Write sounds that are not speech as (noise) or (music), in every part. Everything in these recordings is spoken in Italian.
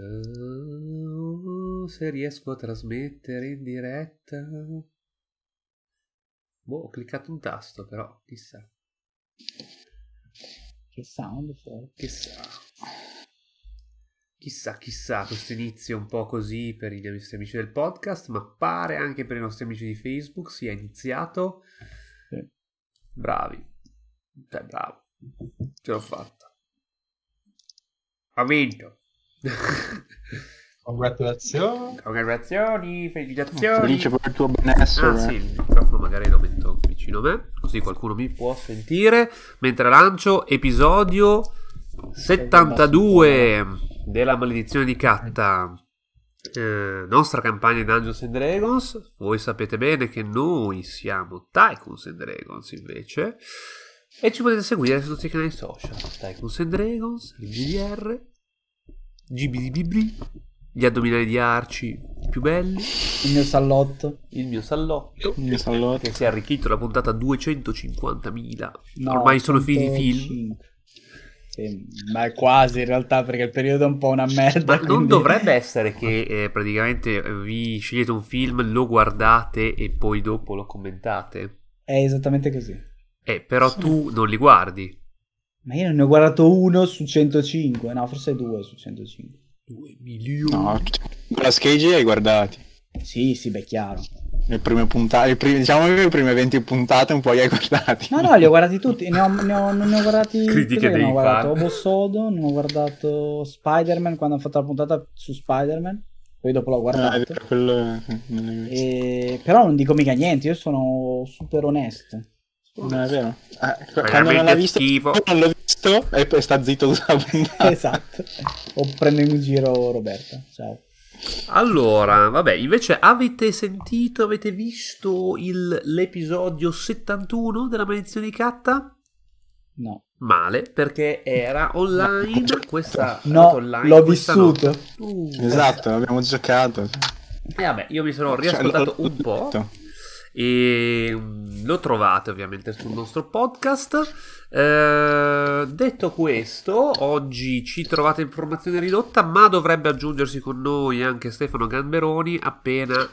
Uh, se riesco a trasmettere in diretta. Boh, ho cliccato un tasto, però chissà. Che sound fuori. Chissà. Chissà, chissà, questo inizio un po' così per i nostri amici del podcast, ma pare anche per i nostri amici di Facebook sia iniziato. Sì. Bravi. Cioè, bravo. Ce l'ho fatta. Ha vinto. (laughs) Congratulazioni. Congratulazioni, felicitazioni. Felice per il tuo benessere. Ah sì, il microfono magari lo metto vicino a me, così qualcuno mi può sentire. Mentre lancio episodio 72 della maledizione di Katta. Eh, nostra campagna di Dungeons and Dragons. Voi sapete bene che noi siamo Tycoons and Dragons invece. E ci potete seguire su tutti i canali social. Tycoons and Dragons, il GDR, GBDBB, gli addominali di Arci più belli, Il mio sallotto. il mio sallotto Il mio salotto. che si è arricchito la puntata 250.000. No, Ormai sono finiti i film. 105. Sì, ma è quasi in realtà perché il periodo è un po' una merda. Ma non quindi- dovrebbe essere che eh, praticamente eh, vi scegliete un film, lo guardate e poi dopo lo commentate? È esattamente così. Eh, però tu non li guardi. Ma io ne ho guardato uno su 105, no, forse due su 105. 2 milioni. No, la Cage hai guardati. Sì, sì, beh, chiaro. Le prime puntate, prime- diciamo che le prime 20 puntate un po' li hai guardati. No, no, li ho guardati tutti. Ne ho, ne ho- non ne ho guardati. (laughs) Critiche dei Non ho guardato fan. Obo Sodo, non ho guardato Spider-Man quando hanno fatto la puntata su Spider-Man. Poi dopo l'ho Ah, guardato. vero, quello eh, non. E- Però non dico mica niente, io sono super onesto. Non è vero? Eh, Fai quando non l'ha visto, schifo. non l'ho visto e poi sta zitto (laughs) esatto. O prendo in giro Roberta. Ciao. Allora, vabbè, invece avete sentito, avete visto il- l'episodio 71 della maledizione di Katta? No. Male, perché era online. Questa No, online, l'ho questa vissuto. Uh, Esatto, abbiamo giocato. E vabbè, io mi sono Cioè, riascoltato l'ho- un po'. detto. E mm, lo trovate ovviamente sul nostro podcast. Eh, detto questo, oggi ci trovate informazione ridotta, ma dovrebbe aggiungersi con noi anche Stefano Gamberoni appena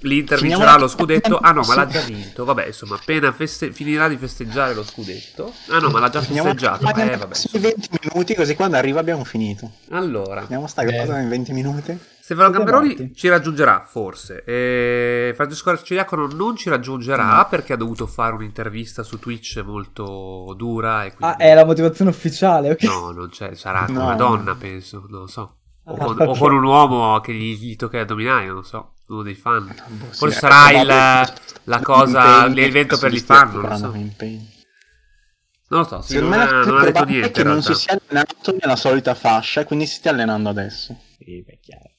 l'Inter Finiamo vincerà la- lo scudetto. Ah no, ma l'ha già vinto. Vabbè, insomma, appena feste- finirà di festeggiare lo scudetto. Ah no, ma l'ha già Finiamo festeggiato. finiamo Eh, vabbè. sui 20 minuti così quando arriva abbiamo finito. Allora, Finiamo sta cosa in 20 minuti. Stefano Gamberoni ci raggiungerà forse. E Francesco Arciliacono non ci raggiungerà perché ha dovuto fare un'intervista su Twitch molto dura. E quindi... Ah, è la motivazione ufficiale, ok? No, non c'è, sarà con No. una donna, penso, non lo so. O Ah, con, ok. o con un uomo che gli, gli tocca gli addominali, non lo so, uno dei fan. Boh, sì, Forse è sarà il- la cosa, l'evento per si i fan, non lo so. Non lo so, sì, Secondo non, me ha, è non ha detto niente che in non si sia allenato nella solita fascia e quindi si stia allenando adesso. Sì, beh, chiaro.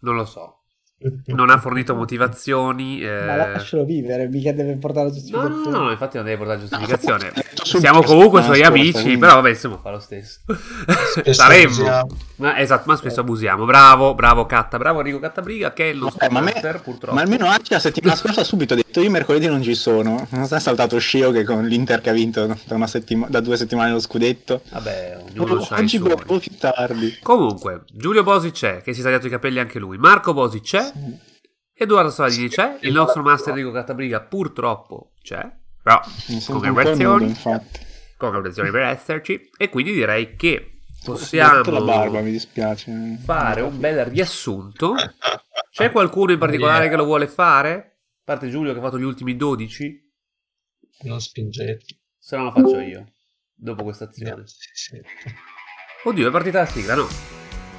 Non lo so. (laughs) Non ha fornito motivazioni. eh, Ma lascialo vivere, mica deve portare la No, giustificazione. no, no, infatti non deve portare giustificazione. No, (laughs) detto sul Siamo comunque suoi amici, però vabbè, insomma, fa lo stesso. (laughs) Saremmo. Ma, esatto, ma spesso abusiamo. Bravo, bravo Catta, bravo Enrico Cattabriga, che è il nostro Eh, ma, me- master, purtroppo. ma almeno Arci la settimana scorsa ha subito detto io mercoledì non ci sono. Non si è saltato Scio che con l'Inter che ha vinto da, una settima- da due settimane lo scudetto. Vabbè, ognuno i Oggi po' più tardi. Comunque, Giulio Bosi c'è, che si è tagliato i capelli anche lui. Marco Bosi c'è. Edoardo Saladini c'è. Il nostro master Enrico Cattabriga purtroppo c'è. Però, congratulazioni. infatti. Congratulazioni per esserci. E quindi direi che barba, possiamo mi dispiace. fare un bel riassunto. (laughs) C'è qualcuno in particolare che lo vuole fare? A parte Giulio che ha fatto gli ultimi 12? Non spingete. Se no lo faccio io. Dopo questa azione. Oddio, è partita la sigla, no?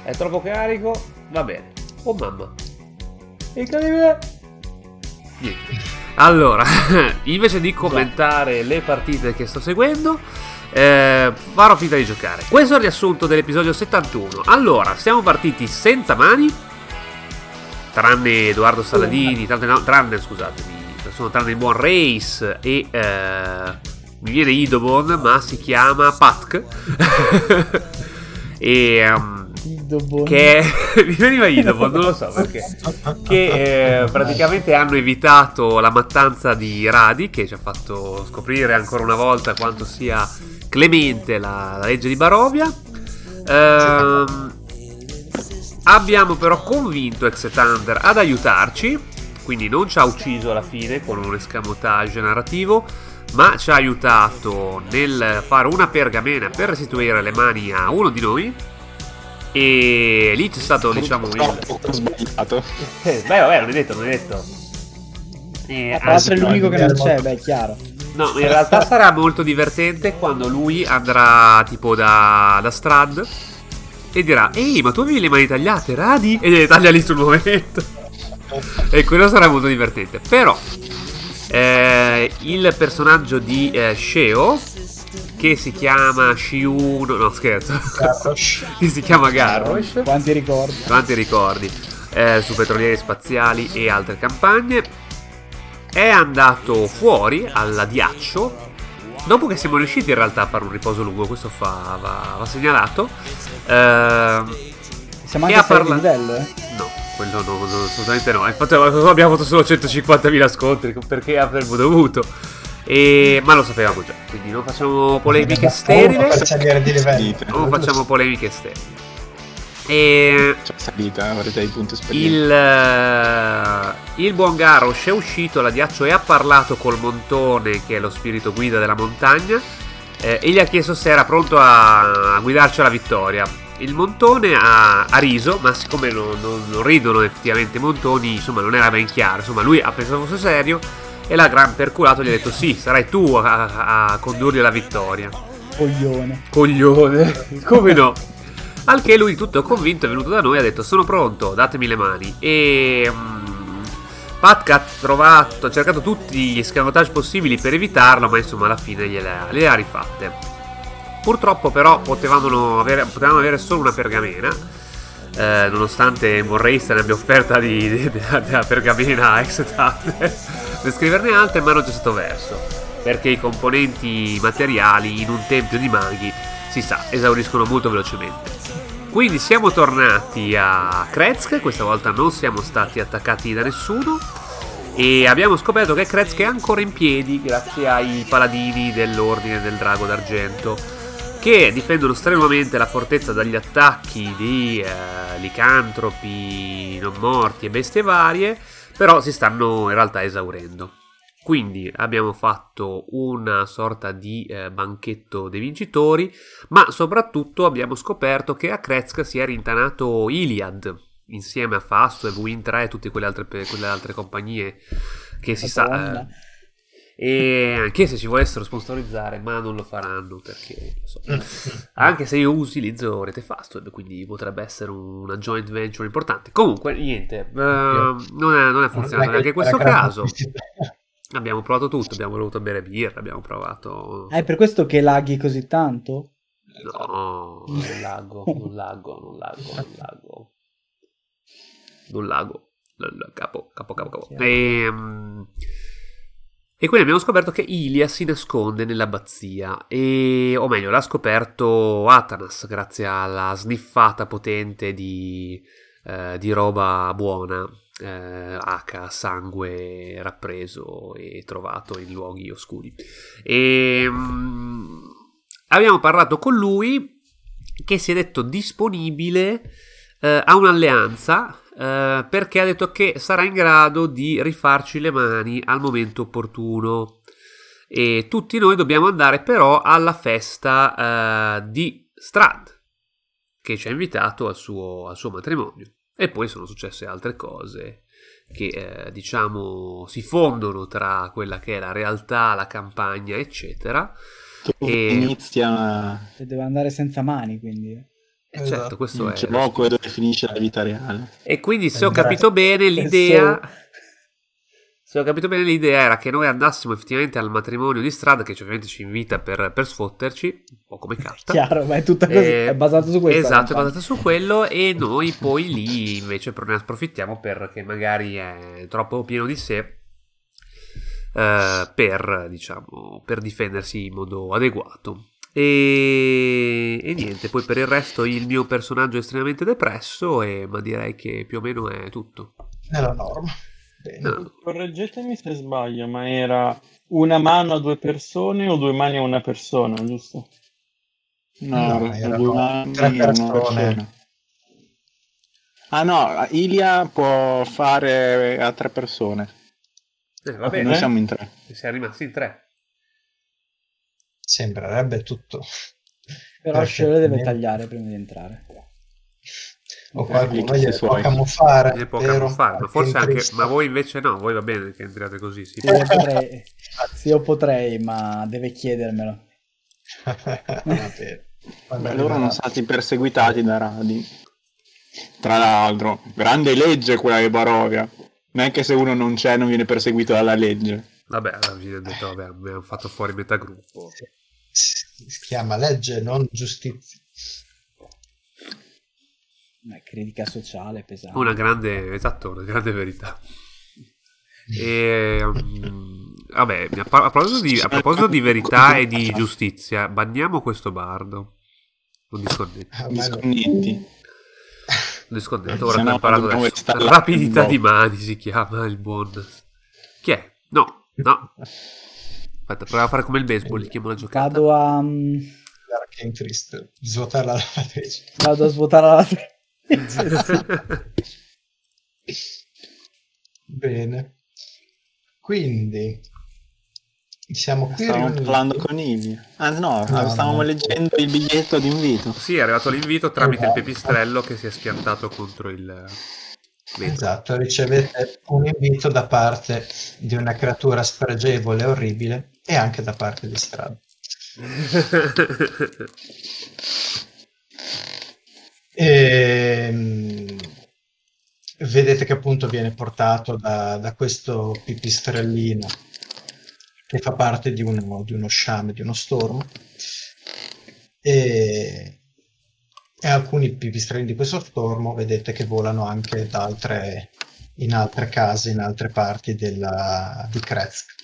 È troppo carico? Va bene. Oh mamma. Incredibile. Niente. Allora, (laughs) invece di commentare le partite che sto seguendo, eh, farò finta di giocare. Questo è il riassunto dell'episodio 71. Allora, siamo partiti senza mani, tranne Edoardo Saladini, tranne, no, tranne scusatemi, sono tranne il buon Race e eh, mi viene Idobon, ma si chiama Patk. (laughs) e ehm, Idobon. che (laughs) mi veniva Idobon, non lo so perché che eh, praticamente hanno evitato la mattanza di Radi che ci ha fatto scoprire ancora una volta quanto sia clemente la, la legge di Barovia Ehm, abbiamo però convinto Ex Thunder ad aiutarci, quindi non ci ha ucciso alla fine con un escamotage narrativo, ma ci ha aiutato nel fare una pergamena per restituire le mani a uno di noi. E lì c'è stato, diciamo, il... Purtroppo ho sbagliato. Eh, beh, vabbè, non è detto, non è detto. E, Tra l'altro è no, l'unico che non c'è, beh, è chiaro. No, in realtà sarà molto divertente quando lui andrà tipo da, da Strad e dirà Ehi, ma tu avevi le mani tagliate, Radi? E le taglia lì sul momento. e quello sarà molto divertente. Però eh, il personaggio di eh, Sheo, che si chiama Shiun... No, scherzo. Che si chiama Garrosh. Quanti ricordi? Quanti ricordi eh, su petrolieri spaziali e altre campagne. È andato fuori al ghiaccio. Dopo che siamo riusciti in realtà a fare un riposo lungo, questo fa, va, va segnalato. Ehm, Siamo anche a a parla- di livello, eh. no, quello no, no, assolutamente no. Infatti abbiamo fatto solo 150.000 scontri perché avremmo dovuto. E- ma lo sapevamo già, quindi non facciamo polemiche sterili. Non facciamo polemiche sterili. E C'è salita, avrete dei punti. Il, eh, il buon Garrosh è uscito la ghiaccio e ha parlato col montone, che è lo spirito guida della montagna, eh, e gli ha chiesto se era pronto a, a guidarci alla vittoria. Il montone ha, ha riso, ma siccome non, non- non ridono effettivamente i montoni, insomma, non era ben chiaro. Insomma, lui ha pensato fosse serio e l'ha gran perculato. Gli ha detto: Sì, sarai tu a, a- condurli alla vittoria. Coglione. Coglione, (laughs) come no? Al che lui, tutto convinto, è venuto da noi e ha detto: Sono pronto, datemi le mani. E. mm, Patka ha trovato, ha cercato tutti gli escamotage possibili per evitarlo, ma insomma, alla fine gliele ha, rifatte. Purtroppo, però, potevano avere, potevano avere solo una pergamena. eh, nonostante Morreis ne abbia offerta di, di- (laughs) della, della pergamena a Exetat per scriverne altre, ma non c'è stato verso. Perché i componenti materiali in un tempio di maghi, si sa, esauriscono molto velocemente. Quindi siamo tornati a Kretsk, questa volta non siamo stati attaccati da nessuno e abbiamo scoperto che Kretsk è ancora in piedi grazie ai paladini dell'Ordine del Drago d'Argento che difendono strenuamente la fortezza dagli attacchi di eh, licantropi non morti e bestie varie, però si stanno in realtà esaurendo. Quindi abbiamo fatto una sorta di eh, banchetto dei vincitori, ma soprattutto abbiamo scoperto che a Kretsk si è rintanato Iliad insieme a Fastweb, Wintra e tutte quelle altre, quelle altre compagnie che si sa. Eh, e anche se ci volessero sponsorizzare, ma non lo faranno perché lo so. (laughs) Anche se io utilizzo rete Fastweb, quindi potrebbe essere una joint venture importante. Comunque, niente, eh, non, è, non è funzionato neanche in questo caso. (laughs) Abbiamo provato tutto, abbiamo voluto bere birra, abbiamo provato... Ah, è per questo che laghi così tanto? No, non lago, non lago, non lago, non lago. Non lago. Capo, capo, capo, capo. Ehm, E, quindi abbiamo scoperto che Ilia si nasconde nell'abbazia. E, o meglio, l'ha scoperto Atanas grazie alla sniffata potente di, eh, di roba buona. Eh, H, sangue rappreso e trovato in luoghi oscuri. E, mm, abbiamo parlato con lui che si è detto disponibile eh, a un'alleanza eh, perché ha detto che sarà in grado di rifarci le mani al momento opportuno. E tutti noi dobbiamo andare però alla festa eh, di Strad che ci ha invitato al suo, al suo matrimonio. E poi sono successe altre cose che eh, diciamo si fondono tra quella che è la realtà, la campagna eccetera. Dove E- inizia E deve andare senza mani, quindi. E Esatto. certo questo il è gioco e dove finisce la vita reale. E quindi se ho Esatto. capito bene l'idea... Se ho capito bene l'idea era che noi andassimo effettivamente al matrimonio di strada che ovviamente ci invita per, per sfotterci, un po' come (laughs) carta. Chiaro, ma è tutta così. Eh, è basato su questo. Esatto, è basata su quello e noi poi lì invece ne approfittiamo perché magari è troppo pieno di sé eh, per, diciamo, per difendersi in modo adeguato. E, e niente, poi per il resto il mio personaggio è estremamente depresso, e, ma direi che più o meno è tutto. Nella norma. Bene. No. Correggetemi se sbaglio, ma era una mano a due persone o due mani a una persona, giusto? No, No, erano tre una persone. Ah no, Ilia può fare a tre persone. Eh, va bene, Noi siamo in tre. siamo rimasti in tre. Sembrerebbe tutto. Però. Shirley deve tagliare prima di entrare. O Gli qualcuno glieli può suoi. camuffare. Ne può camuffare, ma forse anche. Ma voi invece no, voi va bene che entriate così. Sì. Sì, io potrei, sì, io potrei, ma deve chiedermelo. (laughs) Va bene. Quando Beh, loro sono stati perseguitati da Radi. Tra l'altro, grande legge quella di Barovia. Non è che se uno non c'è non viene perseguito dalla legge. Vabbè, alla fine ho detto, vabbè, abbiamo fatto fuori metà gruppo. si si chiama legge, non giustizia. Una critica sociale pesante. Una grande, esatto, una grande verità. E, mm, vabbè, a, a proposito di, a proposito di verità e di giustizia, banniamo questo bardo. Un disconnetto. Ah, Gli ma no. sconnetti. Un disconnetto, Se ora imparato dobbiamo adesso. Rapidità di mani si chiama il buon. Chi è? No, no. Aspetta, prova a fare come il baseball, gli chiamo la giocata. Vado a, mm, L'arcane Trist, svuotare la lavatrice. vado a svuotare la (laughs) Bene. Quindi siamo qui Stavamo riuniti. parlando con Ilia. Ah no, No, stavamo no. leggendo il biglietto d'invito. Sì, è arrivato l'invito tramite il Esatto. pipistrello che si è schiantato contro il vetro. Esatto, ricevete un invito da parte di una creatura spregevole e orribile e anche da parte di Strada. (laughs) E, mm, vedete che appunto viene portato da, da questo pipistrellino che fa parte di uno, di uno sciame, di uno stormo. E, e alcuni pipistrelli di questo stormo vedete che volano anche da altre, in altre case, in altre parti della, di Krezk, Mm,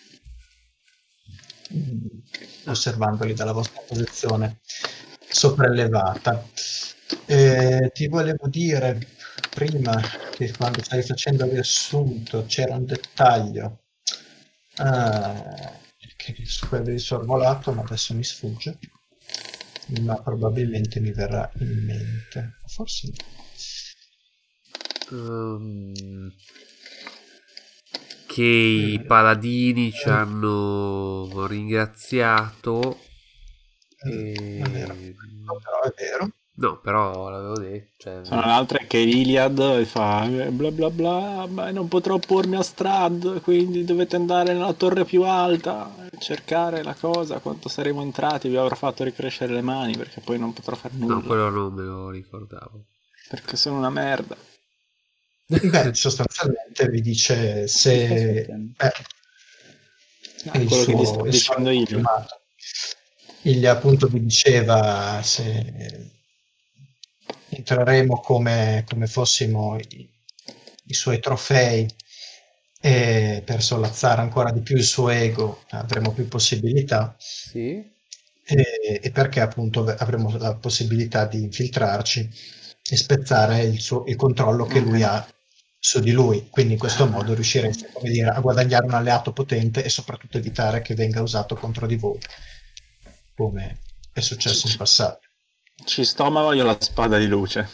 osservandoli dalla vostra posizione sopraelevata. Eh, ti volevo dire prima che quando stavi facendo il riassunto c'era un dettaglio eh, che su cui avevi sorvolato, ma adesso mi sfugge ma probabilmente mi verrà in mente. Forse no. Ehm, che i paladini ci hanno ringraziato. E... È vero. No, però è vero. No, però l'avevo detto. Cioè... Sono l'altra che Iliad fa eh, bla bla bla, ma non potrò oppormi a Strad, quindi dovete andare nella torre più alta, cercare la cosa, quanto saremo entrati, vi avrò fatto ricrescere le mani perché poi non potrò fare nulla, No, quello non me lo ricordavo. perché sono una merda. Beh, sostanzialmente vi dice se eh, Ah, il quello che suo, il suo dicendo io. chiamato. Il appunto vi diceva se entreremo come, come fossimo i, i suoi trofei e per sollazzare ancora di più il suo ego avremo più possibilità Sì. e, e perché appunto avremo la possibilità di infiltrarci e spezzare il, suo, il controllo che lui ha su di lui. Quindi in questo modo riuscirete come dire, a guadagnare un alleato potente e soprattutto evitare che venga usato contro di voi, come è successo in passato. Ci sto ma voglio la spada di luce.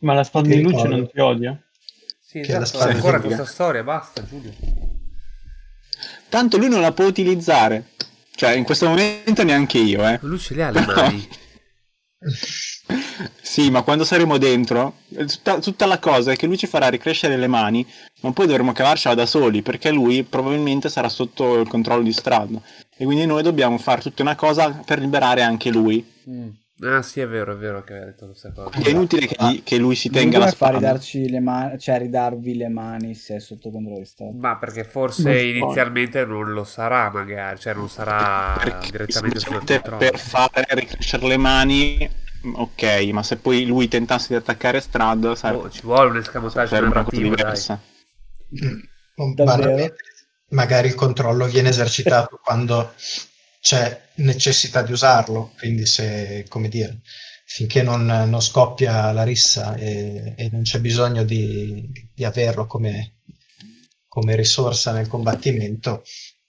Ma la spada Ti di luce ricordo. non ti odia? Sì, Che è la esatto, spada ancora questa storia, basta Giulio. Tanto lui non la può utilizzare, cioè in questo momento neanche io, eh. Lui ce le ha le mani. (laughs) Sì, ma quando saremo dentro, tutta, tutta la cosa è che lui ci farà ricrescere le mani, ma poi dovremo cavarcela da soli, perché lui probabilmente sarà sotto il controllo di Strad. E quindi noi dobbiamo fare tutta una cosa per liberare anche lui. Mm. Ah sì, è vero, è vero che aveva detto questa cosa. È inutile che, gli- che lui si tenga la come fa le mani, cioè a ridarvi le mani se è sotto controllo di Stato? Ma perché forse Non inizialmente non lo sarà, magari, cioè non sarà Perché direttamente sotto controllo. per fare ricrescere le mani, ok, ma se poi lui tentasse di attaccare Strad, sarebbe, Oh, ci vuole un escamotage sarebbe una cosa narrativo, dai. diversa. Mm. Davvero? Magari il controllo viene esercitato (laughs) quando c'è necessità di usarlo, quindi se, come dire, finché non, non scoppia la rissa e, e non c'è bisogno di, di averlo come, come risorsa nel combattimento,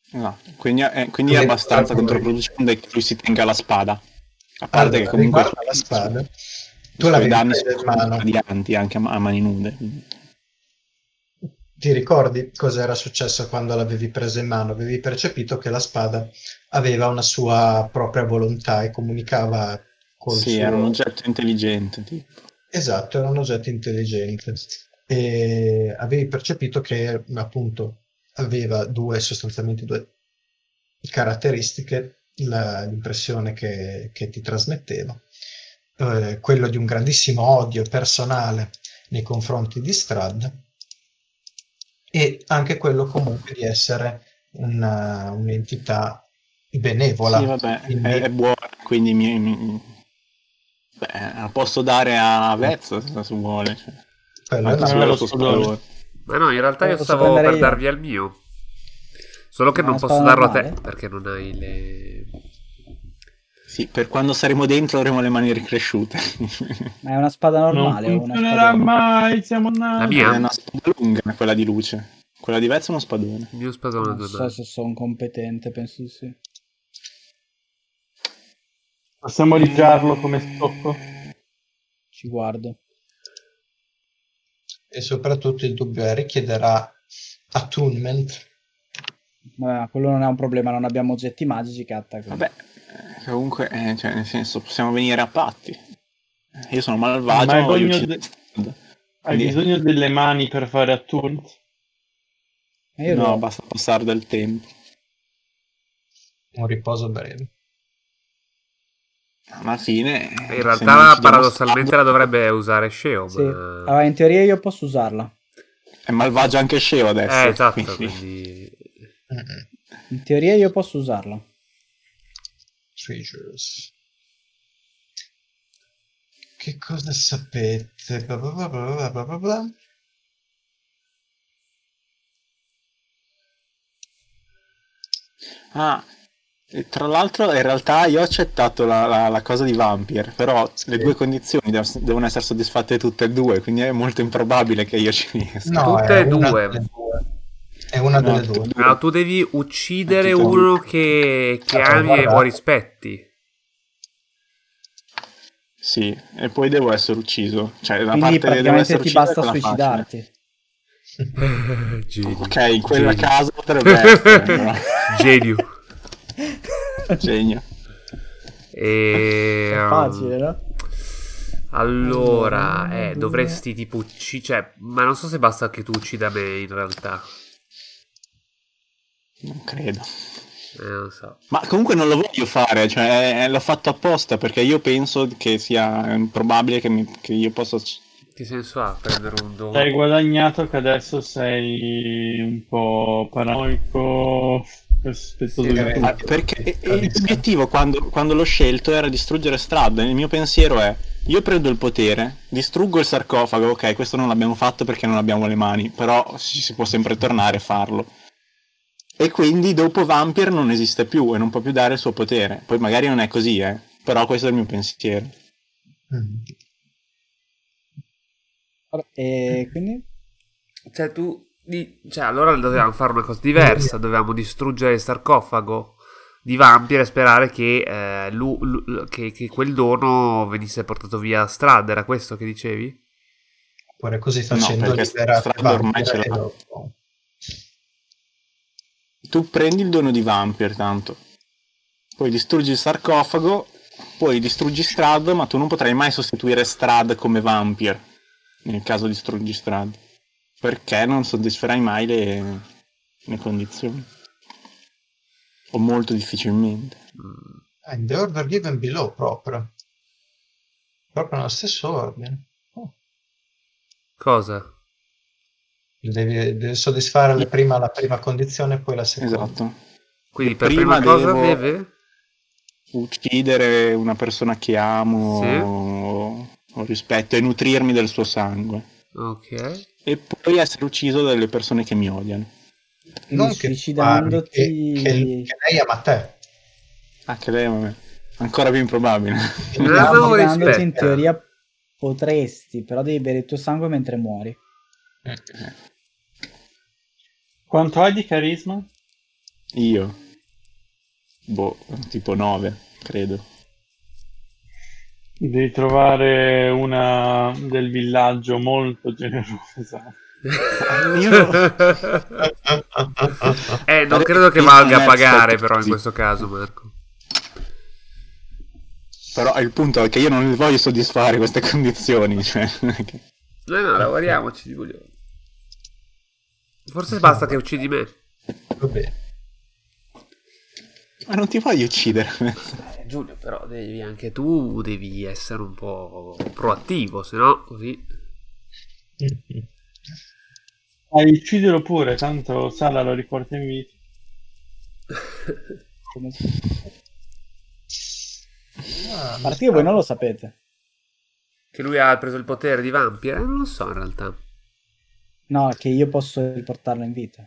No, quindi, è- quindi è abbastanza controproducente che lui si tenga la spada. A parte Allora, che comunque alla spada, Tu l'avevi danni sono mano. radianti anche a, ma- a mani nude. Ti ricordi cosa era successo quando l'avevi presa in mano? Avevi percepito che la spada aveva una sua propria volontà e comunicava col Sì, suo... era un oggetto intelligente. tipo. Esatto, era un oggetto intelligente. E avevi percepito che appunto aveva due, sostanzialmente due caratteristiche, la- l'impressione che, che ti trasmetteva, eh, quello di un grandissimo odio personale nei confronti di Strad e anche quello comunque di essere una- un'entità benevola. Sì, vabbè, Quindi- è, è buono, quindi mi, mi- beh, la posso dare a Vezzo se vuole. Cioè. quello è lo spadone. Ma no, in realtà io stavo per io? darvi al mio. Solo che Ma non posso darlo a te normale? perché non hai le. Sì, per quando saremo dentro avremo le mani ricresciute. (laughs) Ma è una spada normale non o una funzionerà spada... mai, siamo La nati. mia? è una spada lunga quella di luce. Quella di Vezzo è uno spadone. Il mio spadone Non due so se sono competente, penso di sì. Possiamo rigiarlo come stocco? Ci guardo. E soprattutto il dubbio è richiederà attunement. Vabbè, ma quello non è un problema, non abbiamo oggetti magici, catta. quindi. Vabbè, eh, comunque, eh, cioè, nel senso, possiamo venire a patti. Eh, Io sono malvagio, Ma hai voglio bisogno de-. Hai Quindi- bisogno delle mani per fare atturn? Ma io No, lo- basta passare del tempo. Un riposo breve. Alla fine... In realtà paradossalmente la dovrebbe usare Sheo. Sì. Ma... Allora, in teoria io posso usarla. È malvagio anche Sceo adesso. Eh, esatto, quindi- quindi. In teoria io posso usarla. Treasures. Che cosa sapete? Bla bla bla bla bla bla bla bla. Ah, e tra l'altro in realtà io ho accettato la, la- la cosa di Vampire, però le due condizioni dev- devono essere soddisfatte tutte e due, quindi è molto improbabile che io ci riesca. No, Tutte e due. due. È una No, delle tutte e due. due. Ah, tu devi uccidere e uno che, che Ah, ami e guarda. vuoi rispetti. Sì, e poi devo essere ucciso. Cioè, da Quindi parte devo praticamente essere ti basta suicidarti. (laughs) Genio. Ok, in quella casa potrebbe (laughs) essere. Genio. Genio. E, È um, facile, no? Allora, Uno, eh, due. dovresti tipo uccidere. Cioè, ma non so se basta che tu uccida me in realtà. Non credo. Eh, non so. Ma comunque non lo voglio fare, cioè l'ho fatto apposta perché io penso che sia improbabile che, mi- che io possa... Che senso ha prendere un dono? Hai guadagnato che adesso sei un po' paranoico, Sì, eh, perché l'obiettivo quando, quando l'ho scelto era distruggere Strad. Il mio pensiero è: io prendo il potere, distruggo il sarcofago. Ok, questo non l'abbiamo fatto perché non abbiamo le mani, però ci si può sempre tornare e farlo. E quindi dopo Vampire non esiste più e non può più dare il suo potere. Poi magari non è così, eh. Però questo è il mio pensiero. Mm. E quindi? Cioè, tu. Cioè, allora dovevamo fare una cosa diversa. Dovevamo distruggere il sarcofago di Vampire e sperare che, eh, lu- lu- che, che quel dono venisse portato via a Strad. Era questo che dicevi? Oppure così facendo perché liberare Strad ormai ce l'ha. dopo. Tu prendi il dono di Vampire, tanto. Poi distruggi il sarcofago, poi distruggi Strad, ma tu non potrai mai sostituire Strad come Vampire. Nel caso distruggi Strad. Perché non soddisferai mai le, le condizioni. O molto difficilmente. Ah, in the order given below proprio. Proprio nello stesso ordine. Oh. Cosa? Devi, devi soddisfare la prima, la prima condizione e poi la seconda. Esatto. Quindi per prima prima, cosa devo- deve? Uccidere una persona che amo Sì. o, o rispetto e nutrirmi del suo sangue. Ok. E poi essere ucciso dalle persone che mi odiano. Non che suicidandoti... parli, che, che- che lei ama te. Ah, che lei ama me. Ancora più improbabile. (laughs) Suicidandoti in rispetto. teoria potresti, però devi bere il tuo sangue mentre muori. Quanto hai di carisma? Io. Boh, tipo 9, credo. Devi trovare una del villaggio molto generosa. (laughs) (laughs) eh, non credo che valga pagare però in questo caso, Marco. Però il punto è che io non voglio soddisfare queste condizioni. Cioè... No, no, lavoriamoci, voglio. Forse basta che uccidi me. Va bene. Ma non ti voglio uccidere. Eh, Giulio, però devi anche tu devi essere un po' proattivo, se no così. Dai, uccidilo pure, tanto Sala lo riporta in vita. (laughs) Come si- A parte che voi non lo sapete. Che lui ha preso il potere di vampire? Non lo so in realtà. No, che io posso riportarlo in vita.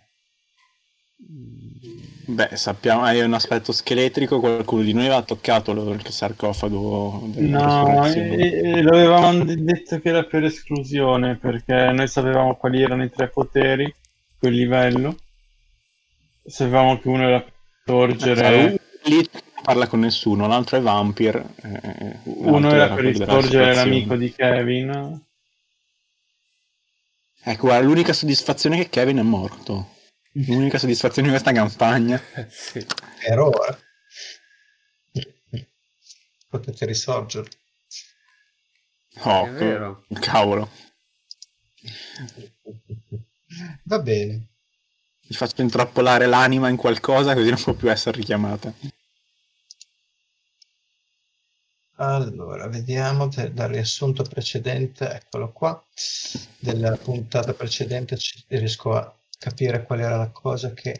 Beh, sappiamo, è un aspetto scheletrico, qualcuno di noi aveva toccato lo- il sarcofago No, resurrezione. e, e lo avevamo detto che era per esclusione, perché noi sapevamo quali erano i tre poteri, quel livello. Sapevamo che uno era torgere, Uno lì non parla con nessuno, l'altro è vampire. eh, uno l'altro era per resurrezione. l'amico di Kevin. Ecco, guarda, l'unica soddisfazione è che Kevin è morto. L'unica soddisfazione di questa campagna. (laughs) sì. Per ora. Potete risorgere. Oh, È vero. cavolo. Va bene. Gli faccio intrappolare l'anima in qualcosa così non può più essere richiamata. Allora, vediamo de- dal riassunto precedente, eccolo qua, della puntata precedente ci- riesco a capire qual era la cosa che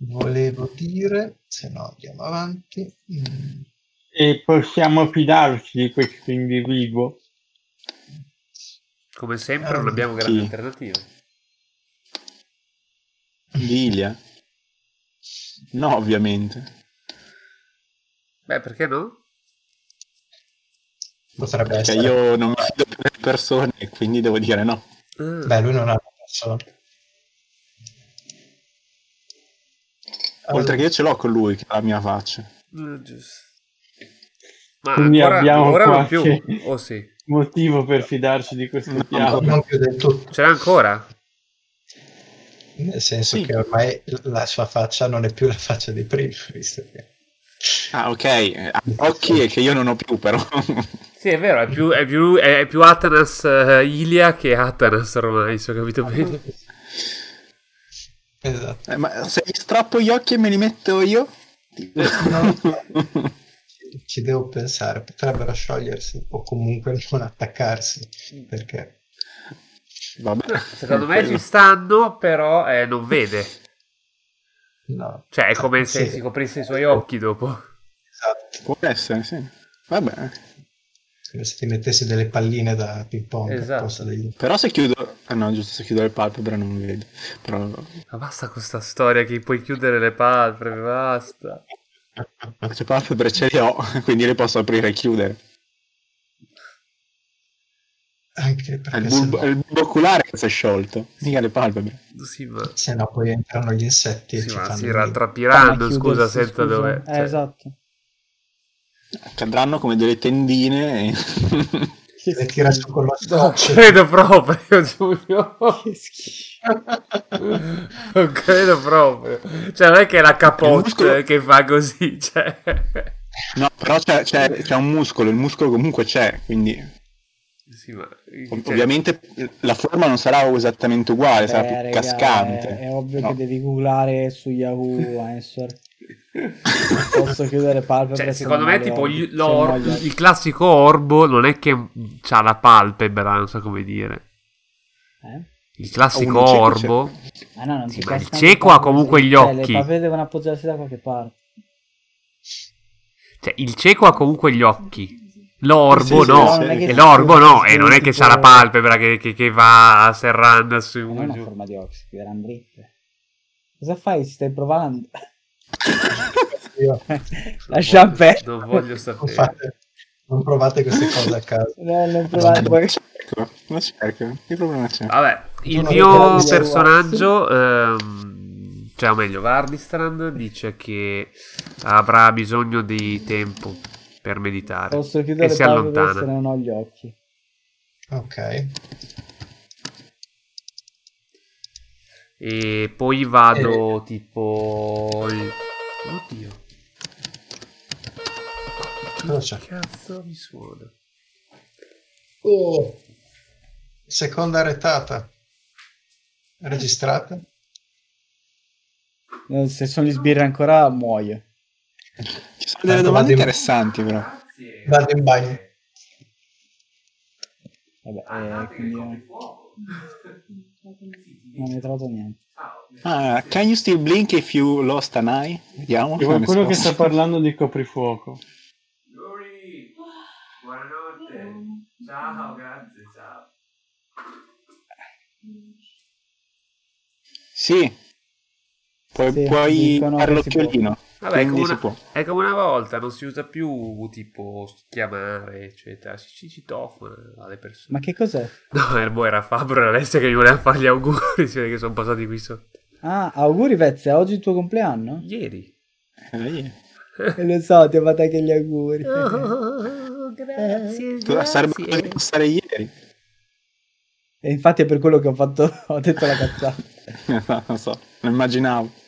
volevo dire, se no andiamo avanti. Mm, E possiamo fidarci di questo individuo. Come sempre Ah, non abbiamo grandi chi? alternative. Lilia? No, ovviamente. Beh, perché no? Potrebbe Perché essere. io non mi fido più delle persone e quindi devo dire no. Ah, Beh, lui non ha una persona. Oltre che io ce l'ho con lui, che ha la mia faccia. eh, giusto. Ma Quindi ancora, abbiamo ora non più. Oh sì. Motivo per fidarci di questo No, piano. non più del tutto, Ce l'ha ancora? nel senso Sì. che ormai la sua faccia non è più la faccia di prima, visto che Ah, ok. ha Occhi che io non ho più, però. (laughs) Sì, è vero, è più, è più, è più Atanas eh, Ilia che Atanas ormai, se ho capito bene. (laughs) Esatto. Eh, ma se gli strappo gli occhi e me li metto io? (laughs) Ci devo pensare, potrebbero sciogliersi o comunque non attaccarsi, perché Vabbè. Secondo me ci stanno, però eh, non vede. no. Cioè, è come se Sì. si coprisse i suoi occhi dopo. Esatto, Può essere, sì. Vabbè. Come se ti mettessi delle palline da ping pong Esatto. posto degli... Però se chiudo... Ah no, giusto, se chiudo le palpebre non mi vedo. Però... Ma basta con sta storia che puoi chiudere le palpebre, basta. Le palpebre ce le ho, (laughs) quindi le posso aprire e chiudere. Anche È perché il bulbo, no, è il bulbo oculare che si è sciolto, mica le palpebre. Sì, ma, se no poi entrano gli insetti e sì, ci ma fanno si rattrapiranno, Ma scusa, senza scusa. dove... Eh, cioè, esatto. Cadranno come delle tendine e... e tira su con lo Non scotch. credo proprio, Giulio. Che schifo. Non (laughs) credo proprio. Cioè, non è che è la capote muscolo- che fa così, cioè... No, però c'è, c'è- c'è un muscolo, il muscolo comunque c'è, quindi Sì, ma... ov- cioè, ovviamente la forma non sarà esattamente uguale, sarà Eh, più raga, cascante. È, è ovvio No. che devi googlare su Yahoo Answer. (laughs) Posso chiudere palpebre. Cioè, se secondo me, tipo, occhi. il classico orbo non è che ha la palpebra, non so come dire. Eh? Il classico cieco orbo. Ah, no, non Sì, il cieco ha comunque gli cioè, occhi. Le palpebre devono appoggiarsi da qualche parte. Cioè, il cieco ha comunque gli occhi. L'orbo Sì, sì, no. sì, non è e si l'orbo no. E non è che c'ha la palpebra che, che- che va serrando su Non è una giù. forma di si chiuderanno dritte. Cosa fai? Ci stai provando? (laughs) Io- Lascia perdere. Non voglio non, sapere. fate- non provate queste cose a caso. No, non provare. poi- Cerco, lo cerco, che problema c'è? Vabbè, il mio personaggio, ehm, cioè o meglio, Vardistrand dice che avrà bisogno di tempo per meditare. Posso e chiudere si il se allontana. non ho gli occhi. Ok. E poi vado tipo. il- Oddio. Cosa Che c'è? cazzo mi suona? Oh. Seconda retata. Registrata? Eh, Se sono gli sbirri ancora, muoio. Ci sono delle domande vado in- interessanti, però. Vado in bagno. Vabbè, eh, quindi... Non hai trovato niente. Ah, can you still blink if you lost an eye? Vediamo. C'è qualcuno che sta parlando di coprifuoco. Lori, buonanotte. Ciao, grazie, ciao. Sì. Puoi, Sì, puoi dicono fare l'occhiolino. Vabbè, è come, una, è come una volta, non si usa più tipo chiamare, eccetera. Si, si citofona alle persone. Ma che cos'è? (laughs) No, Erbo era Fabro e Alessia che mi voleva fare gli auguri. (laughs) Si vede che sono passati qui sotto. Ah, auguri Vezze, è oggi il tuo compleanno? Ieri. Eh, (laughs) lo so, ti ho fatto anche gli auguri. Oh, grazie, Tu- Sarebbe dovuto passare ieri. E infatti è per quello che ho fatto, ho detto la cazzata. non so, lo immaginavo.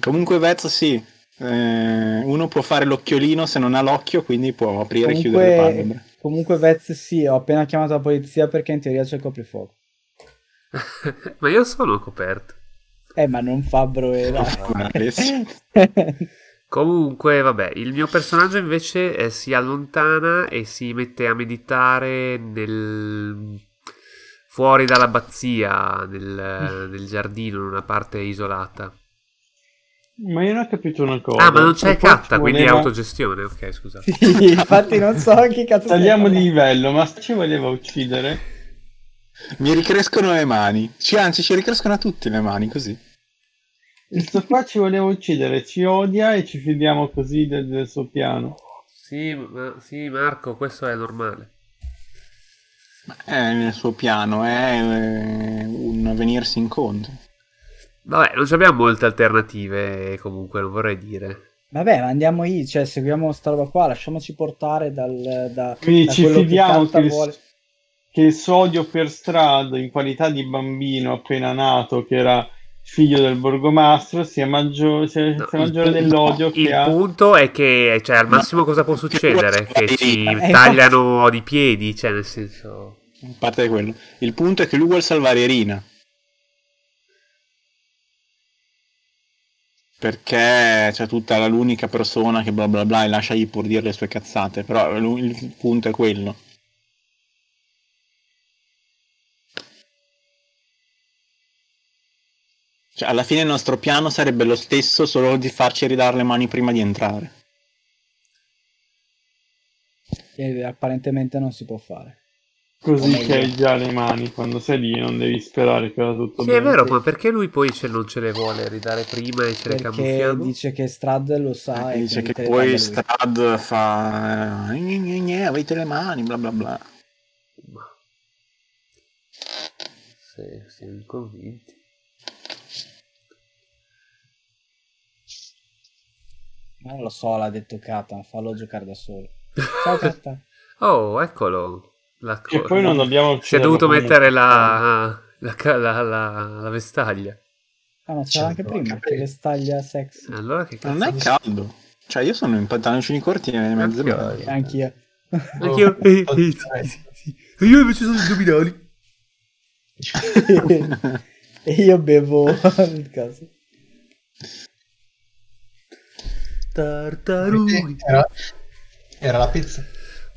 Comunque Vez sì, Eh, uno può fare l'occhiolino se non ha l'occhio, quindi può aprire e chiudere le palpebre. Comunque, comunque Vezze sì, ho appena chiamato la polizia perché in teoria c'è il coprifuoco. (laughs) Ma io sono coperto. Eh, ma non Fabbro era. (laughs) Buona, Alessia. (laughs) Comunque, vabbè, il mio personaggio invece eh, si allontana e si mette a meditare nel... fuori dall'abbazia, nel, nel giardino, in una parte isolata. Ma io non ho capito una cosa. Ah, ma non c'è poi catta, quindi è voleva- autogestione. Ok, scusa. Sì, (laughs) infatti non so chi cazzo Tagliamo di livello, ma ci voleva uccidere? Mi ricrescono le mani. Ci, anzi, ci ricrescono a tutti le mani, così. Questo qua ci voleva uccidere, ci odia e ci fidiamo così del, del suo piano. Sì, ma- sì, Marco, questo è normale. È nel suo piano, è eh, un venirsi incontro. Vabbè, non abbiamo molte alternative, comunque, non vorrei dire. Vabbè, ma andiamo lì, cioè seguiamo sta roba qua, lasciamoci portare dal, da, Quindi da ci fidiamo che vuole. che il sodio per strada in qualità di bambino appena nato, che era figlio del borgomastro, sia, maggio- sia- No, sia maggiore dell'odio Il che ha. punto è che, cioè, al massimo cosa può succedere? Che ci Eh, tagliano di piedi, cioè, nel senso... A parte quello. Il punto è che lui vuole salvare Irina. Perché c'è tutta la- l'unica persona che bla bla bla e lasciagli pur dire le sue cazzate. Però il punto è quello. Cioè, alla fine il nostro piano sarebbe lo stesso, solo di farci ridare le mani prima di entrare. E apparentemente non si può fare. Così che hai già le mani quando sei lì, non devi sperare che vada tutto Sì, bene. è vero, ma perché lui poi ce- non ce le vuole ridare prima e ce le Perché camuffiamo? dice che Strad lo sa e dice che poi. Strad fa eh, gne, gne, gne, avete le mani bla bla bla Ma... Sì, siamo convinti. Non lo so, l'ha detto Kata, fallo giocare da solo. Ciao Kata. (laughs) Oh, eccolo. La E poi non dobbiamo Si è dovuto mettere la, la, ca- la, la- la vestaglia. Ah, ma c'era anche prima, che vestaglia sexy. Allora che cazzo non è caldo cioè io sono in pantaloncini corti e mezze Anch'io. maglie (laughs) Anch'io. Anch'io. Eh, eh, sì, sì, sì. E io invece sono addominali. (laughs) e io bevo il caso. Tartarughi. (laughs) Era, era la pizza.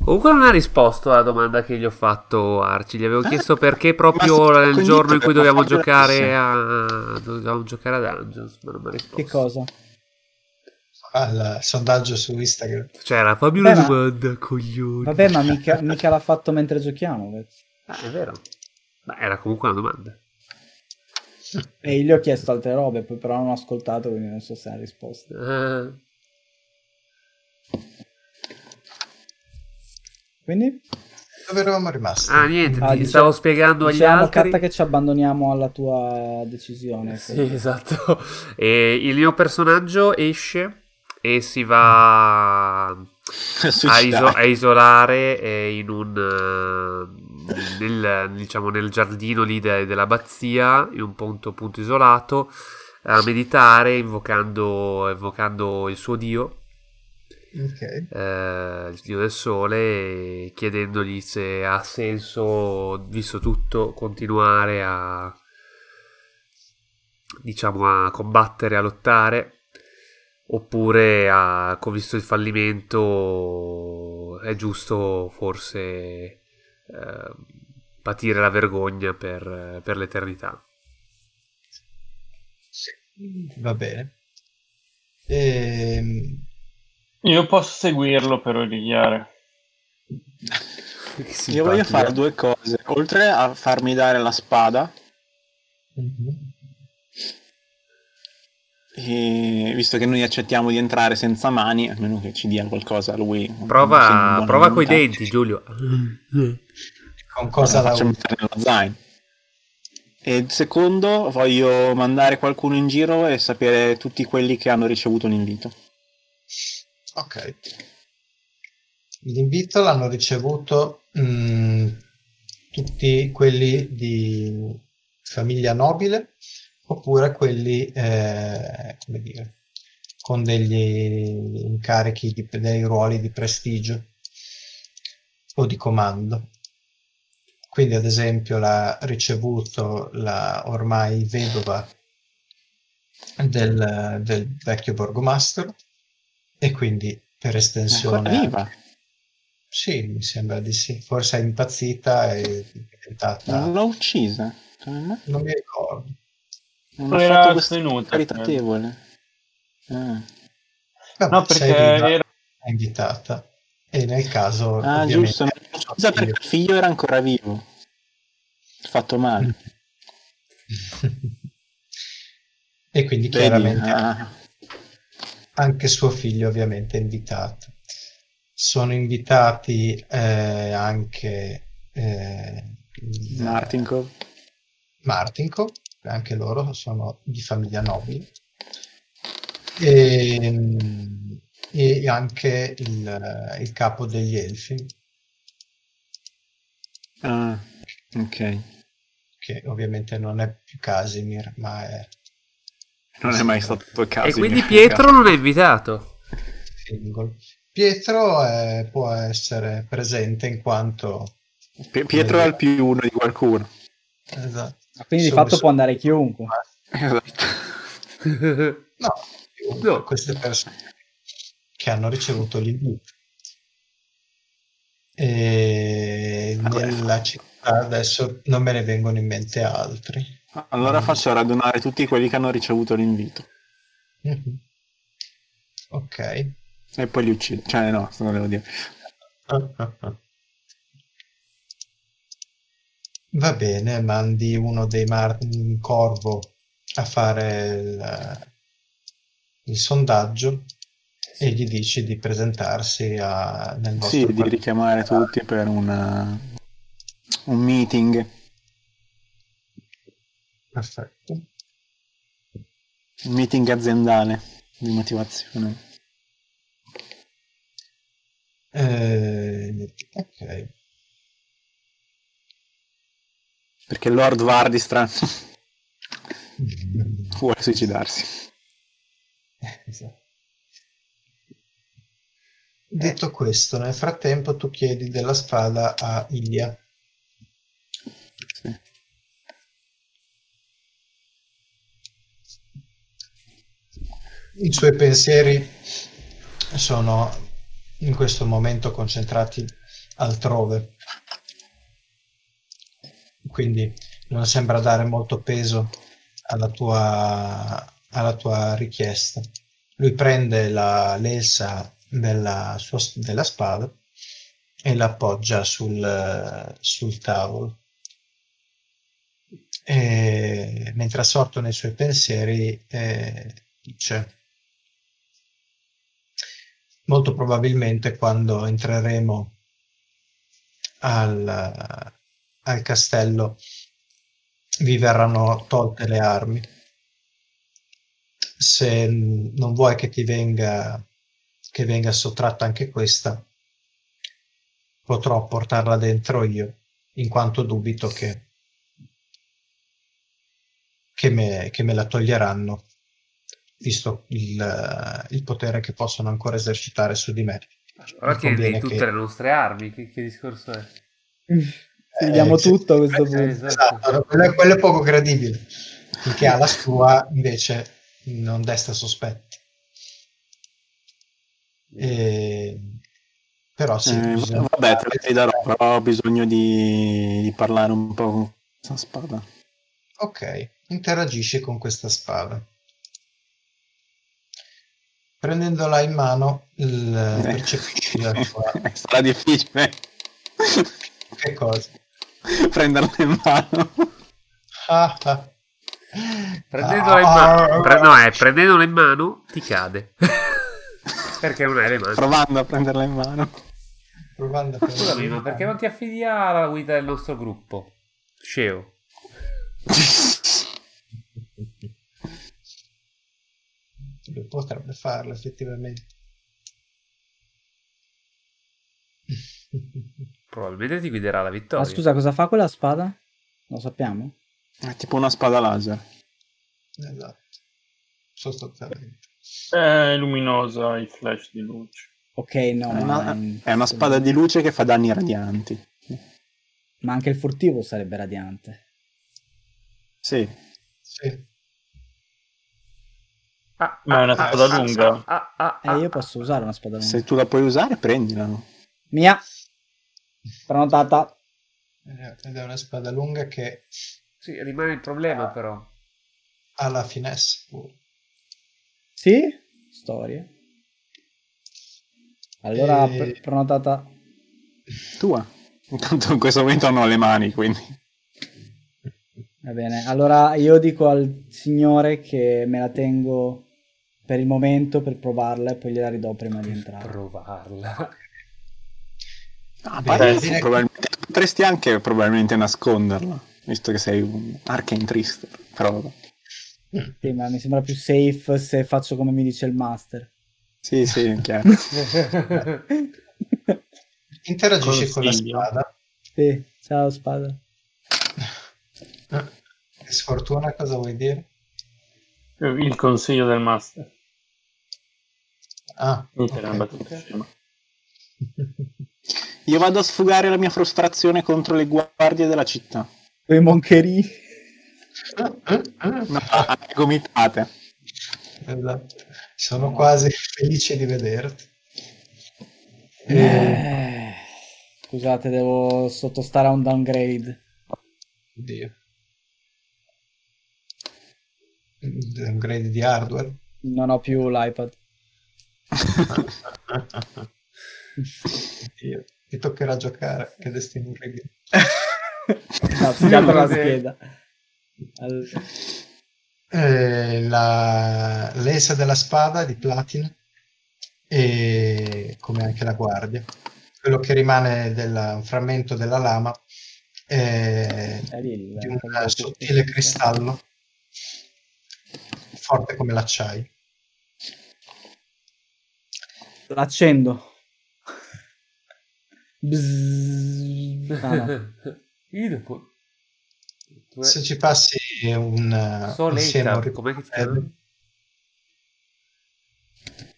Comunque non ha risposto alla domanda che gli ho fatto Arci. Gli avevo Eh, chiesto perché ma proprio nel giorno in cui dovevamo giocare a dovevamo giocare a Dungeons, ma non mi ha risposto. Che cosa? Al sondaggio su Instagram. C'era fammi una Beh, ma- domanda, coglioni. Vabbè, ma mica, mica l'ha fatto mentre giochiamo. Ah, è vero. Ma era comunque una domanda. E io gli ho chiesto altre robe, poi però non ho ascoltato, quindi non so se ha risposto. Eh, Quindi? Dove eravamo rimasti? ah, niente, Ah, ti dice- stavo spiegando agli Dicevamo altri. Katta che ci abbandoniamo alla tua decisione. Sì, esatto. (laughs) E il mio personaggio esce e si va (laughs) a, iso- a isolare eh, in un eh, nel, diciamo, nel giardino lì de- dell'abbazia in un punto, punto isolato a meditare invocando, invocando il suo dio Ok. eh, il dio del sole chiedendogli se ha senso visto tutto continuare a diciamo a combattere a lottare oppure a, visto il fallimento è giusto forse eh, patire la vergogna per, per l'eternità va bene. Ehm, Io posso seguirlo per origliare. Io voglio fare due cose. Oltre a farmi dare la spada, mhm. e visto che noi accettiamo di entrare senza mani, almeno che ci dia qualcosa lui. Prova, prova coi denti Giulio Con cosa la faccio mettere nello zaino. E secondo, voglio mandare qualcuno in giro e sapere tutti quelli che hanno ricevuto l'invito. Ok. L'invito l'hanno ricevuto mm, tutti quelli di famiglia nobile oppure quelli, eh, come dire, con degli incarichi, di, dei ruoli di prestigio o di comando. Quindi, ad esempio, l'ha ricevuto la ormai vedova del, del vecchio borgomastro e quindi per È estensione ancora viva. sì, mi sembra di sì. Forse è impazzita e è diventata. Non l'ho uccisa. Mai? Non mi ricordo. Non ha Era svenuta, caritatevole. Ah, Vabbè, No, perché viva, era... è invitata. E nel caso. Ah, giusto, figlio- perché il figlio era ancora vivo. Fatto male. (laughs) e quindi Vedi? chiaramente Ah, anche suo figlio ovviamente è invitato. Sono invitati eh, anche eh, Martinko. Martinko, anche loro sono di famiglia nobile, e, e anche il, il capo degli Elfi, Ah, ok. che ovviamente non è più Casimir, ma è Non è mai stato il caso. e quindi Pietro non è invitato Fingol. Pietro eh, può essere presente in quanto... Pi- Pietro è il più uno di qualcuno. Esatto. Quindi di fatto può andare chiunque. Esatto. (laughs) No, No. queste persone che hanno ricevuto l'invito. E Vabbè. nella città adesso non me ne vengono in mente altri. Allora faccio radunare tutti quelli che hanno ricevuto l'invito. Mhm. (laughs) Ok. E poi li uccido. Cioè, no, non devo dire. (laughs) Va bene, mandi uno dei mar- un corvo a fare il, il sondaggio e gli dici di presentarsi a- nel vostro Sì, di richiamare tutti per una- un meeting. Perfetto. Meeting aziendale di motivazione. Eh, ok. Perché Lord Vardistran (laughs) vuole suicidarsi. Esatto. Detto questo, nel frattempo tu chiedi della spada a Ilia. I suoi pensieri sono in questo momento concentrati altrove, quindi non sembra dare molto peso alla tua, alla tua richiesta. Lui prende la l'elsa della, sua, della spada e la appoggia sul, sul tavolo. E, mentre assorto nei suoi pensieri, eh, dice molto probabilmente quando entreremo al, al castello vi verranno tolte le armi. Se non vuoi che ti venga che venga sottratta anche questa, potrò portarla dentro io, in quanto dubito che, che, me, che me la toglieranno, visto il, il potere che possono ancora esercitare su di me. Ora conviene tutte che- le nostre armi. Che, che discorso è? (laughs) Ti diamo sì. tutto a questo punto. Esatto, no, quello, è- quello è poco credibile. Finché ha la sua, invece, non desta sospetti. E... Però sì, Eh, bisogna- vabbè, te lo darò, però ho bisogno di, di parlare un po' con questa spada. Ok, interagisci con questa spada. Prendendola in mano, il, Eh. percepisci la. (laughs) Sarà difficile Che cosa? prenderla in mano. Ah, ah. Prendendola in mano. pre- no, eh, prendendola in mano ti cade. (laughs) perché non hai le mani. Provando a prenderla in mano. Provando a prendere- Scusami, ma perché non ti affidi alla guida del nostro gruppo? Sceo. (laughs) Potrebbe farlo effettivamente. Probabilmente ti guiderà alla vittoria. Ma scusa, cosa fa quella spada? Lo sappiamo? È tipo una spada laser. Esatto. Sostanzialmente. È luminosa, i flash di luce. Ok, no, È una, è una spada di luce che fa danni radianti. ma anche il furtivo sarebbe radiante. Sì. Sì. Ah, Ma è una ah, spada ah, lunga. ah, ah, Eh, ah, io posso usare una spada lunga. Se tu la puoi usare, prendila. Mia. Prenotata. Ed è una spada lunga che Sì, rimane il problema però. ha la finesse pure. Sì? Storia. Allora, E- pre- prenotata. Tua. Intanto in questo momento non ho le mani, quindi. Va bene. Allora io dico al signore che me la tengo per il momento per provarla e poi gliela ridò prima di entrare. Provarla. Ah, Beh, direi- probabilmente, potresti anche probabilmente nasconderla, visto che sei un Arcane Trister. Però vabbè. Sì, ma mi sembra più safe se faccio come mi dice il master. Sì, sì, è chiaro. (laughs) Interagisci con la Consiglio. spada. sì, ciao spada. Che sfortuna, cosa vuoi dire? Il consiglio del master. Ah. Io vado a sfogare la mia frustrazione contro le guardie della città. Quei moncherini. No, anche gomitate. Esatto. Sono quasi felice di vederti. Eh, Scusate, devo sottostare a un downgrade. Oddio. Un grade di hardware. Non ho più l'iPad. Oddio. Mi toccherà giocare. Che destino orribile. No, pigliato la scheda. Allora, Eh, la lesa della spada di platino e come anche la guardia. Quello che rimane del un frammento della lama è lì il- di un sottile cristallo forte come l'acciaio. L'accendo. Bzzz. Ah, no. (laughs) Se ci passi un insieme a Soul un com'è che ti ricordo- chiami?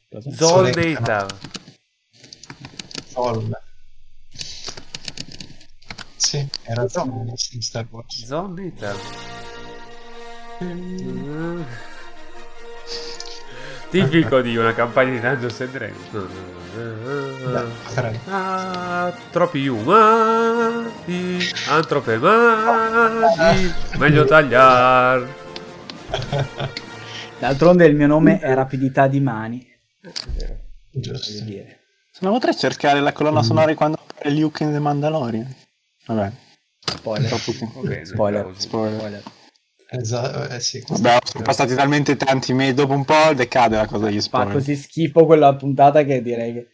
Cosa? Zol. Sì, era Zol in Star Wars. Zol Data. Mm. Tipico di una campagna di Dungeons and Dragons. Ah, troppi umani, antrope magi, meglio tagliar. (laughs) D'altronde il mio nome è Rapidità di Mani. Giusto. Se no potrei cercare la colonna sonora di quando appare Luke in The Mandalorian. Vabbè, Spoiler. Spoiler. Spoiler. Spoiler. Esatto, eh sì, Vabbè, sono passati talmente tanti mesi, dopo un po' decade la cosa degli Fa spoiler. così schifo quella puntata che direi che...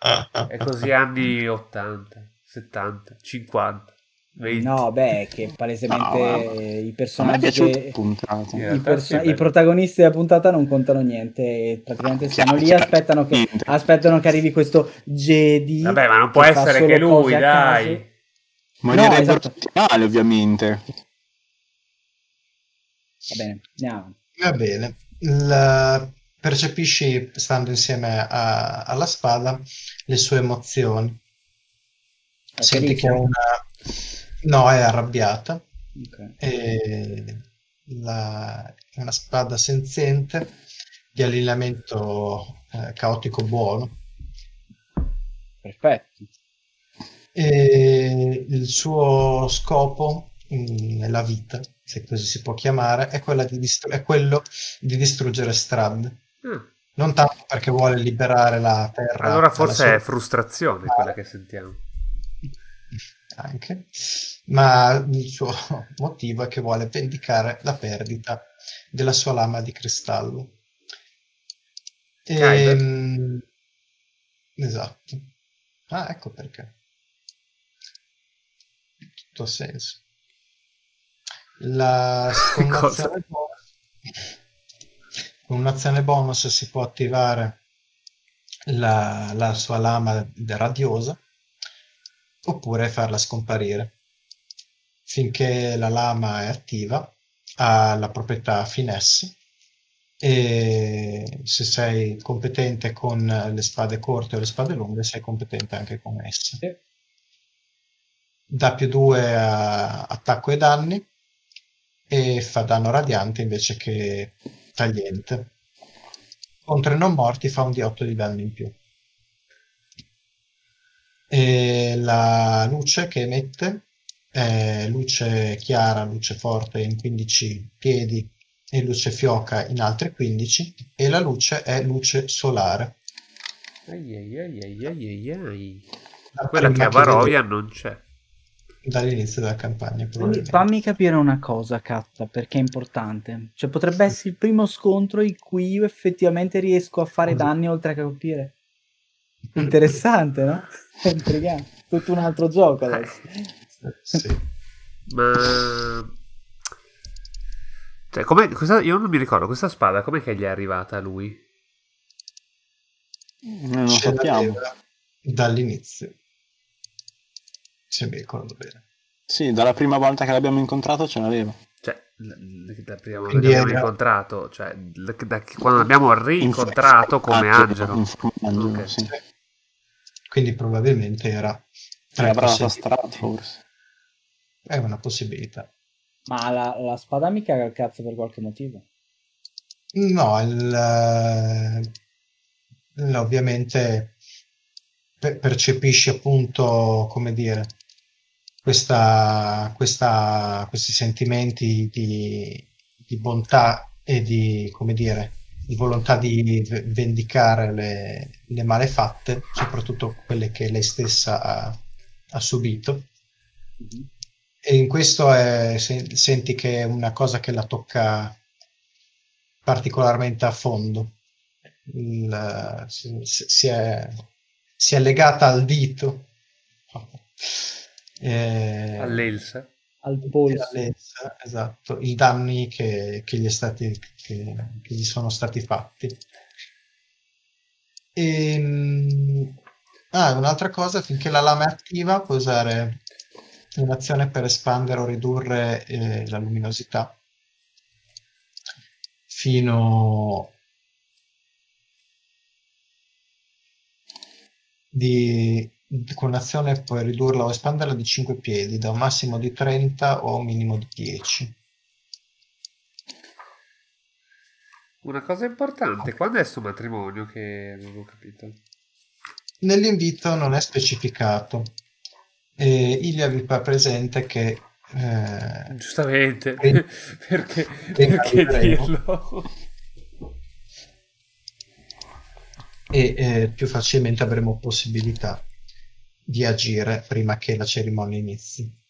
Ah, ah, È così anni 80, 70, 50. 20. No, beh, che palesemente No, i personaggi che... puntata. I, perso- i protagonisti della puntata non contano niente praticamente Ah, stanno chiaro, lì aspettano che, aspettano che arrivi questo Jedi Vabbè, ma non può che fa essere che lui, dai. Ma No, esatto. ovviamente. Va bene, andiamo. Va bene. Il- percepisci, stando insieme a- alla spada, le sue emozioni. È Senti felice? che è una... No, è arrabbiata. Ok. E la- è una spada senziente di allineamento eh, caotico buono. Perfetto. E il suo scopo mm, nella vita, se così si può chiamare, è, quella di distru- è quello di distruggere Strad. Ah, Non tanto perché vuole liberare la terra. allora forse sua- è frustrazione quella che sentiamo. anche, ma il suo (laughs) motivo è che vuole vendicare la perdita della sua lama di cristallo. Kyber. Ehm, esatto. Ah, ecco perché. Tutto ha senso. La (laughs) con Cosa? un'azione bonus, con un'azione bonus si può attivare la, la sua lama radiosa oppure farla scomparire. Finché la lama è attiva, ha la proprietà finesse e se sei competente con le spade corte o le spade lunghe, sei competente anche con esse. Dà più 2 a attacco e danni e fa danno radiante invece che tagliente. Contro i non morti fa un D8 di danno in più. E la luce che emette è luce chiara, luce forte in 15 piedi e luce fioca in altri 15 e la luce è luce solare. Ai ai ai ai ai ai ai. La Quella che a Barovia non c'è. Dall'inizio della campagna fammi capire una cosa, Katta, perché è importante. Cioè, potrebbe essere il primo scontro in cui io effettivamente riesco a fare Cosa? danni oltre che a colpire. Interessante, no? È (laughs) intrigante. Tutto un altro gioco adesso. Sì. (laughs) Ma... Cioè, com'è, questa- io non mi ricordo, questa spada com'è che gli è arrivata a lui? Noi non Ce sappiamo. dall'inizio. Se mi ricordo bene. Sì, dalla prima volta che l'abbiamo incontrato ce l'aveva. Cioè, la prima volta Quindi che abbiamo era- incontrato, cioè, l- da quando l'abbiamo rincontrato come Angelo. Angelo, Ok. sì. Quindi probabilmente era Sì, avrà la forse. È una possibilità. Ma la, la spada mi caga il cazzo per qualche motivo. No, il, eh, l- ovviamente pe- percepisci appunto, come dire, questa, questa- questi sentimenti di, di bontà e di, come dire, di volontà di vendicare le, le malefatte, soprattutto quelle che lei stessa ha, ha subito. E in questo è- se- senti che è una cosa che la tocca particolarmente a fondo. Il- si, si è, si è legata al dito. Eh, All'Elsa. Al e polso. all'Elsa, esatto, i danni che, che gli, stati, che, che gli sono stati fatti. Ehm, ah, un'altra cosa, finché la lama è attiva, puoi usare un'azione per espandere o ridurre eh, la luminosità fino di, con un'azione puoi ridurla o espanderla di 5 piedi da un massimo di 30 o un minimo di 10 Una cosa importante, quando è sto matrimonio che non ho capito? nell'invito non è specificato e Ilia vi fa presente che eh, Giustamente, Sì. (laughs) perché, perché dirlo? e eh, più facilmente avremo possibilità di agire prima che la cerimonia inizi.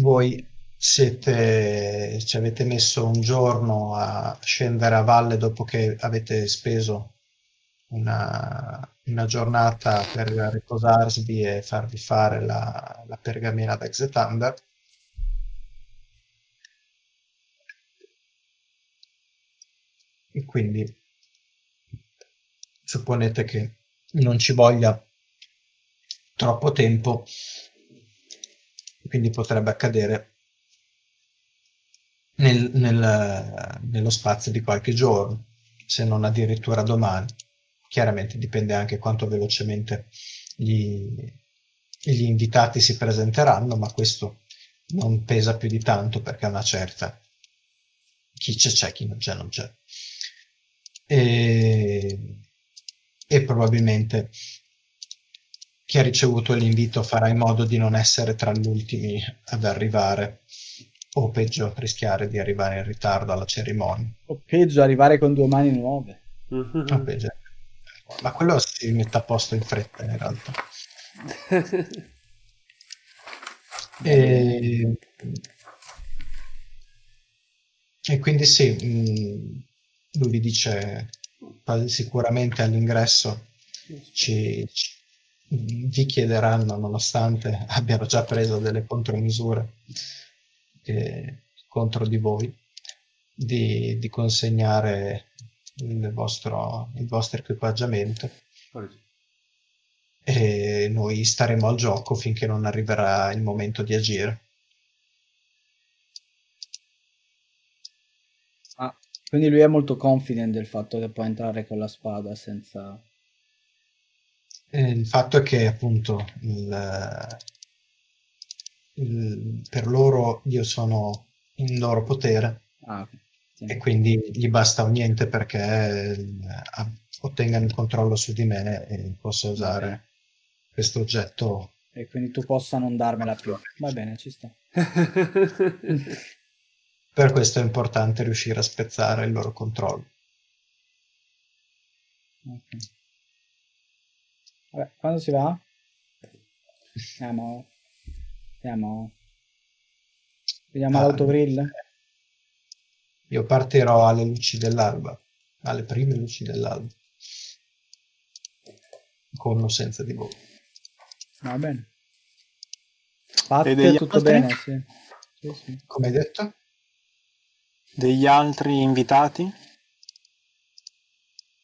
Voi siete, ci avete messo un giorno a scendere a valle dopo che avete speso una, una giornata per riposarvi e farvi fare la, la pergamena da Xetander. E quindi supponete che non ci voglia troppo tempo, quindi potrebbe accadere nel, nel, nello spazio di qualche giorno, se non addirittura domani. Chiaramente dipende anche quanto velocemente gli, gli invitati si presenteranno, ma questo non pesa più di tanto perché a una certa chi c'è c'è, chi non c'è non c'è. E, e probabilmente chi ha ricevuto l'invito farà in modo di non essere tra gli ultimi ad arrivare o peggio rischiare di arrivare in ritardo alla cerimonia. O peggio arrivare con due mani nuove. O peggio. Ma quello si mette a posto in fretta in realtà. (laughs) e... e quindi sì, mh, lui vi dice sicuramente all'ingresso ci, ci, vi chiederanno, nonostante (laughs) abbiano già preso delle contromisure che, contro di voi, di, di consegnare il vostro, il vostro equipaggiamento. E noi staremo al gioco finché non arriverà il momento di agire. Ah, quindi lui è molto confident del fatto che può entrare con la spada senza... E il fatto è che appunto il, il, per loro io sono in loro potere Ah, sì. e quindi gli basta un niente perché eh, ottengano il controllo su di me e possa usare bene. questo oggetto. E quindi tu possa non darmela più. Va bene, ci sta. (laughs) Per questo è importante riuscire a spezzare il loro controllo. Ok. Vabbè, quando si va? Andiamo. Andiamo. Vediamo Ah, l'autogrill? Io partirò alle luci dell'alba, alle prime luci dell'alba, con o senza di voi. Va bene. E degli tutto altri? bene, sì. Sì, sì. Come hai detto? Degli altri invitati?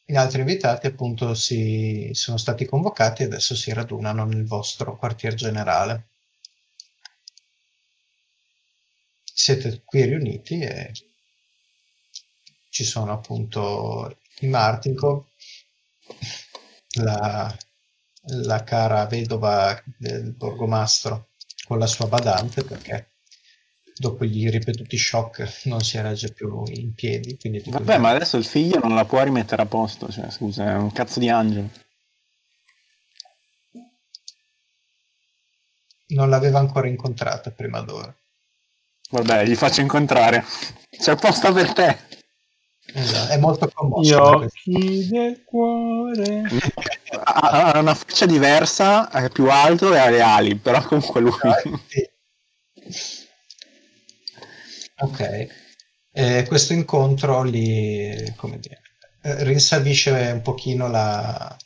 Gli altri invitati appunto si sono stati convocati e adesso si radunano nel vostro quartier generale. Siete qui riuniti e ci sono appunto i Martinkov, la, la cara vedova del borgomastro con la sua badante perché dopo gli ripetuti shock non si regge più in piedi. Quindi Vabbè, ma adesso il figlio non la può rimettere a posto. Cioè, scusa, è un cazzo di angelo. non l'aveva ancora incontrata prima d'ora. Vabbè, gli faccio incontrare. C'è posto per te. Esatto, È molto Gli commosso. questo. occhi del cuore. Ha ha una faccia diversa, è più alto e ha le ali, però comunque lui... Ok, Eh, questo incontro li, come dire, eh, rinsavisce un pochino la,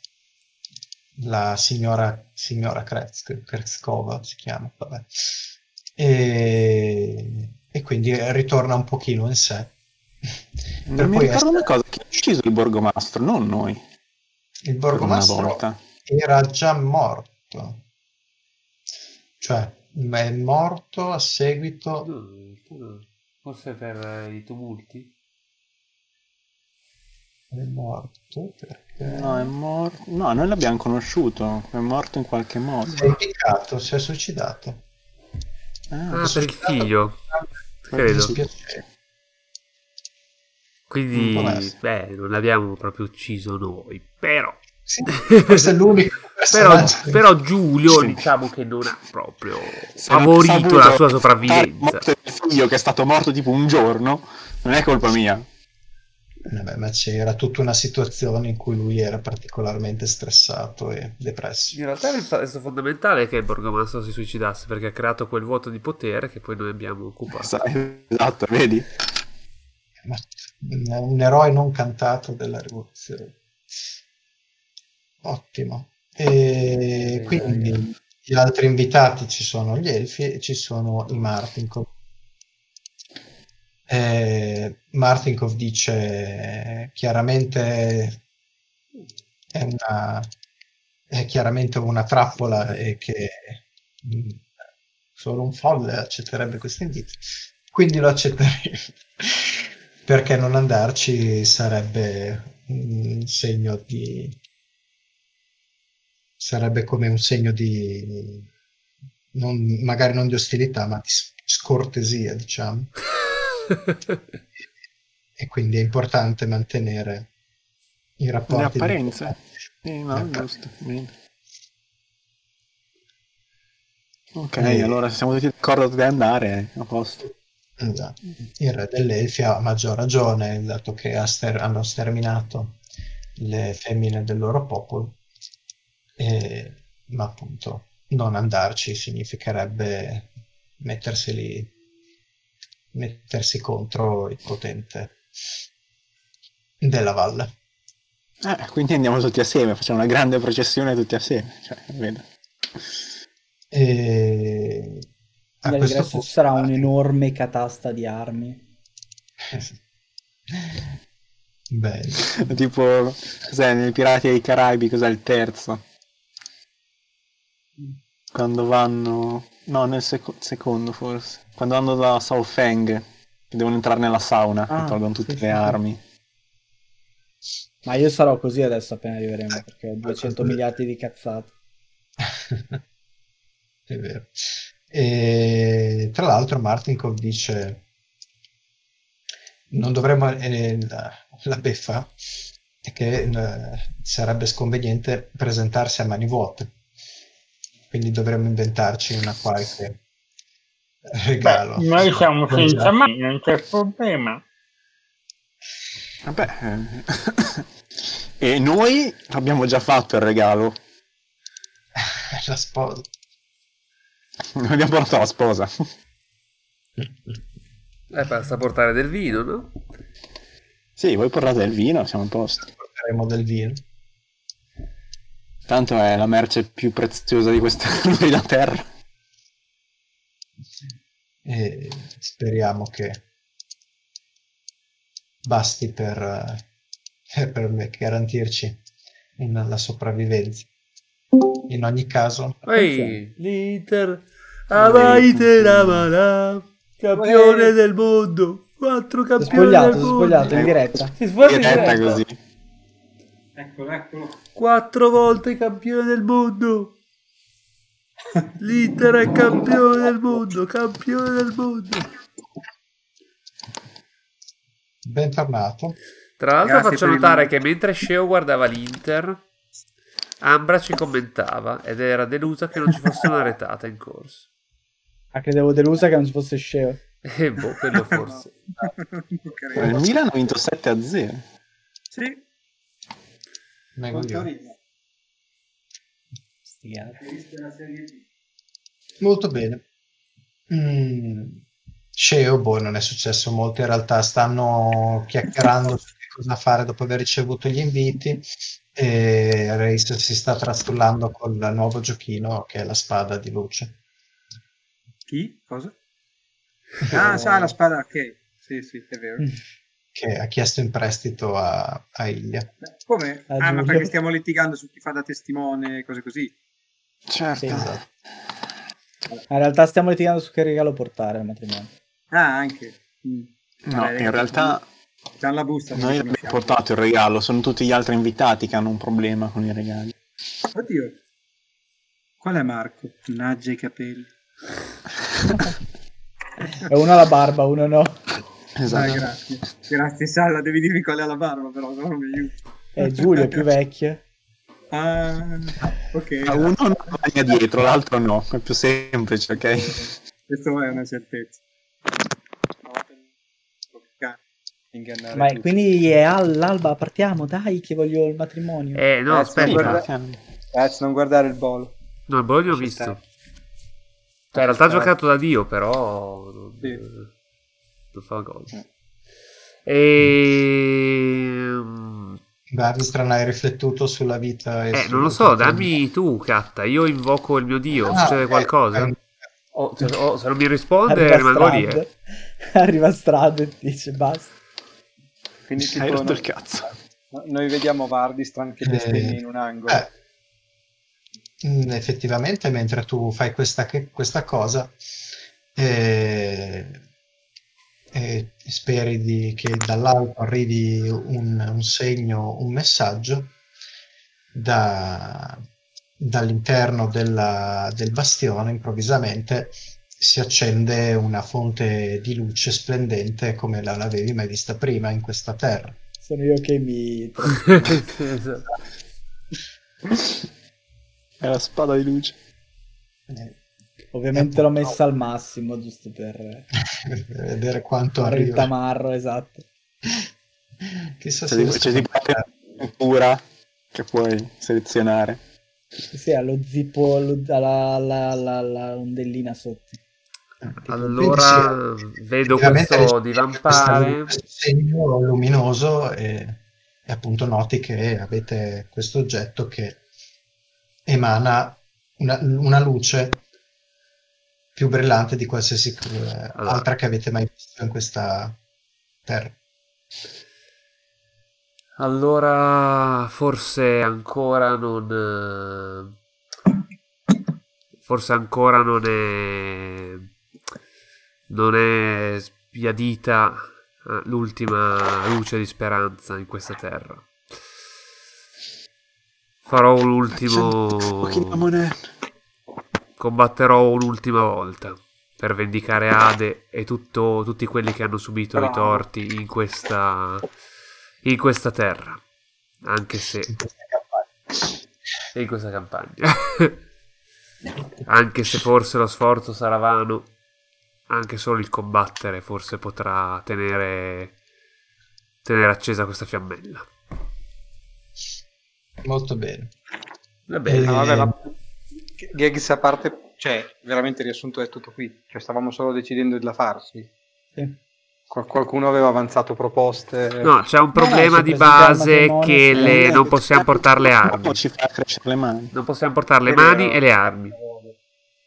la signora, signora Kretsk- Kretskova, si chiama, vabbè. E, e quindi ritorna un pochino in sé. Non mi poi ricordo essere- una cosa, chi ha ucciso il borgomastro, non noi, Il per borgomastro era già morto, cioè è morto a seguito realtà no. Forse per eh, i tumulti? è morto perché No, è morto... No, noi l'abbiamo conosciuto, è morto in qualche modo. si è impiccato, si è suicidato. Ah, Ah, per il figlio. Mi Credo. dispiace. Quindi, essere. beh, non l'abbiamo proprio ucciso noi. Però, Sì, questo è l'unico però, però Giulio, Sì. diciamo che non ha proprio favorito la sua sopravvivenza. del figlio che è stato morto tipo un giorno, non è colpa mia. Vabbè, ma c'era tutta una situazione in cui lui era particolarmente stressato e depresso. In realtà il pezzo fondamentale è che il borgomastro si suicidasse perché ha creato quel vuoto di potere che poi noi abbiamo occupato. Esatto, vedi? Ma un eroe non cantato della rivoluzione. Ottimo. E quindi gli altri invitati ci sono gli Elfi e ci sono i Martinkov. Eh, Martinkov dice chiaramente è una è chiaramente una trappola e che mh, solo un folle accetterebbe questo invito. Quindi lo accetterei (laughs) perché non andarci sarebbe un segno di sarebbe come un segno di non, magari non di ostilità ma di scortesia diciamo (laughs) e quindi è importante mantenere i rapporti Le apparenze. Sì, no, Eh, giusto. Ok, Eh. allora siamo tutti d'accordo di andare, a posto. Esatto. Il re dell'Elfi ha maggior ragione, dato che ster- hanno sterminato le femmine del loro popolo, Ma appunto non andarci significherebbe mettersi lì, mettersi contro il potente della valle. Eh, quindi andiamo tutti assieme, facciamo una grande processione tutti assieme. Cioè, vedo. E a questo All'ingresso punto ci sarà un'enorme catasta di armi. Bello. tipo, cos'è, nei Pirati dei Caraibi, cos'è il terzo? Quando vanno... No, nel seco- secondo forse. Quando vanno da Southang, che devono entrare nella sauna, Ah, che tolgono tutte sì, le sì, armi. Ma io sarò così adesso appena arriveremo, Eh, perché ho 200 questo è- miliardi di cazzate. (laughs) È vero. E, tra l'altro Martinkov dice non dovremmo eh, la, la beffa è che eh, sarebbe sconveniente presentarsi a mani vuote quindi dovremmo inventarci una qualche regalo Beh, noi siamo senza mani, non c'è problema. Vabbè. e noi abbiamo già fatto il regalo. la sposa Non abbiamo portato la sposa. Eh, basta portare del vino, no? Sì, voi portate il vino, siamo a posto. porteremo del vino Tanto è la merce più preziosa di questa (laughs) della terra. e speriamo che basti per, eh, per garantirci in- la sopravvivenza. In ogni caso, Ehi, l'Inter, Avaite campione del mondo, quattro campioni spogliato, del mondo. spogliato in diretta. Si spoglia in diretta. così. Eccolo, eccolo. Quattro volte campione del mondo. L'Inter è campione del mondo, campione del mondo. bentornato. Tra l'altro Grazie faccio il notare momento. che mentre Sceo guardava l'Inter, Ambra ci commentava ed era delusa che non ci fosse una retata in corso. Ah, credevo delusa che non ci fosse sceo. E boh, quello forse. Non (laughs) credo. Il Milan ha vinto 7 a 0. Sì, Vengo con io. Torino. Sti cazzi. Hai visto la Serie B? Molto bene. Mm. Sceo, boh, non è successo molto. In realtà stanno chiacchierando (laughs) su che cosa fare dopo aver ricevuto gli inviti. E Reis si sta trastullando col nuovo giochino che è la spada di luce. Chi? Cosa? (laughs) Ah, sa la spada, ok. Sì, sì, è vero. (laughs) che ha chiesto in prestito a, a Ilia. Come? Ah, Ah, ma perché stiamo litigando su chi fa da testimone e cose così? Certo. Sì. Esatto. In realtà stiamo litigando su che regalo portare al matrimonio. Ah, anche. Mm. No, Vabbè, in realtà C'hanno la busta. noi abbiamo portato il regalo, sono tutti gli altri invitati che hanno un problema con i regali. Oddio. Qual è Marco? Naggia i capelli. (laughs) Uno ha la barba, uno no. Dai, Esatto. grazie. Grazie, Salla. Devi dirmi qual è la barba, però, no non mi aiuti. E Giulio è più (laughs) vecchio. Ah, ok. Ah, Uno non bagna dietro, l'altro no, è più semplice, ok? Questo è una certezza. Ma tutti. quindi è all'alba, partiamo, dai, che voglio il matrimonio. Eh, no, Eh, aspetta. sì, guarda-. Ragazzi, non guardare il bolo. No, il Bologna ho Ci visto. Cioè, in realtà ha giocato da Dio, però non, Sì. Non fa gol. Eh. E... Bardistran hai riflettuto sulla vita e Eh, non lo so, dammi tu, Catta. Io invoco il mio dio. Ah, Succede eh, qualcosa? eh, O, se, o se non mi risponde, Arriva rimango lì. Eh. (laughs) arriva Strad e dice basta. Quindi Hai tipo, rotto noi, il cazzo. noi vediamo Vardistran che Eh, bestemmia in un angolo. Eh, mm, effettivamente, mentre tu fai questa, che- questa cosa, eh, e speri di- che dall'alto arrivi un, un segno, un messaggio, da- dall'interno della- del bastione improvvisamente si accende una fonte di luce splendente come non l'avevi mai vista prima in questa terra. Sono io che mi... (laughs) (laughs) È la spada di luce. Eh, Ovviamente l'ho messa al massimo, giusto per (laughs) per vedere quanto il arriva. tamarro, esatto. Chissà C'è se c'è una cura che puoi selezionare. Sì, allo zippo, allo- alla, alla, alla- alla ondellina sotto. Allora vedo questo divampare. questo segno luminoso e, e appunto noti che avete questo oggetto che emana una, una luce più brillante di qualsiasi Allora. altra che avete mai visto in questa terra. Allora, forse ancora non. eh, Forse ancora non è. Non è sbiadita eh, l'ultima luce di speranza in questa terra. Farò un ultimo. Combatterò un'ultima volta per vendicare Ade e tutto- tutti quelli che hanno subito i Bravo. torti in questa, in questa terra. Anche se In questa campagna. in questa campagna. (laughs) anche se forse lo sforzo sarà vano, anche solo il combattere forse potrà tenere, tenere accesa questa fiammella. Molto bene. Va bene. Eh, vabbè, ma gags a parte, cioè, veramente il riassunto è tutto qui. Cioè, stavamo solo decidendo di la farsi. Sì. Qual- qualcuno aveva avanzato proposte. No, c'è un problema si di base che le- non possiamo portare le armi. Ci fa crescere le mani. Non possiamo portare le vero. mani e le armi.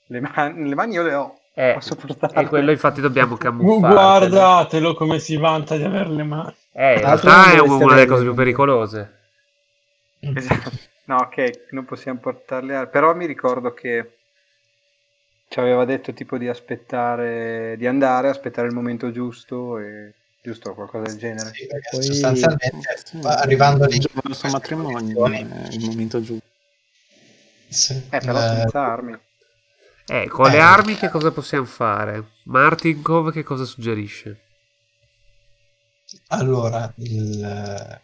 Le, man- le mani io le ho. Eh, Posso portarle. e quello infatti dobbiamo camuffare. (laughs) Guardatelo come si vanta di avere le mani. Eh, in realtà è una delle cose più pericolose. Esatto. No, ok, non possiamo portarle a... Però mi ricordo che ci aveva detto tipo di aspettare, di andare, aspettare il momento giusto e... Giusto, qualcosa del genere. Sì, perché Poi- sostanzialmente Sì, arrivando lì il giorno del suo matrimonio è il momento giusto. Sì, Eh, però eh, senza armi. Eh, con le Eh. armi che cosa possiamo fare? Martinkov che cosa suggerisce? Allora, il-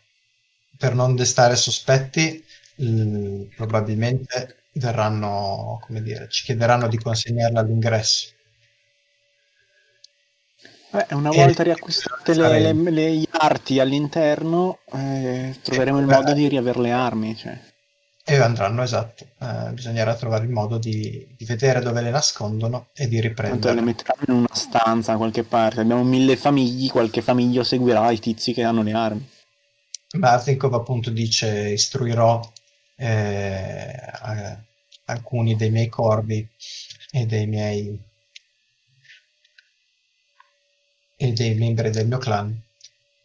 per non destare sospetti, il- probabilmente verranno, come dire, ci chiederanno di consegnarla all'ingresso. Beh, una E- volta riacquistate le, le- le- arti all'interno, eh, troveremo il beh, modo di riavere le armi. Cioè. E andranno, esatto. Eh, bisognerà trovare il modo di, di vedere dove le nascondono e di Tanto le metteranno in una stanza da qualche parte. Abbiamo mille famiglie, qualche famiglio seguirà i tizi che hanno le armi. Martinkov appunto dice istruirò eh, alcuni dei miei corvi e dei miei e dei membri del mio clan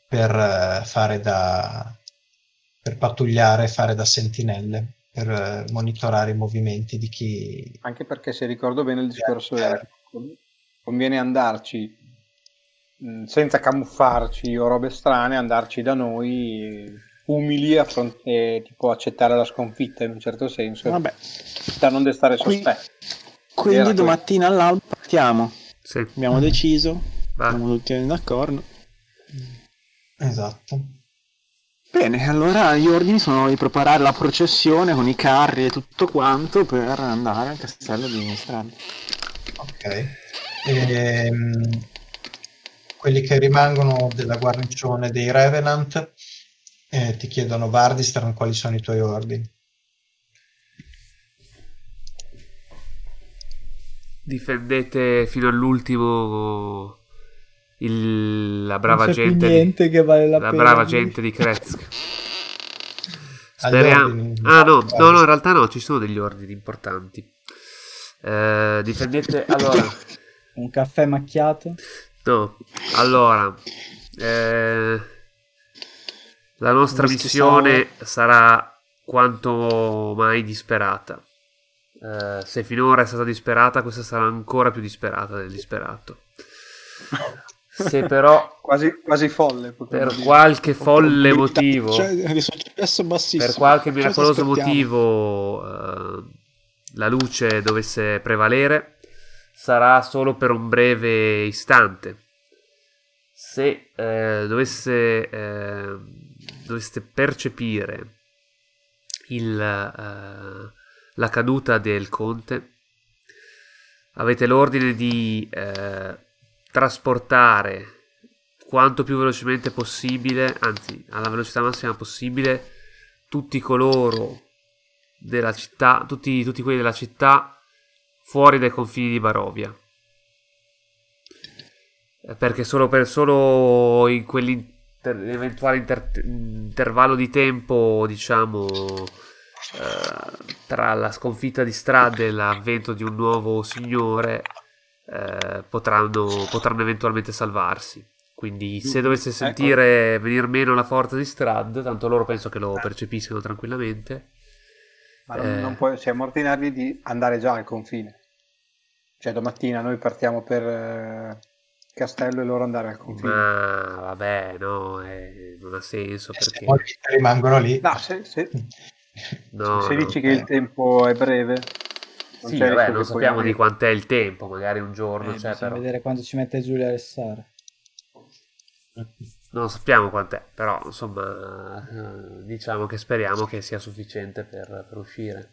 per eh, fare da per pattugliare, fare da sentinelle per eh, monitorare i movimenti di chi Anche perché se ricordo bene il discorso è conviene andarci mh, senza camuffarci o robe strane, andarci da noi umili a fronte, tipo accettare la sconfitta in un certo senso, Vabbè, da non destare Qui- sospetti. quindi domattina all'alba partiamo. Sì. Abbiamo deciso, Va. siamo tutti d'accordo. esatto Bene, allora gli ordini sono di preparare la processione con i carri e tutto quanto per andare al castello di Strada. ok Ehm, quelli che rimangono della guarnigione dei Revenant eh, ti chiedono Vardistran quali sono i tuoi ordini Difendete fino all'ultimo il- la brava non c'è più gente di, niente che vale la, la pena. brava gente di Kretsk. (laughs) Speriamo. Ah, no, no, no, in realtà no, ci sono degli ordini importanti. Eh, difendete. (laughs) Allora, Un caffè macchiato. no, allora. eh, la nostra missione sarà quanto mai disperata. Eh, se finora è stata disperata, questa sarà ancora più disperata del disperato. Se però (laughs) Quasi, quasi folle. per dire. qualche folle motivo, Cioè, per qualche miracoloso motivo eh, la luce dovesse prevalere, sarà solo per un breve istante. Se eh, dovesse, eh, doveste percepire il, eh, la caduta del conte, avete l'ordine di eh, trasportare quanto più velocemente possibile, anzi alla velocità massima possibile, tutti coloro della città, tutti, tutti quelli della città fuori dai confini di Barovia. Eh, Perché solo, per, solo in quell'eventuale inter- intervallo di tempo, diciamo, eh, tra la sconfitta di Strad e l'avvento di un nuovo signore, eh, potranno, potranno eventualmente salvarsi. Quindi se dovesse sentire venir meno la forza di Strad, tanto loro penso che lo percepiscano tranquillamente. Ma non, Eh. non può- siamo ordinati di andare già al confine. Cioè domattina noi partiamo per eh, Castello e loro andare al confine. Ma vabbè, no, eh, non ha senso E se perché... poi rimangono lì. No, se, se- No, se no. dici che il tempo è breve, non Sì, vabbè, non sappiamo di quant'è il tempo, magari un giorno Eh, bisogna però... vedere quanto ci mette Giulia a restare. Non sappiamo quant'è, però insomma, eh, diciamo che speriamo che sia sufficiente per, per uscire.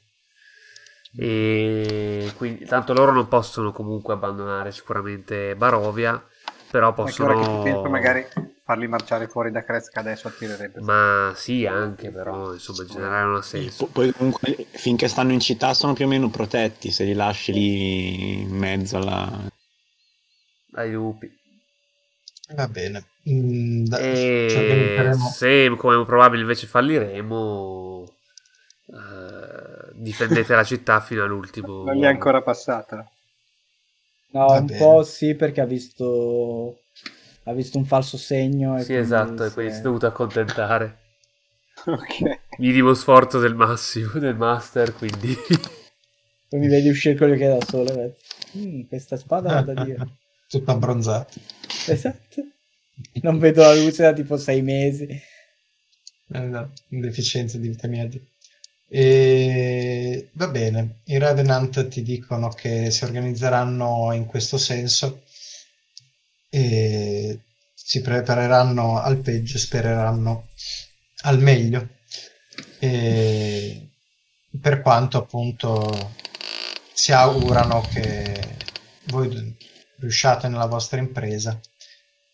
E quindi, tanto loro non possono comunque abbandonare sicuramente Barovia, però Anche ora che possono... penso, magari farli marciare fuori da Krezka adesso attirerebbe. Ma sì, anche, però insomma, in generale non ha senso. Po- Poi comunque finché stanno in città sono più o meno protetti, se li lasci lì in mezzo alla... Ai lupi. Va bene. Mm, da- E se come probabile invece falliremo, eh, difendete la città fino all'ultimo. Non gli è ancora passata. No, Va un bene. po' sì, perché ha visto. Ha visto un falso segno. E Sì, esatto, e quindi è- si è dovuto accontentare. Ok. Minimo sforzo del massimo, (laughs) del master, quindi... Poi mi vedi uscire con gli occhi da sole. "Mm, questa spada va da Dio. (laughs) Tutto abbronzato. esatto. Non vedo la luce da tipo sei mesi. Eh, no, deficienza di vitamina D. Va bene, i Revenant ti dicono che si organizzeranno in questo senso e si prepareranno al peggio, spereranno al meglio. E per quanto appunto si augurano che voi riusciate nella vostra impresa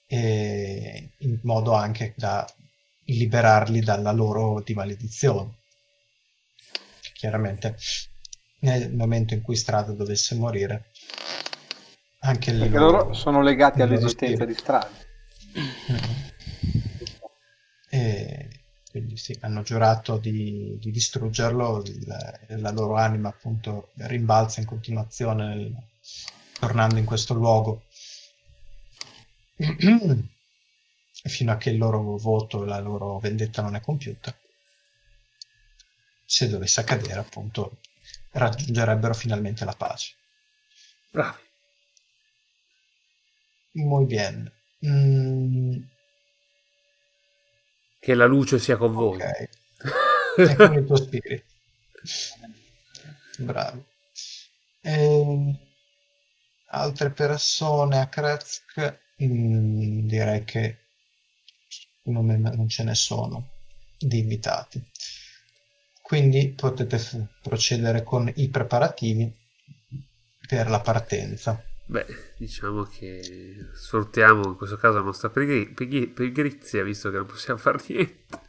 e in modo anche da liberarli dalla loro di maledizione. Chiaramente nel momento in cui Strada dovesse morire, anche Perché loro- loro sono legati all'esistenza di strade. E quindi sì, hanno giurato di, di distruggerlo, il- la loro anima appunto rimbalza in continuazione nel- tornando in questo luogo (clears throat) fino a che il loro voto, la loro vendetta non è compiuta. Se dovesse accadere, appunto, raggiungerebbero finalmente la pace. Bravi. Muy bien. Mm, Che la luce sia con voi. ok. E con il tuo spirito. Bravo. Ehm, altre persone a Krezk, mm, direi che non, me- non ce ne sono di invitati. Quindi potete f- procedere con i preparativi per la partenza. Beh, diciamo che sfruttiamo in questo caso la nostra pigri- pigri- pigrizia, visto che non possiamo fare niente.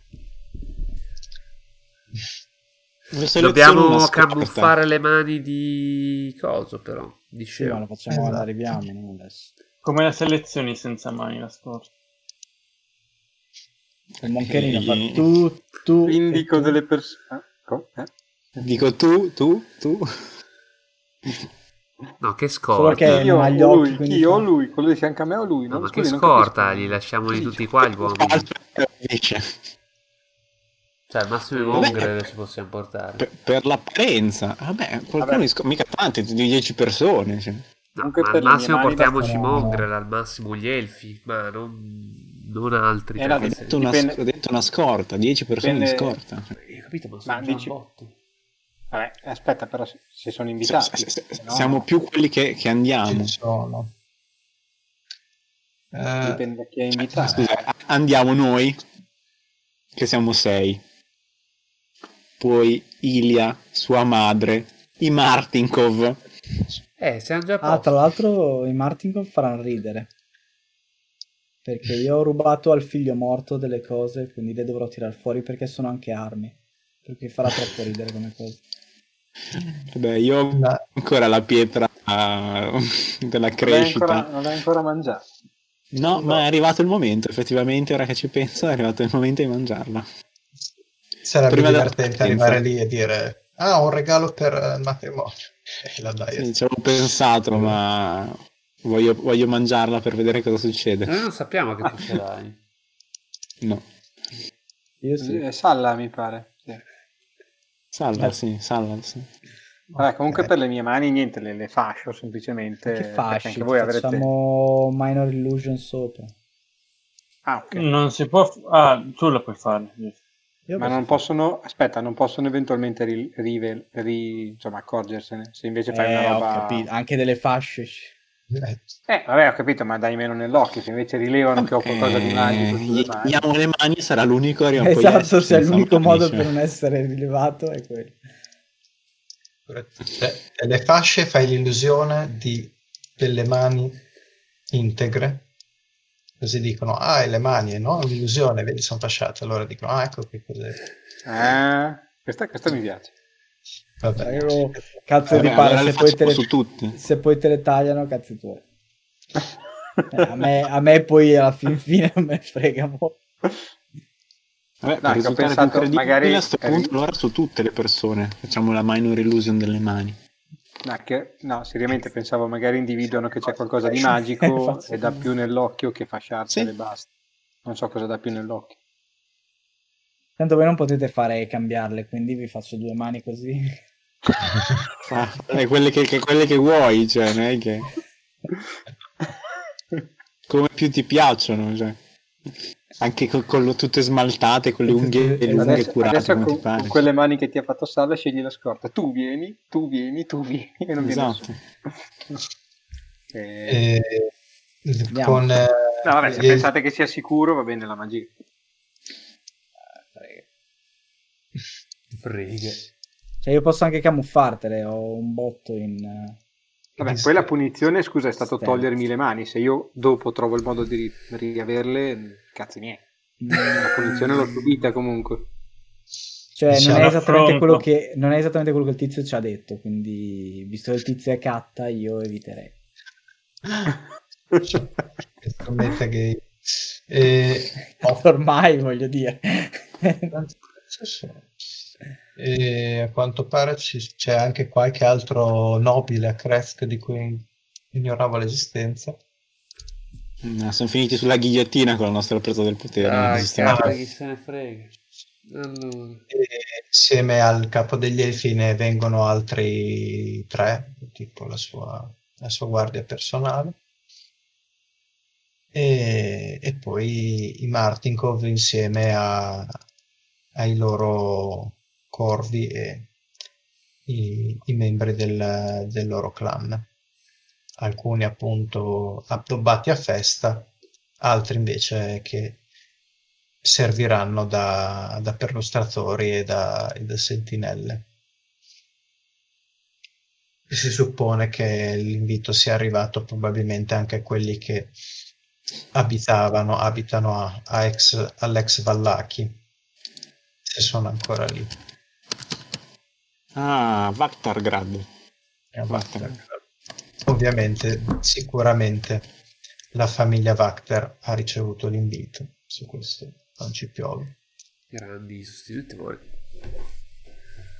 Dobbiamo camuffare le mani di coso, però. Di Sì, ma lo facciamo Esatto. arriviamo, adesso. Come la selezioni senza mani la scorta? Il moncherino fa Eh, tu, tu. Indico tu. delle persone. Eh? Dico tu, tu, tu. No, che scorta. che- Io gli o occhi, lui, quindi chi fa- o lui, quello di fianco a me o lui, No, no? ma che scorta, capisco. li lasciamoli tutti qua gli uomini. Dice. Cioè, al massimo mongre ci possiamo portare. Per, per l'apparenza. Vabbè, qualcuno Vabbè. sc- mica tanti, di 10 persone. cioè. No, ma per al massimo portiamoci i bastano- mongre, al massimo gli elfi, ma non, non altri. Eh, perché Ho se- detto, una, Dipende- detto una scorta, 10 persone Dipende- di scorta. Cioè. Capito, ma Ma sono già dici-. Vabbè, aspetta, però se, sono invitati. se- se- se no, siamo più quelli che, che andiamo. Ci sono. Eh, Dipende da chi è invitato. Scusa, a- andiamo noi, che siamo sei. Poi Ilia, sua madre, i Martinkov. Eh, siamo già Ah, tra l'altro i Martinkov faranno ridere. Perché io ho rubato al figlio morto delle cose, quindi le dovrò tirare fuori perché sono anche armi. Perché farà troppo ridere come cosa. Vabbè, io ho ancora la pietra ah, della Non l'hai crescita. ancora, non l'hai ancora mangiato. No, ma è arrivato il momento, effettivamente, ora che ci penso, è arrivato il momento di mangiarla. sarebbe Prima divertente arrivare lì e dire ah un regalo per eh, il matrimonio (laughs) e la dai Sì, ci avevo pensato, ma voglio, voglio mangiarla per vedere cosa succede. Noi non sappiamo che tu ce l'hai. No. Io sì. Eh, Salla, mi pare. Sì. Salva, sì, salva, sì. Vabbè, comunque Ok. per le mie mani niente, le, le fascio semplicemente. Che perché fasci, Anche voi avrete... facciamo Minor Illusion sopra. Ah, ok. Non si può... f- Ah, tu la puoi fare. Io Ma non possono, aspetta, non possono eventualmente ri, rive- ri- insomma, accorgersene. Se invece fai Eh, una ho roba... capito, anche delle fasce. Eh, Eh, vabbè, ho capito, ma dai meno nell'occhio. Se invece rilevano che ho qualcosa di magico gli mani. diamo le mani sarà l'unico a Esatto, se è l'unico modo per non essere rilevato è quello. Cioè, le fasce fai l'illusione di delle mani integre così dicono ah e le mani e no l'illusione vedi sono fasciate allora dicono ah ecco che cos'è Eh, questa, questa mi piace. Vabbè Io- cazzo Vabbè, di pare, allora se poi, le, su tutte. se poi te le tagliano, cazzi tuoi. Eh, a, me, a me poi alla fin fine non me frega mo. Vabbè, No, ho pensato, magari- a questo punto allora su tutte le persone facciamo la minor illusion delle mani. No, che- no, seriamente pensavo magari individuano che c'è qualcosa di Eh, magico (laughs) faccio- e dà più nell'occhio che fasciarsele Sì. basta. Non so cosa dà più nell'occhio. Tanto voi non potete fare cambiarle, quindi vi faccio due mani così. Ah, è quelle che, che- quelle che vuoi, cioè, non è che... Come più ti piacciono, cioè. Anche con, con lo- tutte smaltate, con le unghie Tutte- lunghe Adesso, curate adesso come con, ti pare. con quelle mani che ti ha fatto Salla scegli la scorta. Tu vieni, tu vieni, tu vieni e non Esatto. Eh, E, con eh, No, vabbè, se gli- pensate che sia sicuro va bene la magia. Frega. Cioè io posso anche camuffartele, ho un botto in... eh, Vabbè, Visto- poi la punizione, scusa, è stato Stealth. togliermi le mani. Se io dopo trovo il modo di ri- riaverle, cazzi miei. La punizione l'ho subita comunque. Cioè, non è, esattamente affronto. quello che, non è esattamente quello che il tizio ci ha detto, quindi visto che il tizio è catta, io eviterei. Scommetto che (laughs) e, Ormai voglio dire. E a quanto pare ci- c'è anche qualche altro nobile a Kresk di cui ignoravo l'esistenza No, sono finiti sulla ghigliottina con la nostra presa del potere. più. chi se ne frega. Allora. e insieme al capo degli elfi ne vengono altri tre tipo la sua, la sua guardia personale e, e poi i Martinkov insieme a- ai loro corvi e i, i membri del, del loro clan. Alcuni appunto addobbati a festa, altri invece che serviranno da, da perlustratori e da, e da sentinelle. E si suppone che l'invito sia arrivato probabilmente anche a quelli che abitavano, abitano a, a ex, all'ex Vallaki, se sono ancora lì. Ah, Vaktargrad. Ovviamente, sicuramente la famiglia Vakter ha ricevuto l'invito su questo. non ci piove. Grandi sostenitori.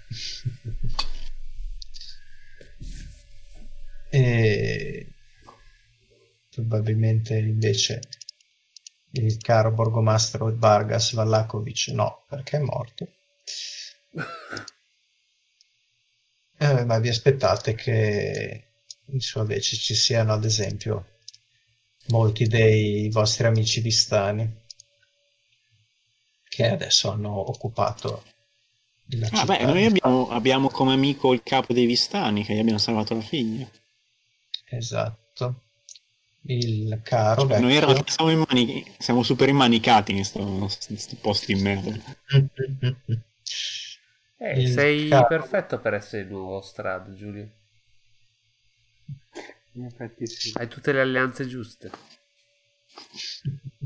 (laughs) e probabilmente invece il caro borgomastro Vargas Vallakovic no, perché è morto. (laughs) Eh, ma vi aspettate che in sua vece ci siano, ad esempio, molti dei vostri amici vistani che adesso hanno occupato la Ah, città. beh, noi abbiamo, abbiamo come amico il capo dei Vistani che gli abbiamo salvato la figlia. Esatto. Il caro vecchio. Noi realtà siamo, in mani- siamo super immanicati in sto, sto posto di merda. (laughs) Eh, sei caro- perfetto per essere il nuovo Strad, Giulio. In effetti sì. Hai tutte le alleanze giuste.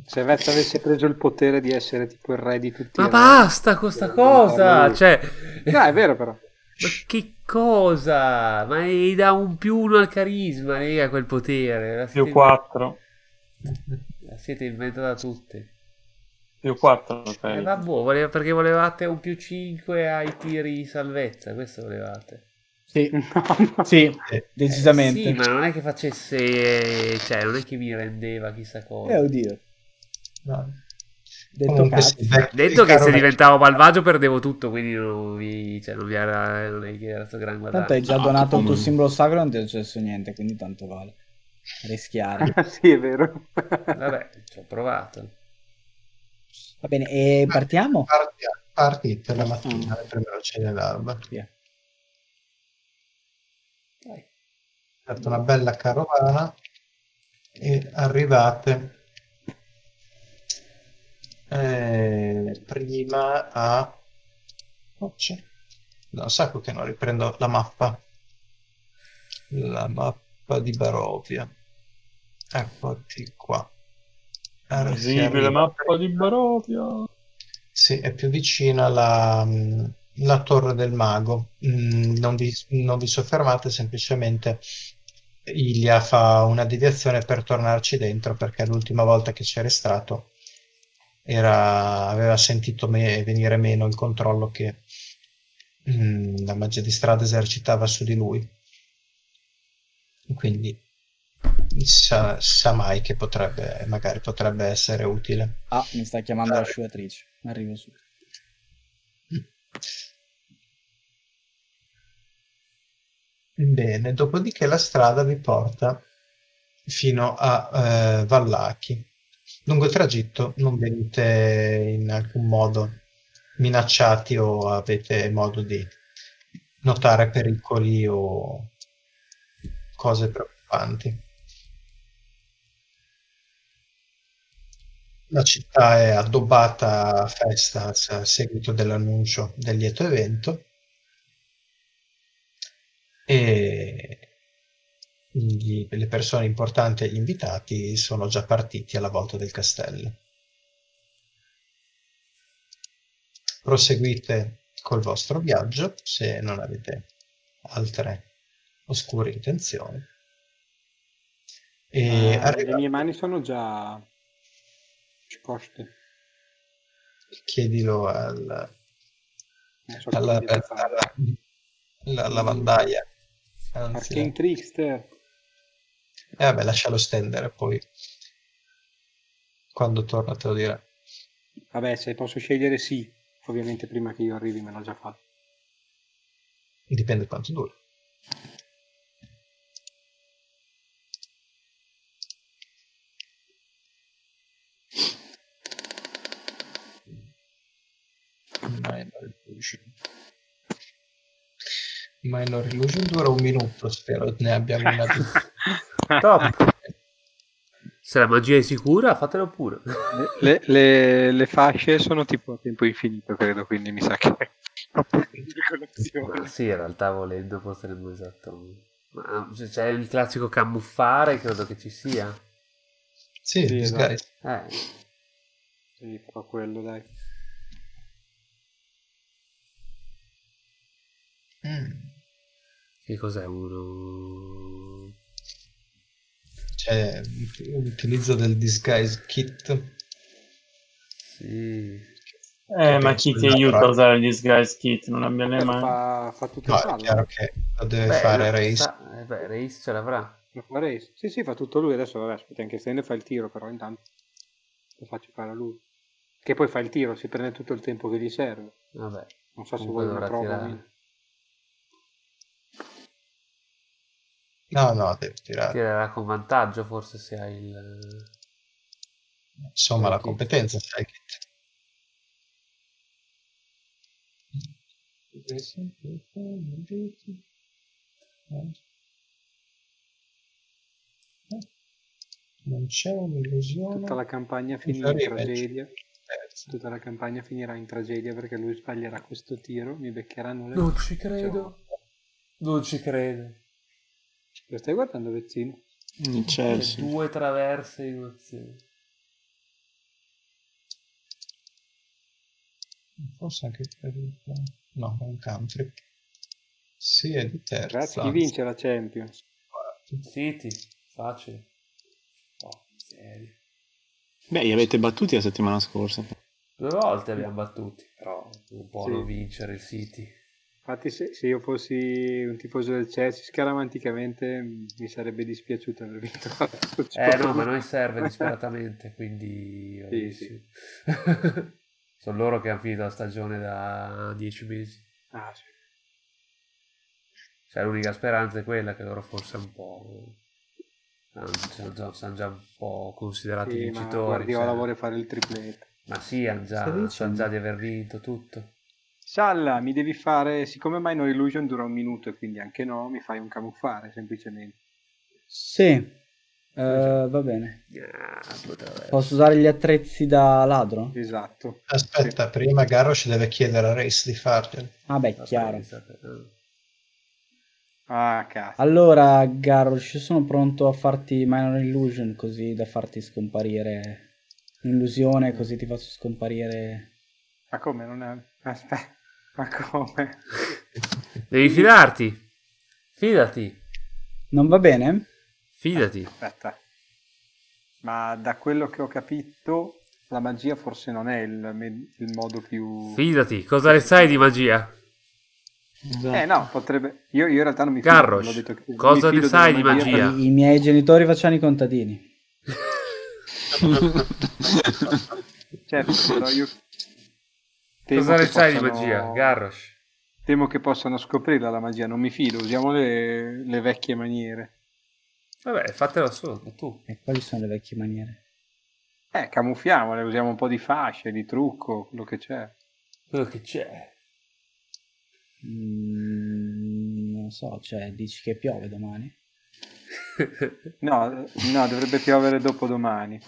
Se Vez avesse preso il potere di essere tipo il re di tutti Ma i re, basta con sta cosa! Cioè. No, è vero però. (laughs) ma che cosa? Ma gli dà un più uno al carisma, raga, quel potere. La Più siete, 4. (laughs) la siete inventata tutti. Più 4. Eh, vabbè, voleva- perché volevate un più 5 ai tiri di salvezza, questo volevate. Sì, (laughs) sì, decisamente. Eh, sì, ma non è che facesse... Cioè, non è che mi rendeva chissà cosa. Eh, oddio. No. Detto Comunque cazzo. Detto che se diventavo malvagio perdevo tutto, quindi non vi, cioè, non vi era, non è che era sto gran Tanto guadagno. hai già No, donato il tuo simbolo sacro e non ti è successo niente, quindi tanto vale. (laughs) Rischiare. sì, è vero. Vabbè, ci ho provato. Va bene, e partiamo? Parti- Partite la mattina alle prime luci dell'alba. Via. Dai. Fate una bella carovana e arrivate eh, prima a... Oh, c'è. Da un sacco che non riprendo la mappa. La mappa di Barovia. Eccoti qua. Arriva- mappa di Barovia. Sì, è più vicina alla mm, la Torre del Mago. Mm, non vi, non vi soffermate, semplicemente Ilia fa una deviazione per tornarci dentro perché l'ultima volta che c'era stato era- aveva sentito me- venire meno il controllo che mm, la magia di strada esercitava su di lui. Quindi sa, sa mai che potrebbe, magari potrebbe essere utile. Ah, mi sta chiamando l'asciugatrice. Arrivo su. Bene, dopodiché la strada vi porta fino a eh, Vallaki. Lungo il tragitto non venite in alcun modo minacciati o avete modo di notare pericoli o cose preoccupanti. La città è addobbata a festa a seguito dell'annuncio del lieto evento e gli- le persone importanti e gli invitati sono già partiti alla volta del castello. Proseguite col vostro viaggio se non avete altre oscure intenzioni. E arriva- le mie mani sono già scosce. chiedilo al, so alla, fare. alla, alla lavandaia. Anzi, Arcane Trickster. eh, vabbè, lascialo stendere poi. Quando torna te lo dirà. Vabbè, se posso scegliere sì. Ovviamente prima che io arrivi me l'ho già fatto. Dipende quanto dura. Minor Illusion. Minor Illusion dura un minuto, spero ne abbiamo una (laughs) Top. Se la magia è sicura, fatelo pure. Le, le- le fasce sono tipo a tempo infinito, credo, quindi mi sa che è sì, in realtà volendo potremmo esatto. C'è il classico camuffare, credo che ci sia. Sì, Sì, disguise. Eh, Sì, farò quello, dai. Mm. Che cos'è uno? C'è l'utilizzo del disguise kit. Sì. Eh, ma chi ti aiuta a usare il disguise kit? Non abbia le mani. Fa, fa tutto No, il chiaro che lo deve Beh, fare Race. sa- eh, beh, Race ce l'avrà. Lo fa Race. Sì, sì, fa tutto lui. Adesso, vabbè, aspetta, anche Stende fa il tiro, però intanto lo faccio fare a lui. Che poi fa il tiro, si prende tutto il tempo che gli serve. Vabbè. Non so se vuoi una prova. tirare. Mì. No, no, deve tirare. Tirerà con vantaggio forse se hai il... Insomma, la competenza, sai che... Non c'è un'illusione. Tutta la campagna finirà in tragedia. Tutta la campagna finirà in tragedia perché lui sbaglierà questo tiro, mi beccheranno le Non ci credo. Non ci credo. Lo stai guardando, Vezzino? Il Chelsea. Due traverse in azione. Forse anche per il... No, è un country. Sì, è di terza. Ragazzi, chi vince la Champions? City, facile. Oh, miseria. Beh, li avete battuti la settimana scorsa. Due volte abbiamo battuti, però non può Sì. non vincere il City. Infatti, se, se io fossi un tifoso del Chelsea, scaramanticamente mi sarebbe dispiaciuto aver vinto. Eh no, ma a noi serve (laughs) disperatamente, quindi... Sì, sì. (laughs) Sono loro che hanno finito la stagione da dieci mesi. Ah, sì. Cioè l'unica speranza è quella che loro forse un po'... Sono già, sono già un po' considerati Sì, ma vincitori. Guardiola cioè. vuole fare il tripletto. Ma sì, hanno già, dicendo? già di aver vinto tutto. Salla, mi devi fare, siccome My No Illusion dura un minuto e quindi anche no, mi fai un camuffare semplicemente. Sì, eh, va bene. Ah, Posso usare gli attrezzi da ladro? Esatto. Aspetta, prima Garrosh deve chiedere a Race di farglieli. Ah beh, chiaro. Ah, cazzo. Allora, Garrosh, sono pronto a farti Minor Illusion così da farti scomparire. Illusione, così ti faccio scomparire. Ma come? Non è... Aspetta, ma come? Devi fidarti. Fidati. Non va bene? Fidati. Aspetta. Ma da quello che ho capito, la magia forse non è il, il modo più... Fidati. Cosa ne sai di magia? Eh no, potrebbe... Io, io in realtà non mi fido. Garrosh, l'ho detto che- cosa ne sai di magia? I, i miei genitori facevano i contadini. (laughs) Certo, però io... temo Cosa ne sai di possano- magia? Garrosh. Temo che possano scoprirla la magia, non mi fido, usiamo le, le vecchie maniere. Vabbè, fatelo solo tu. E quali sono le vecchie maniere? Eh, camuffiamole, usiamo un po' di fasce, di trucco, quello che c'è. Quello che c'è. Mm, non so, cioè, dici che piove domani? (laughs) No, no, dovrebbe piovere dopodomani.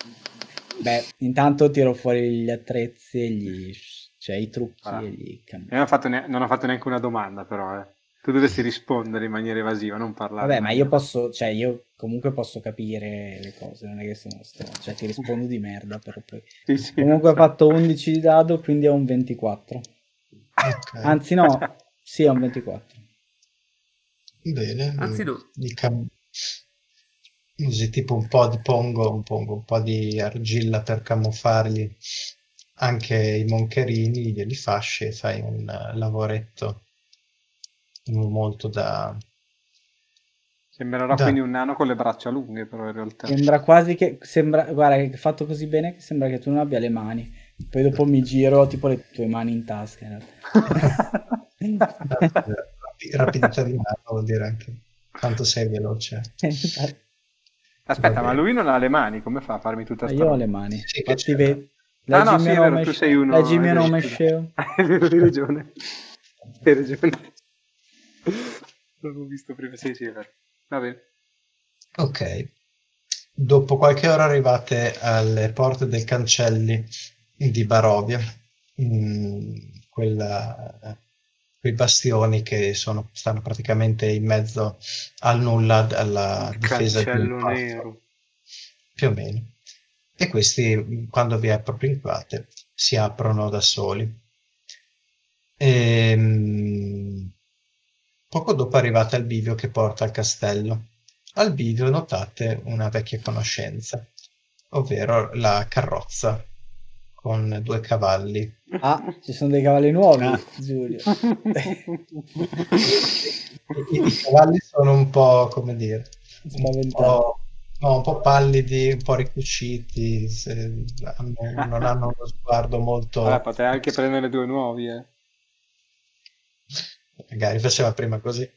Beh, intanto tiro fuori gli attrezzi e gli... cioè i trucchi Ah. e gli cam- Non ho, fatto ne- non ho fatto neanche una domanda, però, eh. Tu dovresti rispondere in maniera evasiva, non parlare. Vabbè, ma io posso, cioè io comunque posso capire le cose, non è che sono sto, cioè ti rispondo di merda però poi. (laughs) Sì, sì, Comunque ho fatto 11 di dado, quindi ho un 24. Ok, Anzi no, (laughs) sì, è un 24. bene. Anzi, no. di cam- Usi tipo un po' di pongo, un, pongo, un po' di argilla per camuffargli anche i moncherini, glieli fasci e fai un eh, lavoretto molto da... Sembrerà Dai. quindi un nano con le braccia lunghe, però in realtà. Sembra quasi che, sembra, guarda, che è fatto così bene che sembra che tu non abbia le mani. Poi dopo mi giro, tipo le tue mani in tasca. in (laughs) rapidità di mano vuol dire anche quanto sei veloce. (laughs) Aspetta, Va ma bene. lui non ha le mani, come fa a farmi tutta sta Io ho roba? le mani. Sì, che Infatti, c'è. Ah, no, leggi sì, il è mio vero, tu sei uno- Leggi il mio hai nome ragione. sceo. (laughs) Hai ragione. Hai ragione. Non l'ho visto prima. Sì, sì, è vero. Va bene. Ok. Dopo qualche ora arrivate alle porte dei cancelli di Barovia, Mm, quella- quei bastioni che sono- stanno praticamente in mezzo al nulla, alla difesa di un nero. più o meno. E questi, quando vi appropinquate, si aprono da soli. Ehm, poco dopo arrivate al bivio che porta al castello. Al bivio notate una vecchia conoscenza, ovvero la carrozza con due cavalli. Ah, ci sono dei cavalli nuovi, Ah. Giulio. (laughs) I, i cavalli sono un po', come dire, un po', no, un po' pallidi, un po' ricuciti, hanno- non hanno uno sguardo molto... Vabbè, potrai anche prendere due nuovi, eh. magari faceva prima così.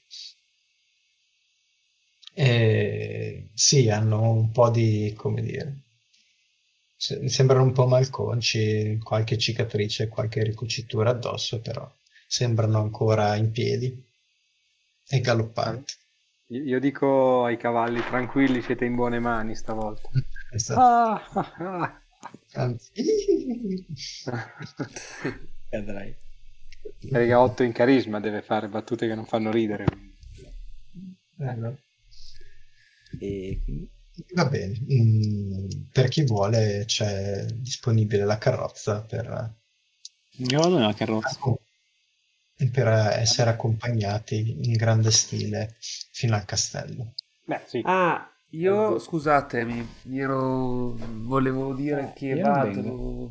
E sì, hanno un po' di, come dire, sembrano un po' malconci, qualche cicatrice, qualche ricucitura addosso, però sembrano ancora in piedi e galoppanti. Io dico ai cavalli, tranquilli, siete in buone mani stavolta. (laughs) Esatto. Ah, ah, (laughs) ah. Vedrai. Perché 8 in carisma deve fare battute che non fanno ridere. eh, no. E Va bene, Mm, per chi vuole c'è disponibile la carrozza per, Io vado nella carrozza. Per essere accompagnati in grande stile fino al castello. Beh, sì. Ah, io scusatemi, mi ero... volevo dire che io non vado,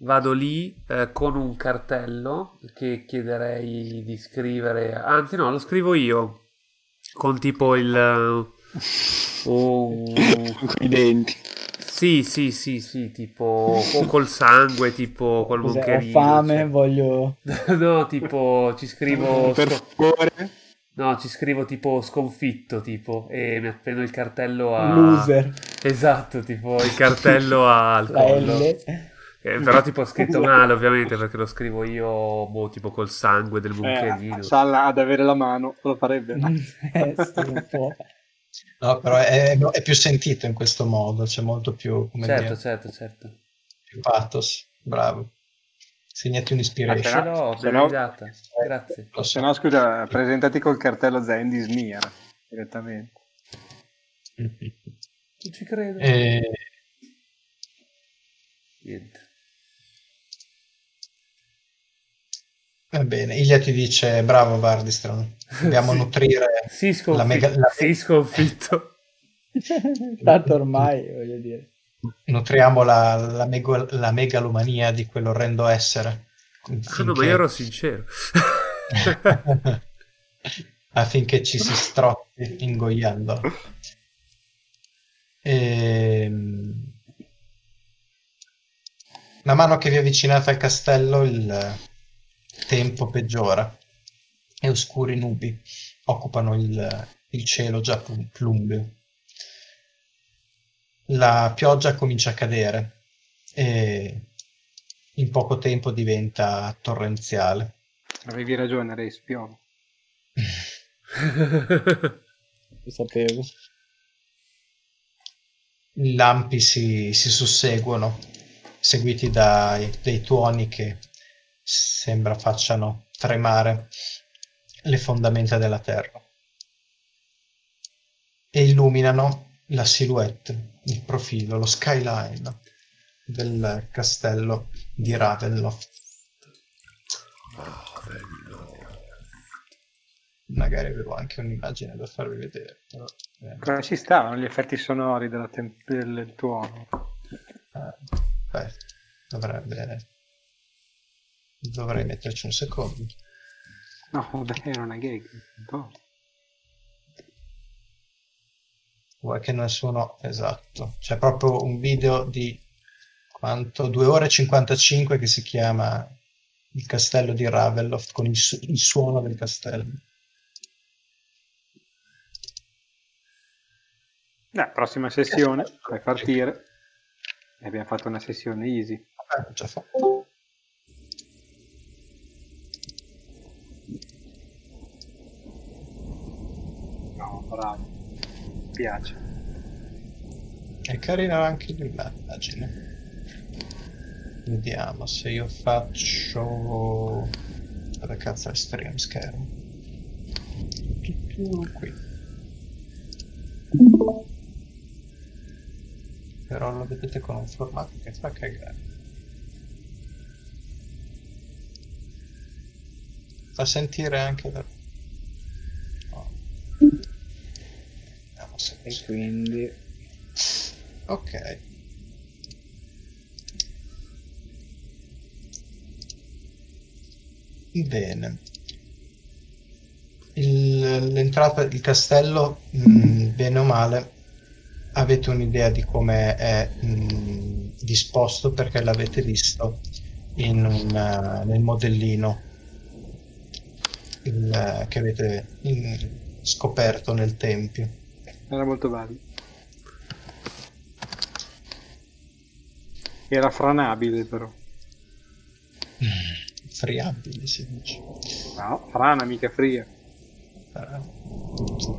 vado lì eh, con un cartello che chiederei di scrivere, anzi no, lo scrivo io, con tipo il... eh, (laughs) un- Con i denti. Sì, sì, sì, sì, tipo o col sangue, tipo col cos'è? Ho moncherino. fame, cioè. voglio... (laughs) No, tipo ci scrivo per favore. No, ci scrivo tipo sconfitto, tipo, e mi appendo il cartello a... Loser. Esatto, tipo il (laughs) cartello al collo. L. Eh, però tipo scritto (laughs) male, ovviamente, perché lo scrivo io, boh, tipo col sangue del Eh, bunkerino. Salla ad avere la mano, lo farebbe. Eh, sì, un po'. No, però è, è più sentito in questo modo, c'è molto più, come certo, dire, certo, certo. più pathos. Bravo. Segnati Ce un'ispiration. l'ho, se no-. Grazie. Lo Se so. no, scusa, presentati col cartello Zen di Smear direttamente. Non ci credo. E- Niente. va bene, Ilia ti dice, bravo Bardistron, dobbiamo Sì. nutrire Sì, sconfitto. la mega- la- Sì, sconfitto. (laughs) Tanto ormai, voglio dire. nutriamo la, la, mego- la megalomania di quell'orrendo essere. Ah, no, ma finché- io ero sincero. (laughs) affinché ci si strozzi ingoiando. Ehm, Man mano che vi avvicinate al castello, il tempo peggiora e oscuri nubi occupano il, il cielo già plu- plumbeo. La pioggia comincia a cadere e in poco tempo diventa torrenziale. Avevi ragione, Reis, piove. (laughs) Lo sapevo. I lampi si, si susseguono, seguiti dai, dai tuoni che sembra facciano tremare le fondamenta della terra e illuminano la silhouette, il profilo, lo skyline del castello di Ravenloft. Magari avevo anche un'immagine da farvi vedere. Però, eh, Come ci stavano gli effetti sonori della tem- del tuono? Eh, beh, dovrebbe... Dovrei metterci un secondo. No, vabbè, era una gag. No. Vuoi che nessuno... Esatto. C'è proprio un video di quanto? 2 ore e 55 che si chiama Il castello di Ravenloft con il, su- il suono del castello. Eh, prossima sessione, fai partire. E abbiamo fatto una sessione easy. Eh, già fatto. Bravo. Mi piace. È carina anche l'immagine. Vediamo se io faccio... Dove cazzo è stream schermo? Qui. Però lo vedete con un formato che fa cagare. Fa sentire anche da... e quindi ok. Bene. Il, l'entrata del castello mh, bene o male avete un'idea di come è mh, disposto perché l'avete visto in un, uh, nel modellino il, uh, che avete in, scoperto nel tempio. Era molto bello. Era franabile però. (laughs) Friabile si dice. No, frana, mica fria.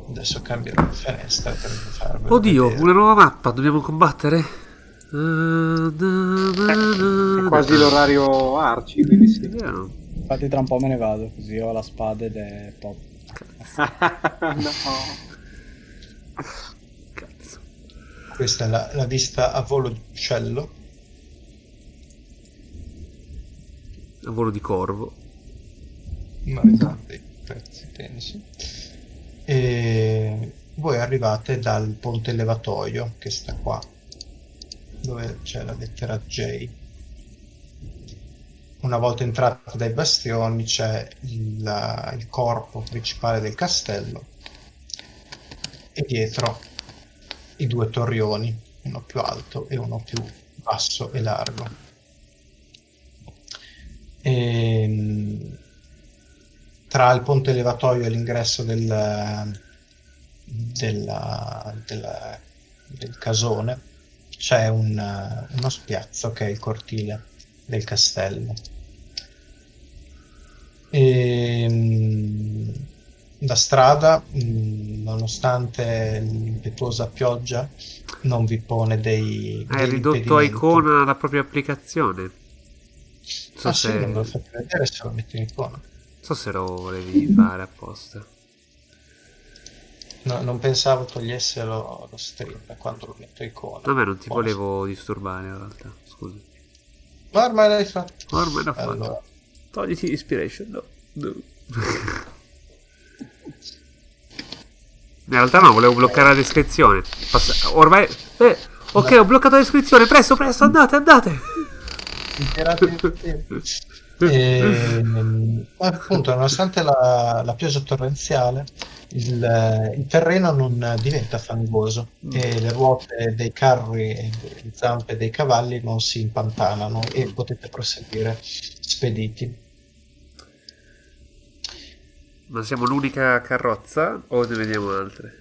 Adesso cambierò la finestra per farvelo Oddio, vedere. una nuova mappa, dobbiamo combattere? È quasi l'orario Arci, quindi sì. Vediamo. Infatti tra un po' me ne vado, così ho la spada ed è top. (laughs) no. Cazzo. Questa è la, la vista a volo di uccello. A volo di corvo. ma dei pezzi pensi. E voi arrivate dal ponte levatoio che sta qua, dove c'è la lettera J. Una volta entrati dai bastioni c'è il, il corpo principale del castello e dietro i due torrioni, uno più alto e uno più basso e largo. Ehm, tra il ponte levatoio e l'ingresso del, della- della- del casone c'è un- uno spiazzo che è il cortile del castello. Ehm, la strada, mh, nonostante l'impetuosa pioggia, non vi pone dei, Hai dei ridotto a icona la propria applicazione. So, Ah, sì, se, non ve lo fate vedere se lo metto in icona. so se lo volevi fare apposta. No, non pensavo togliesse lo, stream quando lo metto in icona. Vabbè, non ti Buono. volevo disturbare in realtà. Scusa. Ma ormai l'hai fatto. Ormai l'ho fatto. Allora, Togliti ispiration. No. no. (laughs) In realtà no, volevo bloccare la descrizione. Passa- Ormai... Eh, ok, ho bloccato la descrizione. Presto, presto, andate, andate. (laughs) Ehm, appunto, nonostante la, la pioggia torrenziale, il, il terreno non diventa fangoso e le ruote dei carri e le zampe dei cavalli non si impantanano e potete proseguire spediti. Ma siamo l'unica carrozza o ne vediamo altre?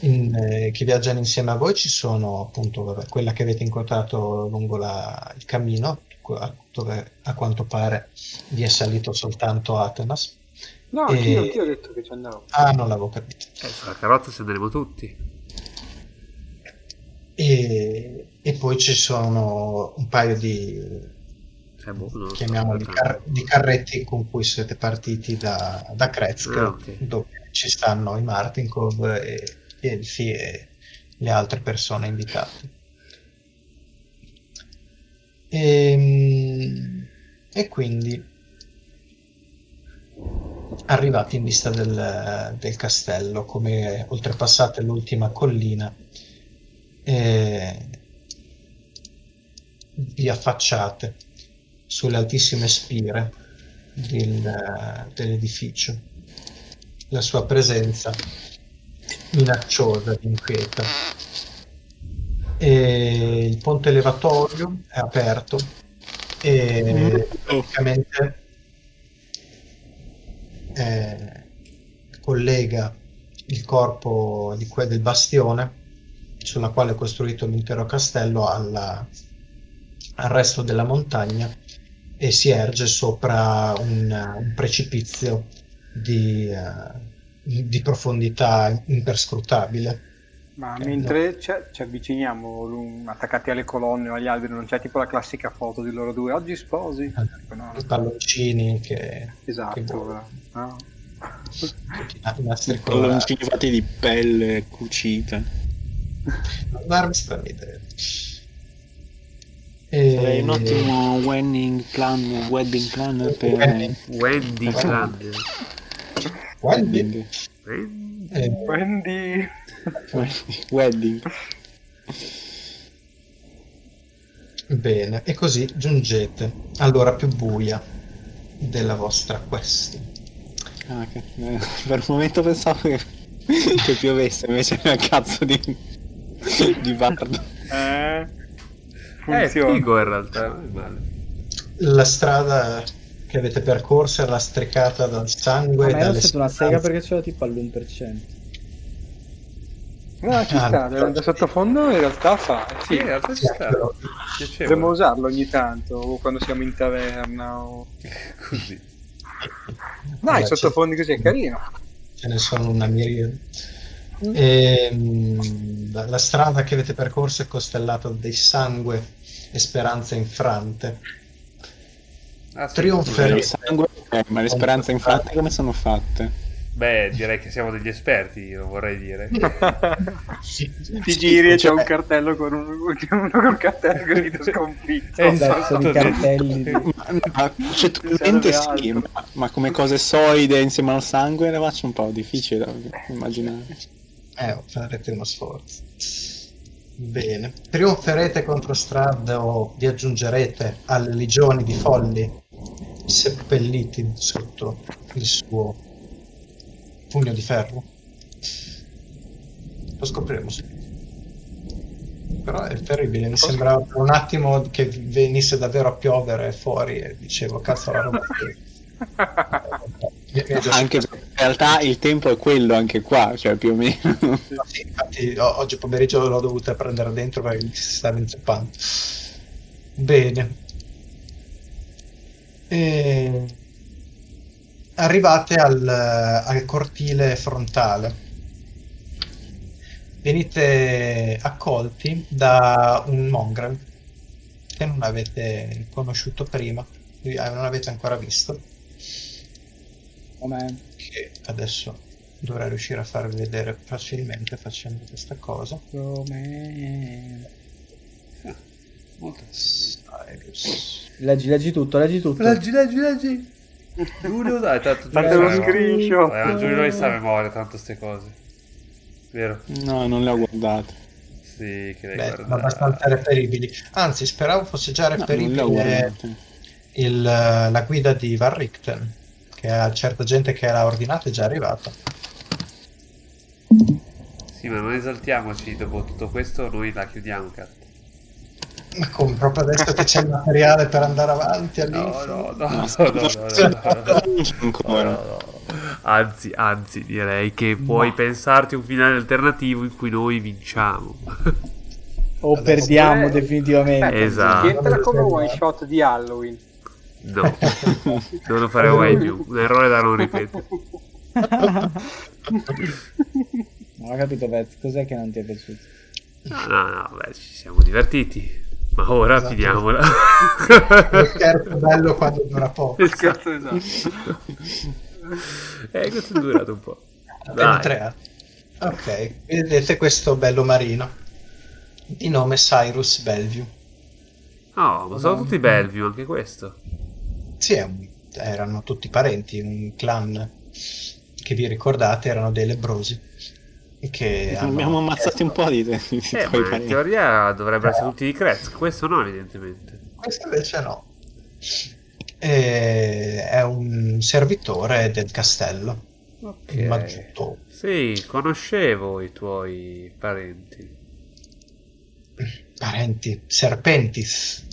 In, eh, che viaggiano insieme a voi ci sono appunto vabbè, quella che avete incontrato lungo la- il cammino, dove a quanto pare vi è salito soltanto Atenas. No, E- anch'io, anch'io ho detto che ci andavo. Ah, non l'avevo capito. Eh, sulla carrozza ci andremo tutti. E, e poi ci sono un paio di, Cioè, boh, so, chiamiamoli, tanto. car- di carretti con cui siete partiti da, da Krezk, Ah, ok. dove ci stanno i Martinkov e gli Elfi e le altre persone invitate. E, e quindi arrivati in vista del, del castello, come oltrepassate l'ultima collina, eh, vi affacciate sulle altissime spire del- dell'edificio. La sua presenza minacciosa ed inquieta. E il ponte levatoio è aperto e praticamente eh, collega il corpo di quel del bastione sulla quale è costruito l'intero castello alla- al resto della montagna e si erge sopra un, un precipizio di, eh, di profondità imperscrutabile. Ma Ok, mentre ci, ci avviciniamo attaccati alle colonne o agli alberi, non c'è tipo la classica foto di loro due, oggi sposi? Tipo, no, I palloncini che, che Esatto, no? che i nastri I palloncini fatti di pelle cucita. Non darmi strane idee. E- Sarei un ottimo wedding plan, wedding plan per Wedding. Wendy Grande. Wendy? Wendy. Eh, Wendy... wedding. Bene, e così giungete all'ora più buia della vostra quest. Ah, che- eh, per un momento pensavo che, che piovesse, invece è un cazzo di, di bardo. Eh, È funziona. figo in realtà, è. La strada che avete percorso era lastricata dal sangue A e me non dalle sento una sega perché ce l'ho tipo all'1%. No, ci sta, da sottofondo in realtà fa. Sì, in realtà ci sta. dovremmo usarlo ogni tanto, o quando siamo in taverna. O... (laughs) Così. Dai, Eh, sottofondi così è carino. ce ne sono una miriade. Ehm, la, la strada che avete percorso è costellata di sangue e speranze infrante. Ah, sangue, eh, ma le speranze infatti come sono fatte? Beh, direi che siamo degli esperti, io vorrei dire. (laughs) Ti giri e c'è un cartello con un, (laughs) uno col cartello grida (laughs) sconfitto. Pezzo di cartelli. di- Ma, ma concettualmente Serve sì, ma, ma come cose solide insieme al sangue le faccio un po' difficile da immaginare. Eh, farete uno sforzo. Bene. Trionferete contro Strad o vi aggiungerete alle legioni di folli seppelliti sotto il suo pugno di ferro? Lo scopriremo subito. Però è terribile, mi sembrava per un attimo che venisse davvero a piovere fuori e dicevo, cazzo la roba (laughs) Anche perché realtà il tempo è quello anche qua, cioè più o meno. No, sì, infatti o- oggi pomeriggio l'ho dovuta prendere dentro perché mi si stava inzeppando. Bene. E... Arrivate al, al cortile frontale. Venite accolti da un mongrel che non avete conosciuto prima, eh, non avete ancora visto, Come che adesso dovrei riuscire a farvi vedere facilmente facendo questa cosa. come Molto. Cyrus. Leggi, leggi tutto, leggi tutto. Leggi, leggi, leggi. Giulio, dai, tanto Fate Giulio memoria. screenshot. Eh, Giulio non sa a memoria tanto ste cose. Vero? No, non le ho guardate. Sì, che Beh, lei sono guarda. abbastanza reperibili. Anzi, speravo fosse già No, le reperibile guardate. il, la guida di Van Richten, che a certa gente che era ordinata è già arrivata. Sì, ma non esaltiamoci, dopo tutto questo noi la chiudiamo, cazzo. Ma come proprio adesso che c'è il materiale per andare avanti No, all'infinito? no, no, no, no, no, no, no. Anzi, anzi, direi che puoi pensarti un finale alternativo in cui noi vinciamo. O perdiamo definitivamente. Esatto. Entra come one shot di Halloween. No, non lo faremo mai più. Un errore da non ripetere. Non ho capito, Vez, cos'è che non ti è piaciuto? No, no, no, beh, ci siamo divertiti. Ma ora Esatto. finiamola. Lo scherzo bello quando dura poco. Scherzo, esatto. eh, questo è durato un po'. Dai. tre anni. Ok, vedete questo bello marino di nome Cyrus Bellevue. No, ma sono tutti Bellevue, anche questo. Sì, erano tutti parenti, un clan che vi ricordate erano dei lebrosi. Che hanno- Abbiamo ammazzati un po' di, (laughs) di, Eh, in parenti. teoria dovrebbero essere tutti di Kretz. Questo no, evidentemente. Questo invece no. E- è un servitore del castello, Ok. il maggiuto. Sì, conoscevo i tuoi parenti. Parenti, serpentis,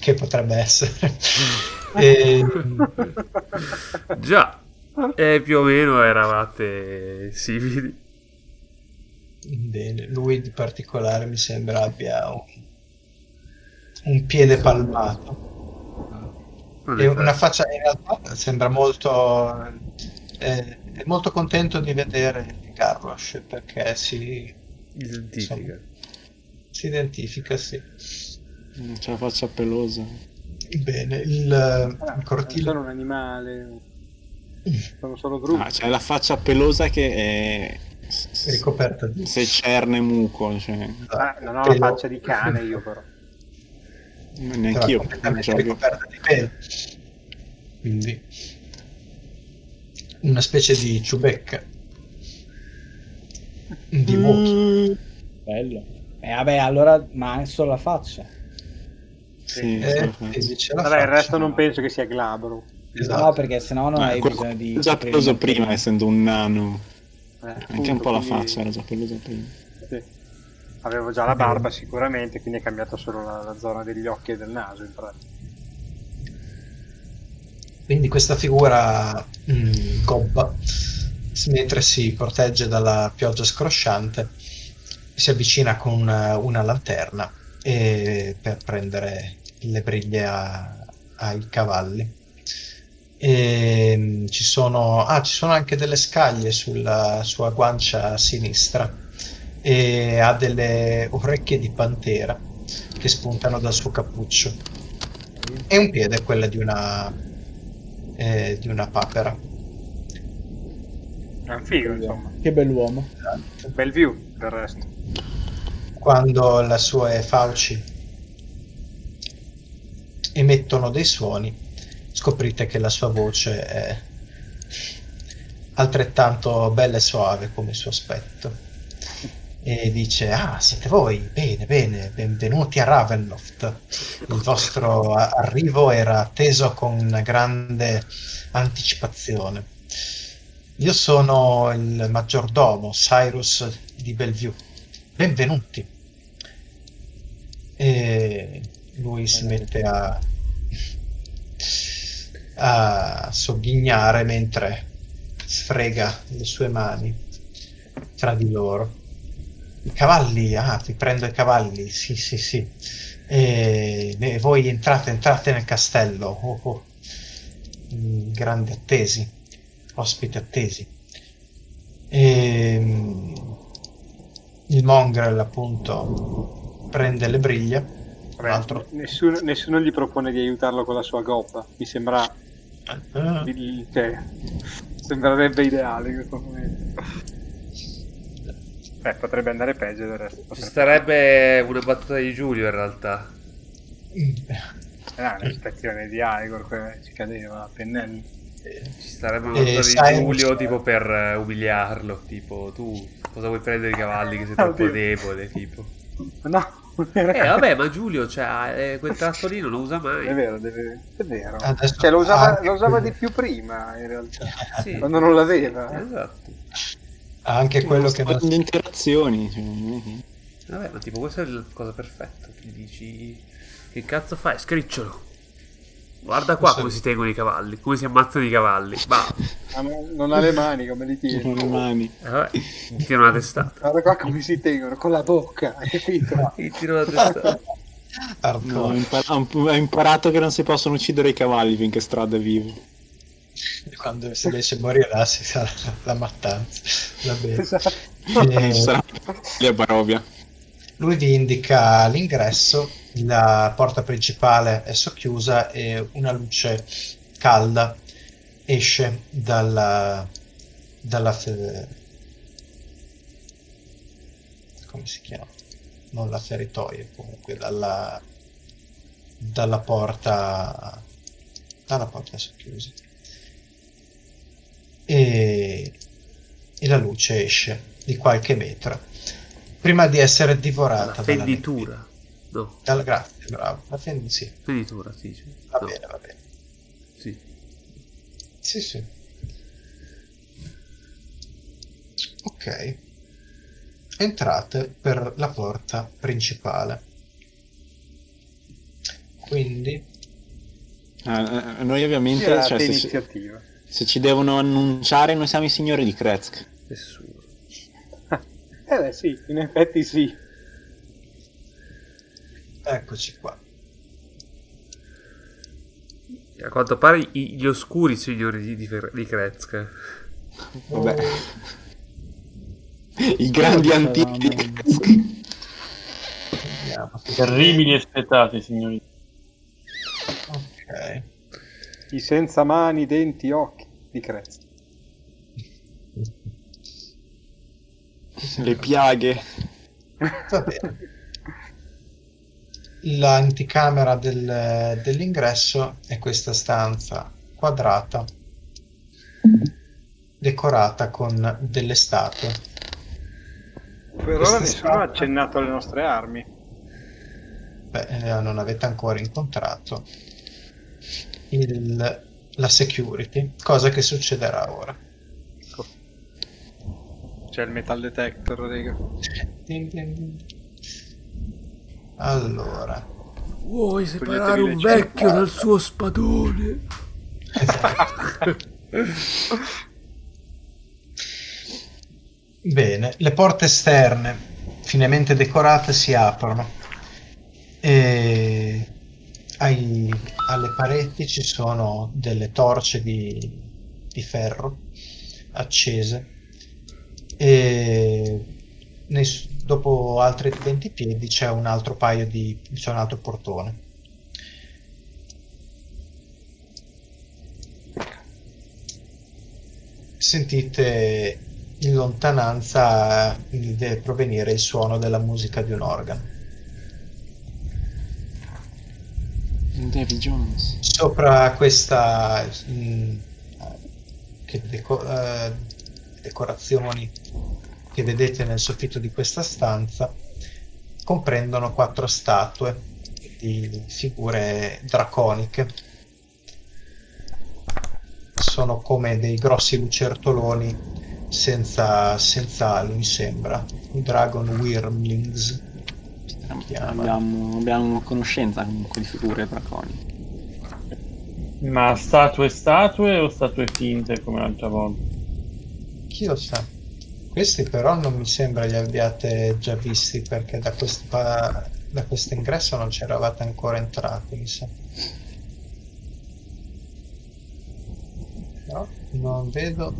che potrebbe essere. (laughs) E- (laughs) Già, e più o meno eravate simili. Bene, lui di particolare mi sembra abbia un, un piede palmato e una faccia in realtà sembra molto eh, è molto contento di vedere Garrosh perché si, Identifica. si identifica, sì. Mm, C'è la faccia pelosa. Bene, il, il Non cortile sono un animale, sono solo gruppi. Ah, c'è la faccia pelosa che è... ricoperta di Se cerne muco, cioè, Ah, non ho la pelo. faccia di cane io però. neanche io. proprio. ricoperta di pelo. Quindi una specie di ciubecca di Wookiee. Bello. E vabbè, allora, ma è solo la faccia. Sì, Eh, sì, sì. Vabbè, il resto non penso che sia glabro. Esatto. No, perché sennò non Ma hai quello- bisogno di... l'ho già il prima, essendo un nano. Eh, Anche appunto, un po' la quindi- faccia, era già preso prima. sì. Avevo già la barba sicuramente, quindi è cambiato solo la, la zona degli occhi e del naso in pratica. Quindi questa figura mm, gobba, mentre si protegge dalla pioggia scrosciante, si avvicina con una, una lanterna e- per prendere le briglie a- ai cavalli. E, mm, ci, sono, ah, ci sono anche delle scaglie sulla sua guancia sinistra e ha delle orecchie di pantera che spuntano dal suo cappuccio e un piede quella di una eh, di una papera È un figo, insomma. Che bell'uomo. Bel view, del resto. quando le sue fauci emettono dei suoni scoprite che la sua voce è altrettanto bella e suave come il suo aspetto. E dice ah siete voi? Bene bene benvenuti a Ravenloft. Il vostro arrivo era atteso con grande anticipazione. Io sono il maggiordomo Cyrus di Bellevue. Benvenuti. E lui si mette a a sogghignare mentre sfrega le sue mani tra di loro. I cavalli ah ti prendo i cavalli. Sì sì sì. E, voi entrate entrate nel castello. Oh, oh. Mm, grandi attesi ospiti attesi. E mm, il mongrel appunto prende le briglie Vabbè, L'altro. nessuno, nessuno gli propone di aiutarlo con la sua gobba. Mi sembra. Ah, il- Cioè, sembrerebbe ideale in questo momento. Beh, potrebbe andare peggio del resto. Ci Potrebbe... starebbe una battuta di Giulio in realtà. Eh, no, un'ispezione di Igor, que- ci cadeva a pennello. Ci starebbe una Eh, battuta di Giulio tipo per eh, umiliarlo. Tipo, tu cosa vuoi prendere i cavalli che sei troppo Oddio. debole? Tipo. No, Eh vabbè, ma Giulio, cioè, eh, quel tratto lì non lo usa mai. È vero, deve- è vero. Cioè, lo usava, lo usava di più prima, in realtà. Sì. Quando non l'aveva. Esatto. anche quello che non Le interazioni. Vabbè, ma tipo questa è la cosa perfetta. Ti dici che cazzo fai? Scricciolo. Guarda qua come si tengono i cavalli, come si ammazzano i cavalli. Ma Ah, ma non ha le mani come li tiene. le mani. eh, vabbè, tiro una testata. Guarda qua come si tengono, con la bocca, hai capito? (laughs) Mi tiro una testata. No, ho impar- ho imparato che non si possono uccidere i cavalli finché Strad è vivo. quando se invece morirà si sarà la mattanza va bene Esatto. Eh, Sarà lì a Barovia. lui vi indica l'ingresso la porta principale è socchiusa e una luce calda esce dalla dalla fe- come si chiama? Non la feritoia comunque dalla dalla porta dalla porta socchiusa. E, e la luce esce di qualche metro prima di essere divorata La dalla fenditura. No. Dalla- grazie bravo la fendi sì fenditura, sì. sì. va No, bene va bene Sì. sì sì ok entrate per la porta principale quindi Ah, eh, noi ovviamente, Tirate cioè, se, iniziativa. se ci devono annunciare, noi siamo i signori di Krezk. Nessuno. (laughs) Eh beh sì, in effetti sì. Eccoci qua A quanto pare i- gli oscuri signori di, di, di Krezk. Vabbè. I grandi antichi di vediamo Terribili e spetati, signori. ok I senza mani, denti, occhi di Crest. Le piaghe. Va bene. L'anticamera del- dell'ingresso è questa stanza quadrata, decorata con delle statue. Per ora nessuno ha statue- accennato alle nostre armi. Beh, eh, non avete ancora incontrato il la security, cosa che succederà ora. C'è il metal detector, raga. Allora, Vuoi separare un vecchio dal suo spadone? (laughs) Bene, le porte esterne, finemente decorate, si aprono. E ai- alle pareti ci sono delle torce di, di ferro accese. E nei dopo altri 20 piedi c'è un altro paio di... c'è un altro portone. Sentite in lontananza deve provenire il suono della musica di un organo. Davy Jones. Sopra questa mm, che deco- eh, decorazioni che vedete nel soffitto di questa stanza comprendono quattro statue di figure draconiche. Sono come dei grossi lucertoloni senza, senza ali, mi sembra. I Dragon Wyrmlings. Abbiamo, abbiamo conoscenza comunque di figure draconiche. Ma statue statue o statue finte come l'altra volta? Chi lo sa? Questi però non mi sembra li abbiate già visti perché da questo, pa- da questo ingresso non c'eravate ancora entrati, mi sa. No, non vedo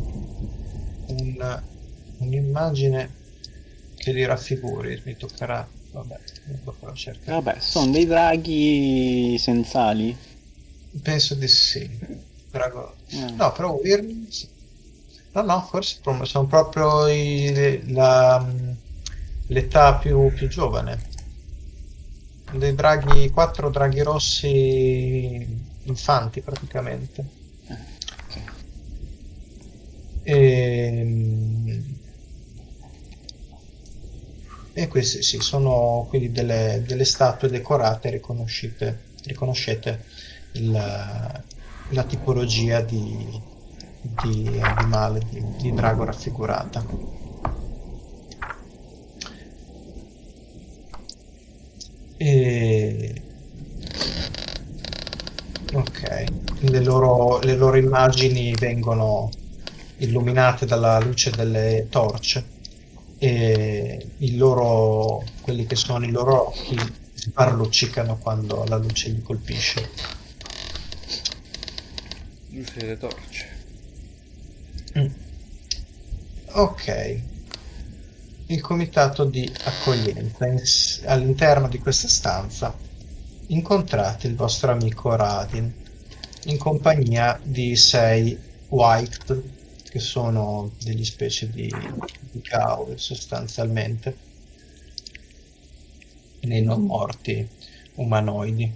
un- un'immagine che li raffiguri, mi toccherà, vabbè, la cercherò. Vabbè, sono dei draghi senza ali. Penso di sì. Drago- Eh. No, però Wyrms... No, no, forse sono proprio i- la- l'età più, più giovane. Dei draghi, quattro draghi rossi infanti praticamente. E, e queste sì, sono quindi delle, delle statue decorate, riconoscete, il- la tipologia di, di animale, di, di drago raffigurata. E... Ok, le loro, le loro immagini vengono illuminate dalla luce delle torce e il loro, quelli che sono i loro occhi sbarluccicano quando la luce li colpisce. Luce delle torce. Mm. Ok. Il comitato di accoglienza. In- all'interno di questa stanza incontrate il vostro amico Radin in compagnia di sei White, che sono degli specie di, di cow sostanzialmente, nei non morti umanoidi.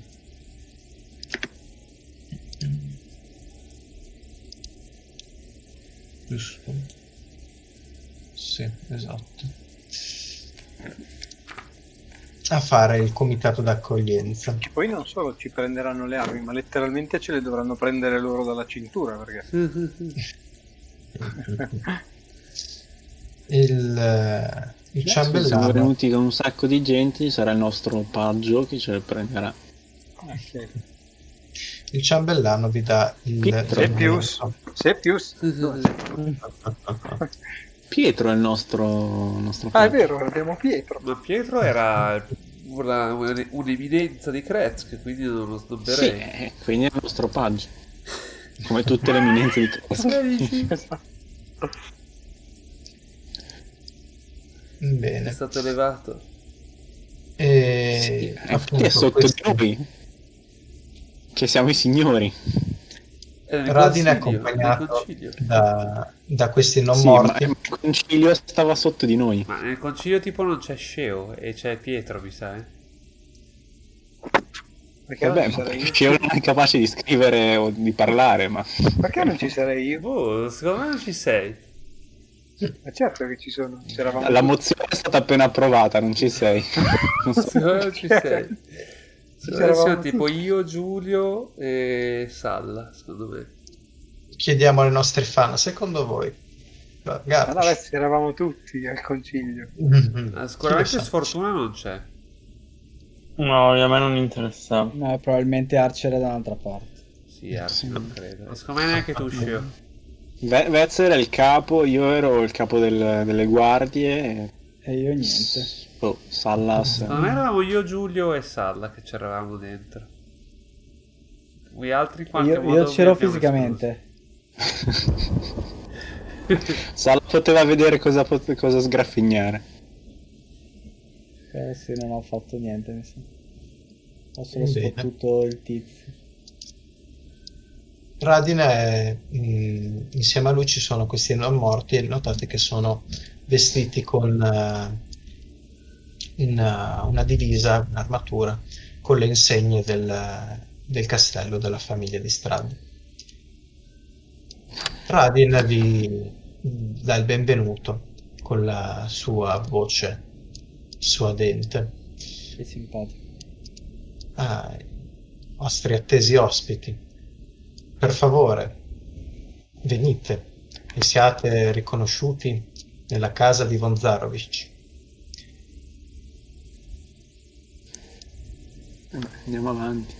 Giusto. Sì, esatto. A fare il comitato d'accoglienza. Che poi non solo ci prenderanno le armi, ma letteralmente ce le dovranno prendere loro dalla cintura, perché (laughs) Il, eh, il Siamo ciambellano. venuti con un sacco di gente, sarà il nostro paggio che ce le prenderà. Il ciambellano vi dà il. Sepius, Sepius. Pietro è il nostro, il nostro Ah, è vero, abbiamo Pietro. Ma Pietro era una- una- un'evidenza di Kretsk, quindi non lo Sì, snobberei. eh, quindi è il nostro paggio. Come tutte le eminenze di. (laughs) Cosa dici? È Bene. stato elevato. E Sì, appunto è sotto questi- di noi. Che siamo i signori. Nel Radin è accompagnato da, da questi non Sì, ma morti. il concilio stava sotto di noi. Ma nel concilio tipo non c'è Sceo e c'è Pietro, mi sa, eh? Perché non Vabbè, ma sarei perché io? io non è capace di scrivere o di parlare, ma... Perché non ci sarei io? Boh, secondo me non ci sei. Ma certo che ci sono. C'eravamo La tutti. mozione è stata appena approvata, non ci sei. (laughs) Non so. Secondo me non ci sei. (laughs) Siamo tipo io, Giulio e Salla, secondo me. chiediamo ai nostri fan, secondo voi, Garbash, vabbè, se eravamo tutti al concilio. Mhm. Eh, Sicuramente sfortuna non c'è. No, a me non interessava. No, probabilmente Archer è da un'altra parte. Sì, Arsi, non credo. E secondo me neanche tu uscivo. Ve- Vez era il capo, io ero il capo del- delle guardie. e- E io niente. Oh, Sallas. Me eravamo io, Giulio e Salla che c'eravamo dentro. Voi altri in qualche Io, modo io c'ero fisicamente. Sallas poteva vedere cosa, pot- cosa sgraffignare. Eh sì, non ho fatto niente, mi sa. Ho solo Bene. sfottuto il tizio. Radin è, mm, insieme a lui ci sono questi non morti e notate che sono vestiti con eh, una, una divisa, un'armatura con le insegne del, del castello della famiglia di Strad. Radin vi dà il benvenuto con la sua voce suadente. Che simpatico. Ah, vostri attesi ospiti, per favore, venite e siate riconosciuti nella casa di Von Vabbè, Andiamo avanti.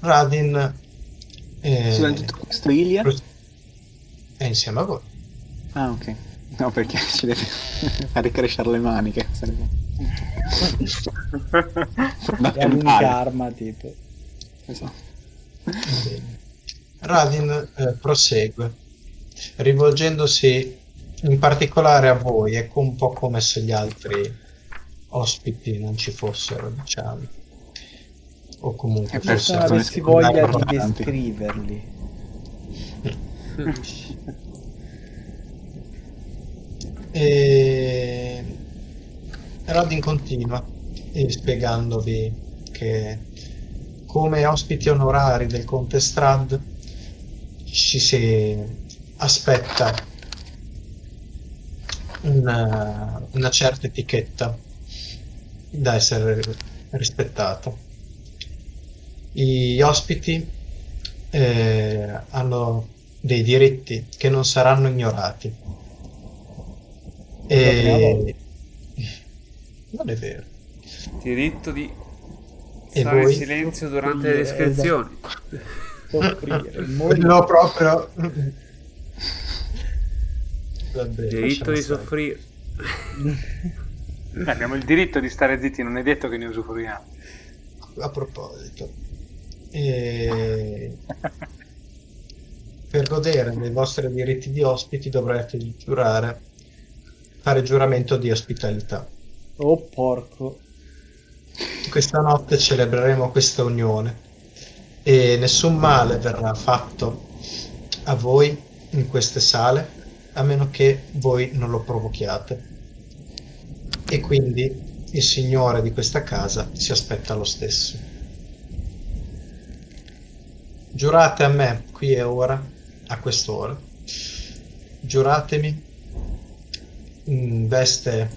Radin eh, Scusa, tutto questo Ilia? è insieme a voi. Ah, ok. No, perché ci deve (laughs) fare crescere le maniche. sarebbe- È l'unica arma, tipo. Esatto. Radin eh, prosegue, rivolgendosi in particolare a voi, ecco un po' come se gli altri ospiti non ci fossero, diciamo. O comunque E Se per fossero non sono avessi voglia di descriverli. (laughs) E Radin continua e spiegandovi che come ospiti onorari del Conte Strad ci si aspetta una, una certa etichetta da essere rispettata. Gli ospiti eh, hanno dei diritti che non saranno ignorati. E... Non è vero. Diritto di E stare in silenzio durante le Soffrire, descrizioni. Soffrire, (laughs) morire. No, proprio. Vabbè, Diritto di stare. soffrire. Abbiamo il diritto di stare zitti, non è detto che ne usufruiamo. A proposito, e... per godere dei vostri diritti di ospiti dovrete giurare, fare giuramento di ospitalità. Oh porco. Questa notte celebreremo questa unione e nessun male verrà fatto a voi in queste sale a meno che voi non lo provochiate. E quindi il signore di questa casa si aspetta lo stesso. Giurate a me qui e ora, a quest'ora. Giuratemi in veste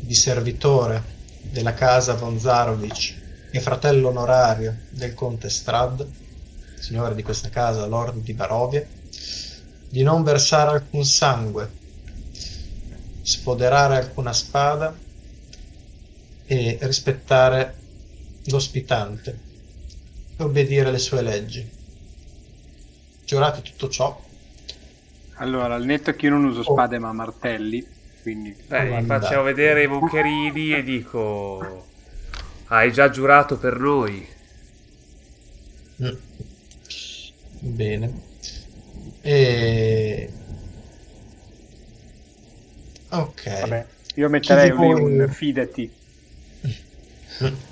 di servitore della casa von Zarovic e fratello onorario del conte Strad, signore di questa casa, lord di Barovia, di non versare alcun sangue, spoderare alcuna spada e rispettare l'ospitante e obbedire alle sue leggi. Giurate tutto ciò Allora, al netto che io non uso spade ma martelli, quindi Beh, gli Guarda. facciamo vedere i moncherini e dico... Hai già giurato per noi. Mm. Bene. E... Ok. vabbè, io metterei voi- un fidati.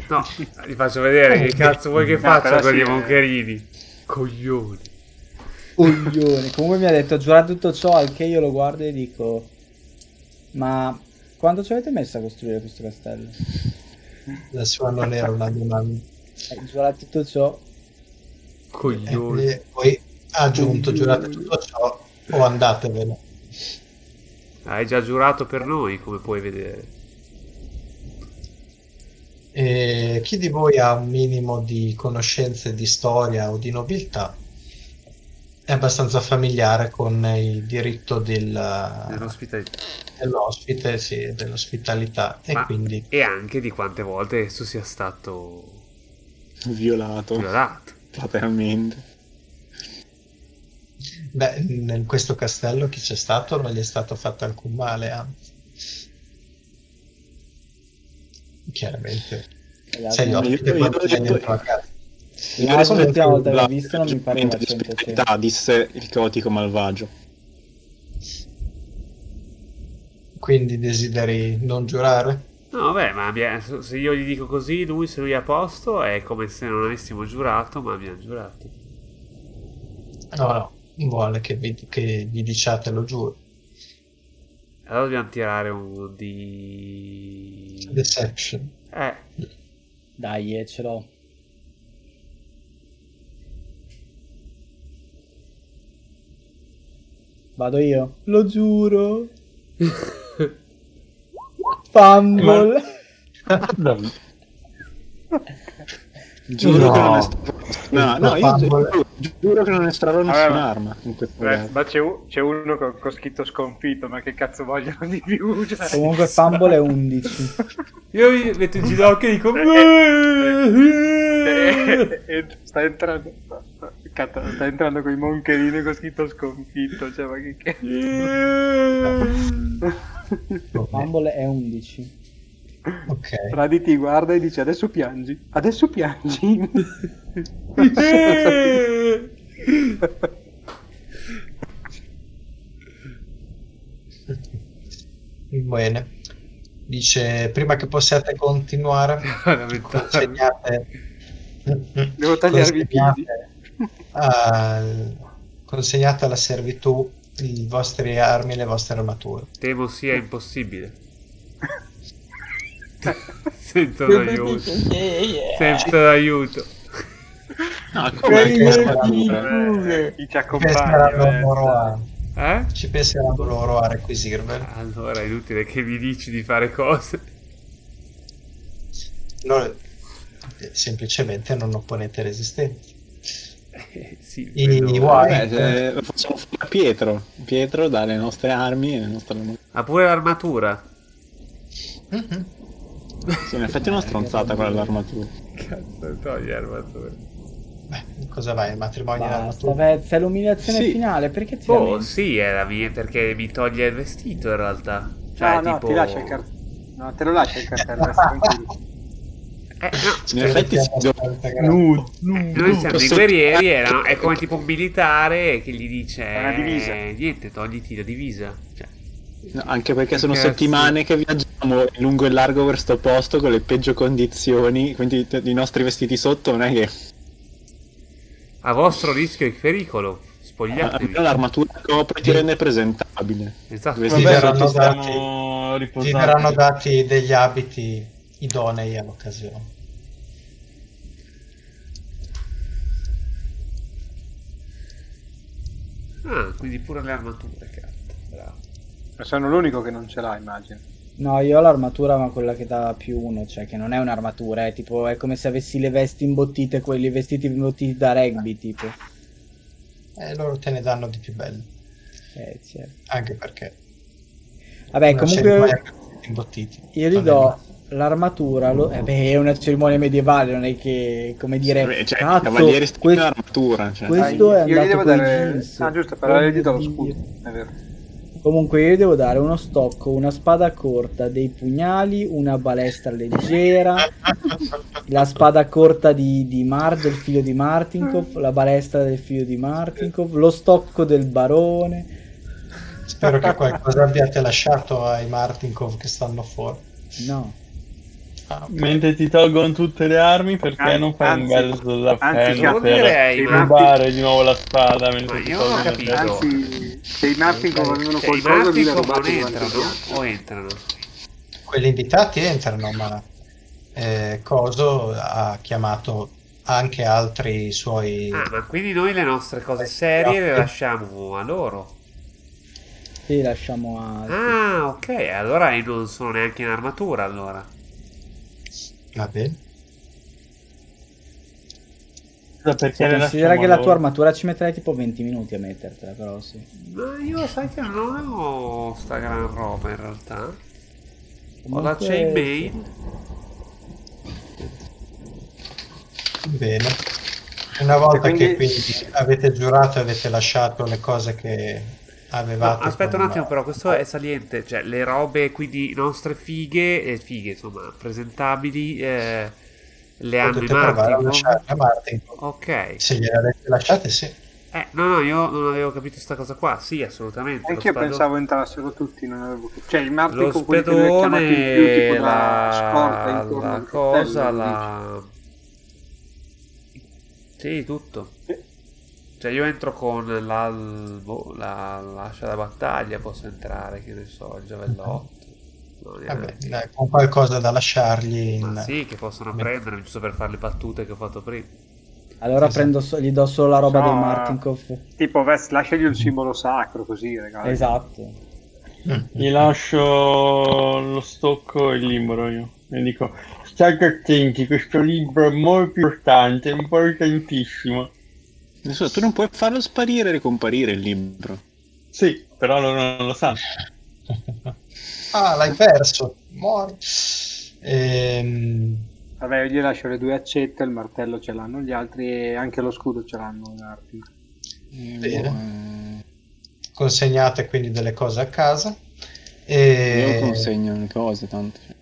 No, gli faccio vedere che cazzo vuoi che No, faccia con sì, i eh. moncherini. Coglioni. Coglione. Comunque mi ha detto giurate tutto ciò, al che io lo guardo e dico... Ma quando ci avete messo a costruire questo castello? La sua non era una domanda. Eh, giurate tutto ciò. Coglioni. E poi ha aggiunto, giurate tutto ciò o andatevene. Hai già giurato per noi, come puoi vedere. E chi di voi ha un minimo di conoscenze di storia o di nobiltà è abbastanza familiare con il diritto del- dell'ospite, sì, dell'ospitalità e quindi E anche di quante volte esso sia stato Violato violato. pateramente. beh, in questo castello chi c'è stato non gli è stato fatto alcun male, anzi. Chiaramente. Sei ospite io- quando dentro la casa. L'altra l'ultima volta che l'ho visto non mi pareva 100 la- disse il caotico malvagio. Quindi desideri non giurare? No, vabbè, ma abbia- se io gli dico così, lui, se lui è a posto, è come se non avessimo giurato, ma abbiamo giurato. No, no, vuole che, vi, che gli diciate lo giuro. Allora dobbiamo tirare un di... Deception. Eh, Dai, eh, ce l'ho. Vado io? Lo giuro. (laughs) Fumble. Giuro No. che non estrarrò no, no, io giuro, giuro che non estrarrò nessuna Vabbè, ma- arma in questo Eh, caso. ma c'è, c'è uno con, con scritto sconfitto, ma che cazzo vogliono di più? (laughs) Cioè... Comunque Fumble è 11. (laughs) io mi metto in ginocchio e dico... Sta entrando cazzo, sta entrando con i moncherini con scritto sconfitto cioè ma che cazzo Fumble (laughs) è 11. Ok. Radi ti guarda e dice adesso piangi adesso piangi (laughs) Bene. Dice, prima che possiate continuare, (laughs) consegnate... Devo tagliarvi i piedi. Al- consegnate alla servitù i vostri armi e le vostre armature. Temo sia impossibile. (laughs) Sento l'aiuto. Sento l'aiuto. No, come di- armature? chi ci Penseranno accompagna loro a, Eh? ci penseranno loro a requisirveli. Allora è inutile che mi dici di fare cose. No, eh, semplicemente non opponete resistenza. Eh, sì, I- vedo- i Vabbè, lo facciamo fare a Pietro. Pietro dà le nostre armi e le nostre armature. Ha pure l'armatura. Mhm. Sì, in effetti è una stronzata quella dell'armatura. Cazzo, togli l'armatura. Beh, cosa vai? Matrimonio Basta, è l'umiliazione Sì. finale. Perché ti Oh, sì, era mia perché mi toglie il vestito in realtà. Cioè, no no tipo... ti lascia il cartello no te lo lascia il (laughs) cartello. Eh, no. In effetti si abbastanza grande. Eh, Noi siamo dei guerrieri, erano, è come tipo un militare che gli dice È una divisa. eh, niente, togliti la divisa. Cioè, No, anche perché sono Perché settimane che viaggiamo lungo e largo per sto posto con le peggio condizioni, quindi t- i nostri vestiti sotto non è che a vostro rischio e pericolo, spogliatevi. almeno l'armatura copre ti rende presentabile. Esatto. Vabbè, verranno tanto dati- riposando. verranno dati degli abiti idonei all'occasione. Ah, quindi pure le armature, cazzo. Bravo. sono l'unico che non ce l'ha immagino No, io ho l'armatura, ma quella che dà più uno, cioè che non è un'armatura, è tipo, è come se avessi le vesti imbottite, quelli vestiti imbottiti da rugby, tipo. E loro te ne danno di più belli. Eh, certo. Anche perché Vabbè, comunque imbottiti. io gli do. L'armatura, lo- eh beh, è una cerimonia medievale, non è che, come dire, Beh, cioè, cazzo, cavalieri stanno questo- in armatura. Cioè. questo Ah, è io andato devo coi dare jeans. ah giusto però gli do lo scudo è vero Comunque io gli devo dare uno stocco, una spada corta, dei pugnali, una balestra leggera, (laughs) la spada corta di, di Mar, del figlio di Martinkov, la balestra del figlio di Martinkov, lo stocco del barone. Spero che qualcosa abbiate lasciato ai Martinkov che stanno fuori. No, Ah. Mentre ti tolgono tutte le armi perché Anzi- non fai un bel anzi, slappenno per ma- rubare di nuovo la spada Ma mentre ti io non ho capito. anzi se i Martin avevano Cioè, i qualcosa Martin il entrano o entrano? Quelli invitati entrano, ma eh, Coso ha chiamato anche altri suoi... Ah, ma quindi noi le nostre cose serie le lasciamo a loro. sì, lasciamo a... Ah, ok, allora io non sono neanche in armatura allora. Va bene. Scusa, perché le considera che la tua armatura ci metterai tipo 20 minuti a mettertela, però sì. Ma io sai che non ho sta gran roba in realtà. Ho la Comunque, chainmail. Bene. Una volta quindi- che quindi avete giurato e avete lasciato le cose che No, avevate. aspetta un attimo, però questo è saliente. Cioè, le robe quindi nostre fighe, eh, fighe insomma, presentabili, eh, le hanno i Martin. Martin. Ok. Se gliele avete lasciate, sì. Eh, no, no, io non avevo capito sta cosa qua. Sì, assolutamente. Anche io spado- pensavo entrassero tutti, non avevo... Cioè il Martin Lo con quelli che lui spedone, tipo da scorta la, la cosa, castello, la... Sì, tutto. Cioè io entro con l'albo, la, l'ascia da battaglia, posso entrare, che ne so, il giavellotto. No, Vabbè, dai, con qualcosa da lasciargli in... Ma sì, che possono prendermi, giusto per fare le battute che ho fatto prima. Allora Esatto. prendo so- gli do solo la roba No, dei Martinkov. Tipo, vest, lasciagli un simbolo sacro così, ragazzi. Esatto. Mm. Gli lascio lo stocco e il libro io. E dico, state attenti, questo libro è molto importante, importantissimo. Adesso tu non puoi farlo sparire e ricomparire il libro. Sì, però loro non lo sanno. (laughs) Ah, l'hai perso. Muori. Ehm, Vabbè, io gli lascio le due accette, il martello ce l'hanno gli altri e anche lo scudo ce l'hanno i Martin. Eh, Bene. eh, consegnate quindi delle cose a casa. Io E... consegno le cose, tanto. cioè,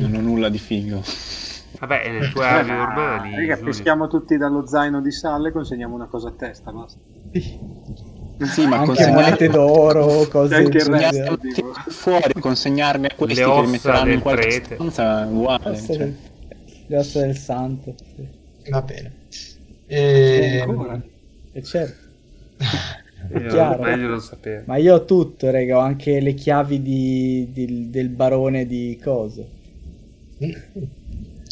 Non ho nulla di figo. Vabbè, e le tue Eh, armi ma- normali. Raga, peschiamo tutti dallo zaino di Sal e consegniamo una cosa a testa, basta. Sì, ma Anche consegnare monete d'oro, cose Anche il consegnarle fuori, consegnarmi a questi Le che metteranno del in qualche prete. stanza è uguale. Le ossa cioè. del- le ossa del santo. sì. Va bene. E... E certo. (laughs) Io- chiaro. meglio non sapere. Ma io ho tutto, raga, ho anche le chiavi di- di- del barone di coso. (laughs)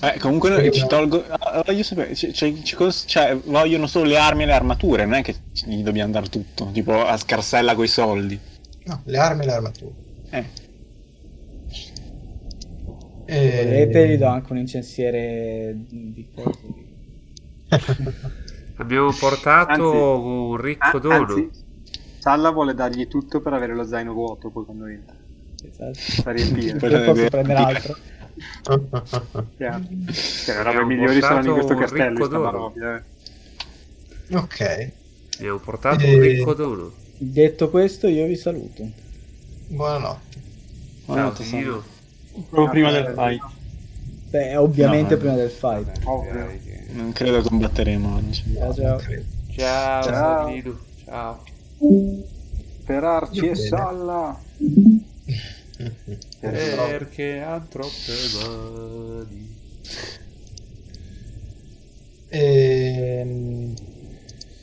Eh, comunque noi ci tolgo. ah, Voglio sapere, ci- ci- ci cos- cioè, vogliono solo le armi e le armature, non è che gli dobbiamo dare tutto, tipo a scarsella coi soldi. No, le armi e le armature. Eh, E... Se volete gli do anche un incensiere di coso. (laughs) Abbiamo portato Anzi- un ricco Ah, dono. anzi, Salla vuole dargli tutto per avere lo zaino vuoto poi quando entra. Esatto. Per riempire. Poi Io posso prendere altro. Chiaro. Cioè, le robe migliori sono in questo castello, eh. ok, Abbiamo portato E- un ricco dono. Detto questo, io vi saluto. buonanotte. Ciao, Buonanotte, Tino. Proprio prima Ah, del eh, fight. Beh, ovviamente No, prima del fight. Ovvio. Non credo combatteremo oggi. Ciao, ciao. Ciao, Ciao. Ciao. Per Arci Va e. Salla. Perché ha troppe mani. Ehm,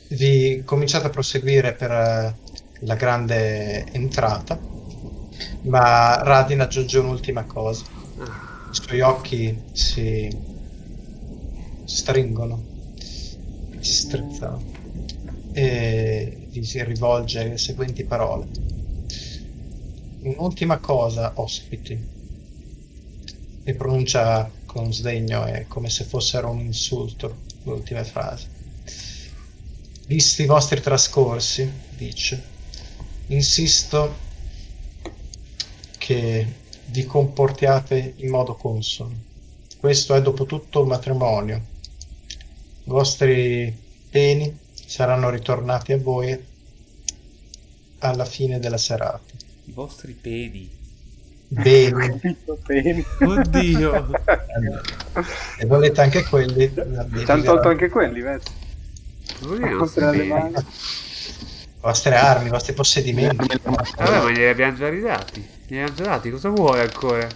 vi cominciate a proseguire per eh, la grande entrata, ma Radin aggiunge un'ultima cosa. I suoi occhi si stringono, si strizzano e vi si rivolge le seguenti parole. Un'ultima cosa, ospiti. E pronuncia con sdegno e come se fossero un insulto le ultime frasi. Visti i vostri trascorsi, dice, insisto che vi comportiate in modo consono. Questo è dopo tutto un matrimonio. I vostri beni saranno ritornati a voi alla fine della serata. I vostri. Capito (laughs) bene. Oddio. e volete anche quelli? Ci hanno tolto anche quelli, vedi? Oltre alle mani. Le vostre armi, i vostri possedimenti. Vabbè, ma glieli abbiamo già ridati. Glieli abbiamo già dati, cosa vuoi ancora?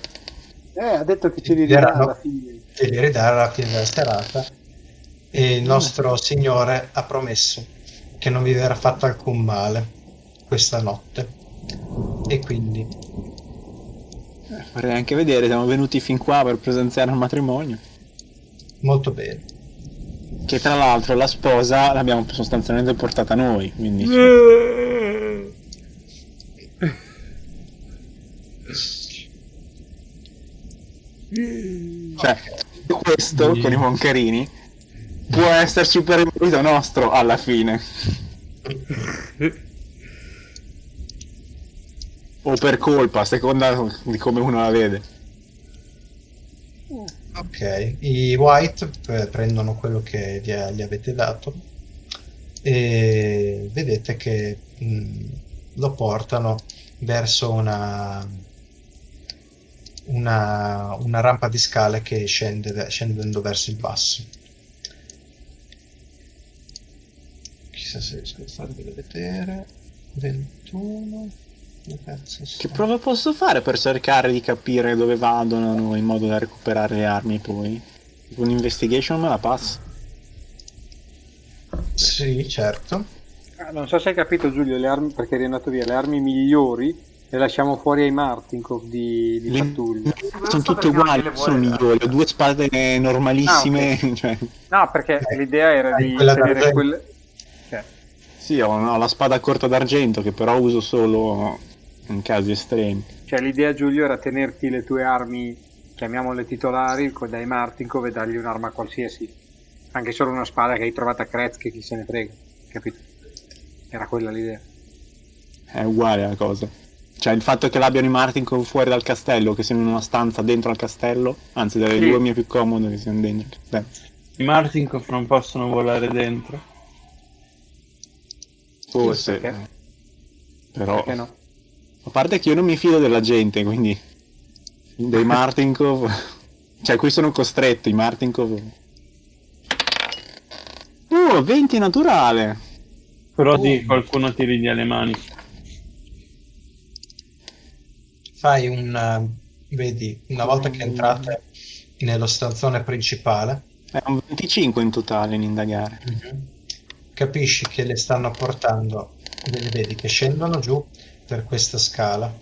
Eh, ha detto che ce li Erano- alla fine. che li ridare alla fine della serata e il nostro Signore ha promesso che non vi verrà fatto alcun male questa notte e quindi Vorrei anche vedere, siamo venuti fin qua per presenziare al matrimonio. molto bene Che tra l'altro la sposa l'abbiamo sostanzialmente portata noi, quindi cioè, questo con i moncarini può esserci per il merito nostro alla fine. (laughs) O per colpa, a seconda di come uno la vede. Ok, i white prendono quello che gli, avete dato e vedete che mh, lo portano verso una, una, una rampa di scale che scende scendendo verso il basso. Chissà se riesco a farvelo vedere. 21. Che prova posso fare per cercare di capire dove vadano in modo da recuperare le armi poi? Un investigation me la passo. Sì, certo. Ah, Non so se hai capito Giulio, le armi, perché eri andato via, le armi migliori le lasciamo fuori ai Martinkov di, di Le- pattuglia. Sono tutte uguali, non sono migliori. Ho due spade normalissime. (laughs) cioè, No, perché Eh, l'idea era di quella tenere quelle... Cioè, sì, ho, ho la spada corta d'argento che però uso solo in casi estremi. cioè, l'idea Giulio era tenerti le tue armi, chiamiamole titolari, dai Martinkov e dargli un'arma qualsiasi. Anche solo una spada che hai trovato a Kretz che chi se ne frega, capito? Era quella l'idea. È uguale la cosa. Cioè, il fatto che l'abbiano i Martin con fuori dal castello, che siano in una stanza dentro al castello, anzi, delle Sì. due mi è più comodo che siano dentro. castello. I Martinkov non possono volare dentro. Forse. perché? Però, Perché no? A parte che io non mi fido della gente, quindi dei Martinkov, (laughs) cioè qui sono costretto, i Martinkov. Oh, 20 naturale. Però Oh. di qualcuno ti riglia le mani. Fai un... eh, vedi, una volta che entrate nello stanzone principale, È un 25 in totale in indagare. capisci che le stanno portando, le vedi che scendono giù per questa scala.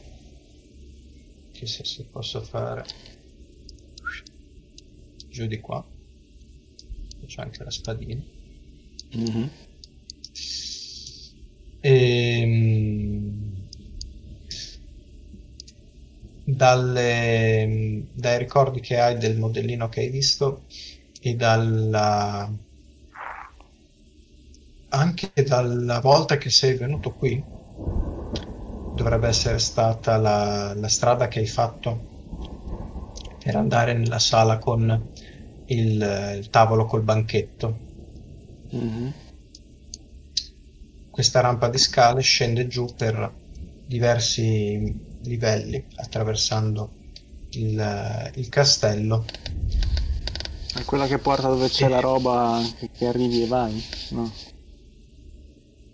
Chissà se posso fare giù di qua. C'è anche la spadina. Mhm. Ehm, dalle- dai ricordi che hai del modellino che hai visto e dalla anche dalla volta che sei venuto qui dovrebbe essere stata la, la strada che hai fatto per andare nella sala con il, il tavolo col banchetto Mhm. questa rampa di scale scende giù per diversi livelli attraversando il, il castello È quella che porta dove c'è la roba che, che arrivi e vai? No,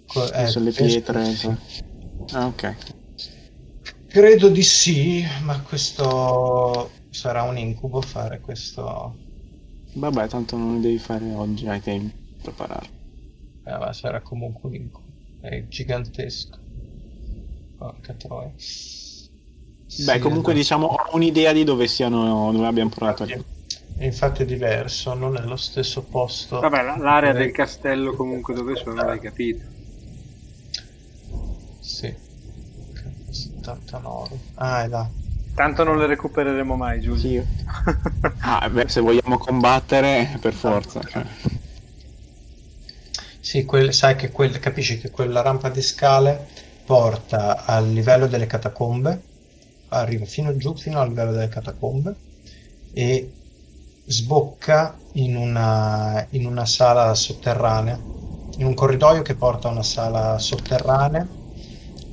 Co- eh, sono le penso pietre. di sì. Ah, ok. credo di sì ma questo sarà un incubo fare questo Vabbè, tanto non lo devi fare oggi, hai tempo di preparare. eh, ma sarà comunque un incubo è gigantesco porca troia Beh, Sì, comunque allora. diciamo ho un'idea di dove siano, dove abbiamo provato a infatti, infatti è diverso non è lo stesso posto Vabbè, la- l'area del castello comunque dove sono l'hai capito. Sì. 79. Ah, è là. Tanto non le recupereremo mai, Giulio. Sì. (laughs) Ah, beh, se vogliamo combattere, per forza. cioè. Sì, quel- sai che quel- capisci che quella rampa di scale porta al livello delle catacombe, arriva fino giù, fino al livello delle catacombe e sbocca in una, in una sala sotterranea, in un corridoio che porta a una sala sotterranea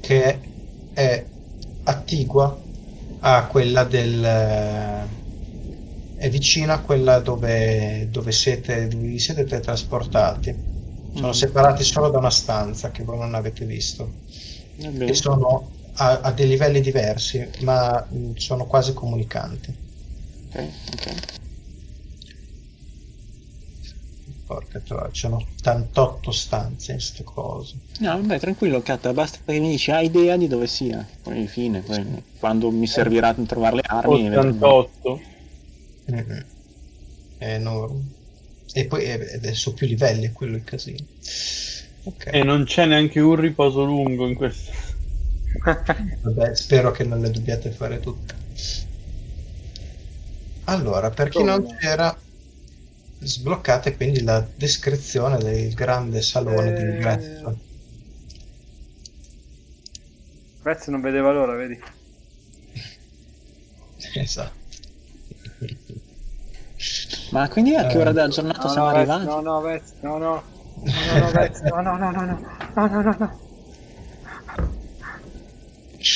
che è attigua a quella del... è vicina a quella dove, dove siete, dove vi siete teletrasportati. Sono Mm. separati solo da una stanza che voi non avete visto e sono a, a dei livelli diversi, ma mh, sono quasi comunicanti. Ok, ok. Porca troia, ci sono 88 stanze in queste cose. No, vabbè, tranquillo, Kat, basta che mi dici, hai idea di dove sia. Poi fine, poi quando mi servirà trovare le armi... vedremo. 88. Mhm. È enorme. E poi su più livelli, è quello il casino. Ok, E non c'è neanche un riposo lungo in questo. (laughs) vabbè, spero che non le dobbiate fare tutte. Allora, per chi non c'era, sbloccate quindi la descrizione del grande salone Eh. d'ingresso. Vez non vedeva l'ora, vedi? (laughs) Esatto. Ma quindi a che ora della giornata No, siamo no, arrivati? no, no, Vez, (laughs) no, no. No, no, no, Vez, no, no, no, no, no, no, no, no, no.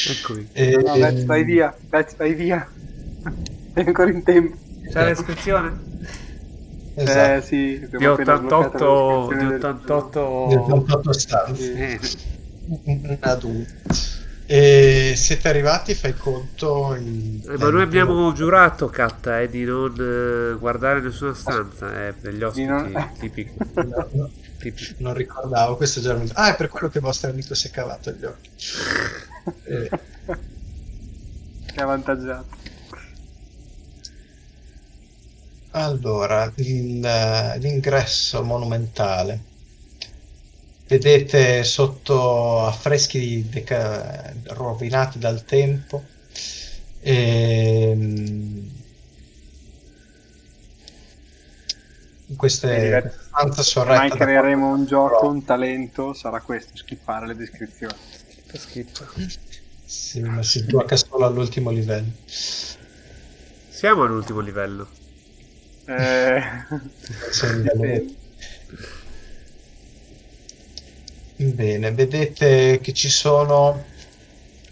Eccomi. E- No, Vez, vai via, Vez, vai via. Sei ancora in tempo. C'è la descrizione? Esatto. Eh sì, Di abbiamo appena sbloccato la 88... Di descrizione del- 88... Del 88 stanze. Eh. E siete arrivati, fai conto. il Eh, ma noi abbiamo giurato, Catta, eh, di non eh, guardare nessuna stanza, eh, per gli ospiti, non- (laughs) tipico, No, no, tipico. non ricordavo, questo già mi- Ah, è per quello che il vostro amico si è cavato gli occhi. (laughs) Eh, È avvantaggiato. Allora, il- l'ingresso monumentale. Vedete sotto affreschi deca- rovinati dal tempo. Ehm, queste stanze sorrette mai creeremo un gioco, Però- un talento, sarà questo, skippare le descrizioni. Schifo. Sì, ma si gioca solo all'ultimo livello. Siamo all'ultimo livello. Eh... Bene, vedete che ci sono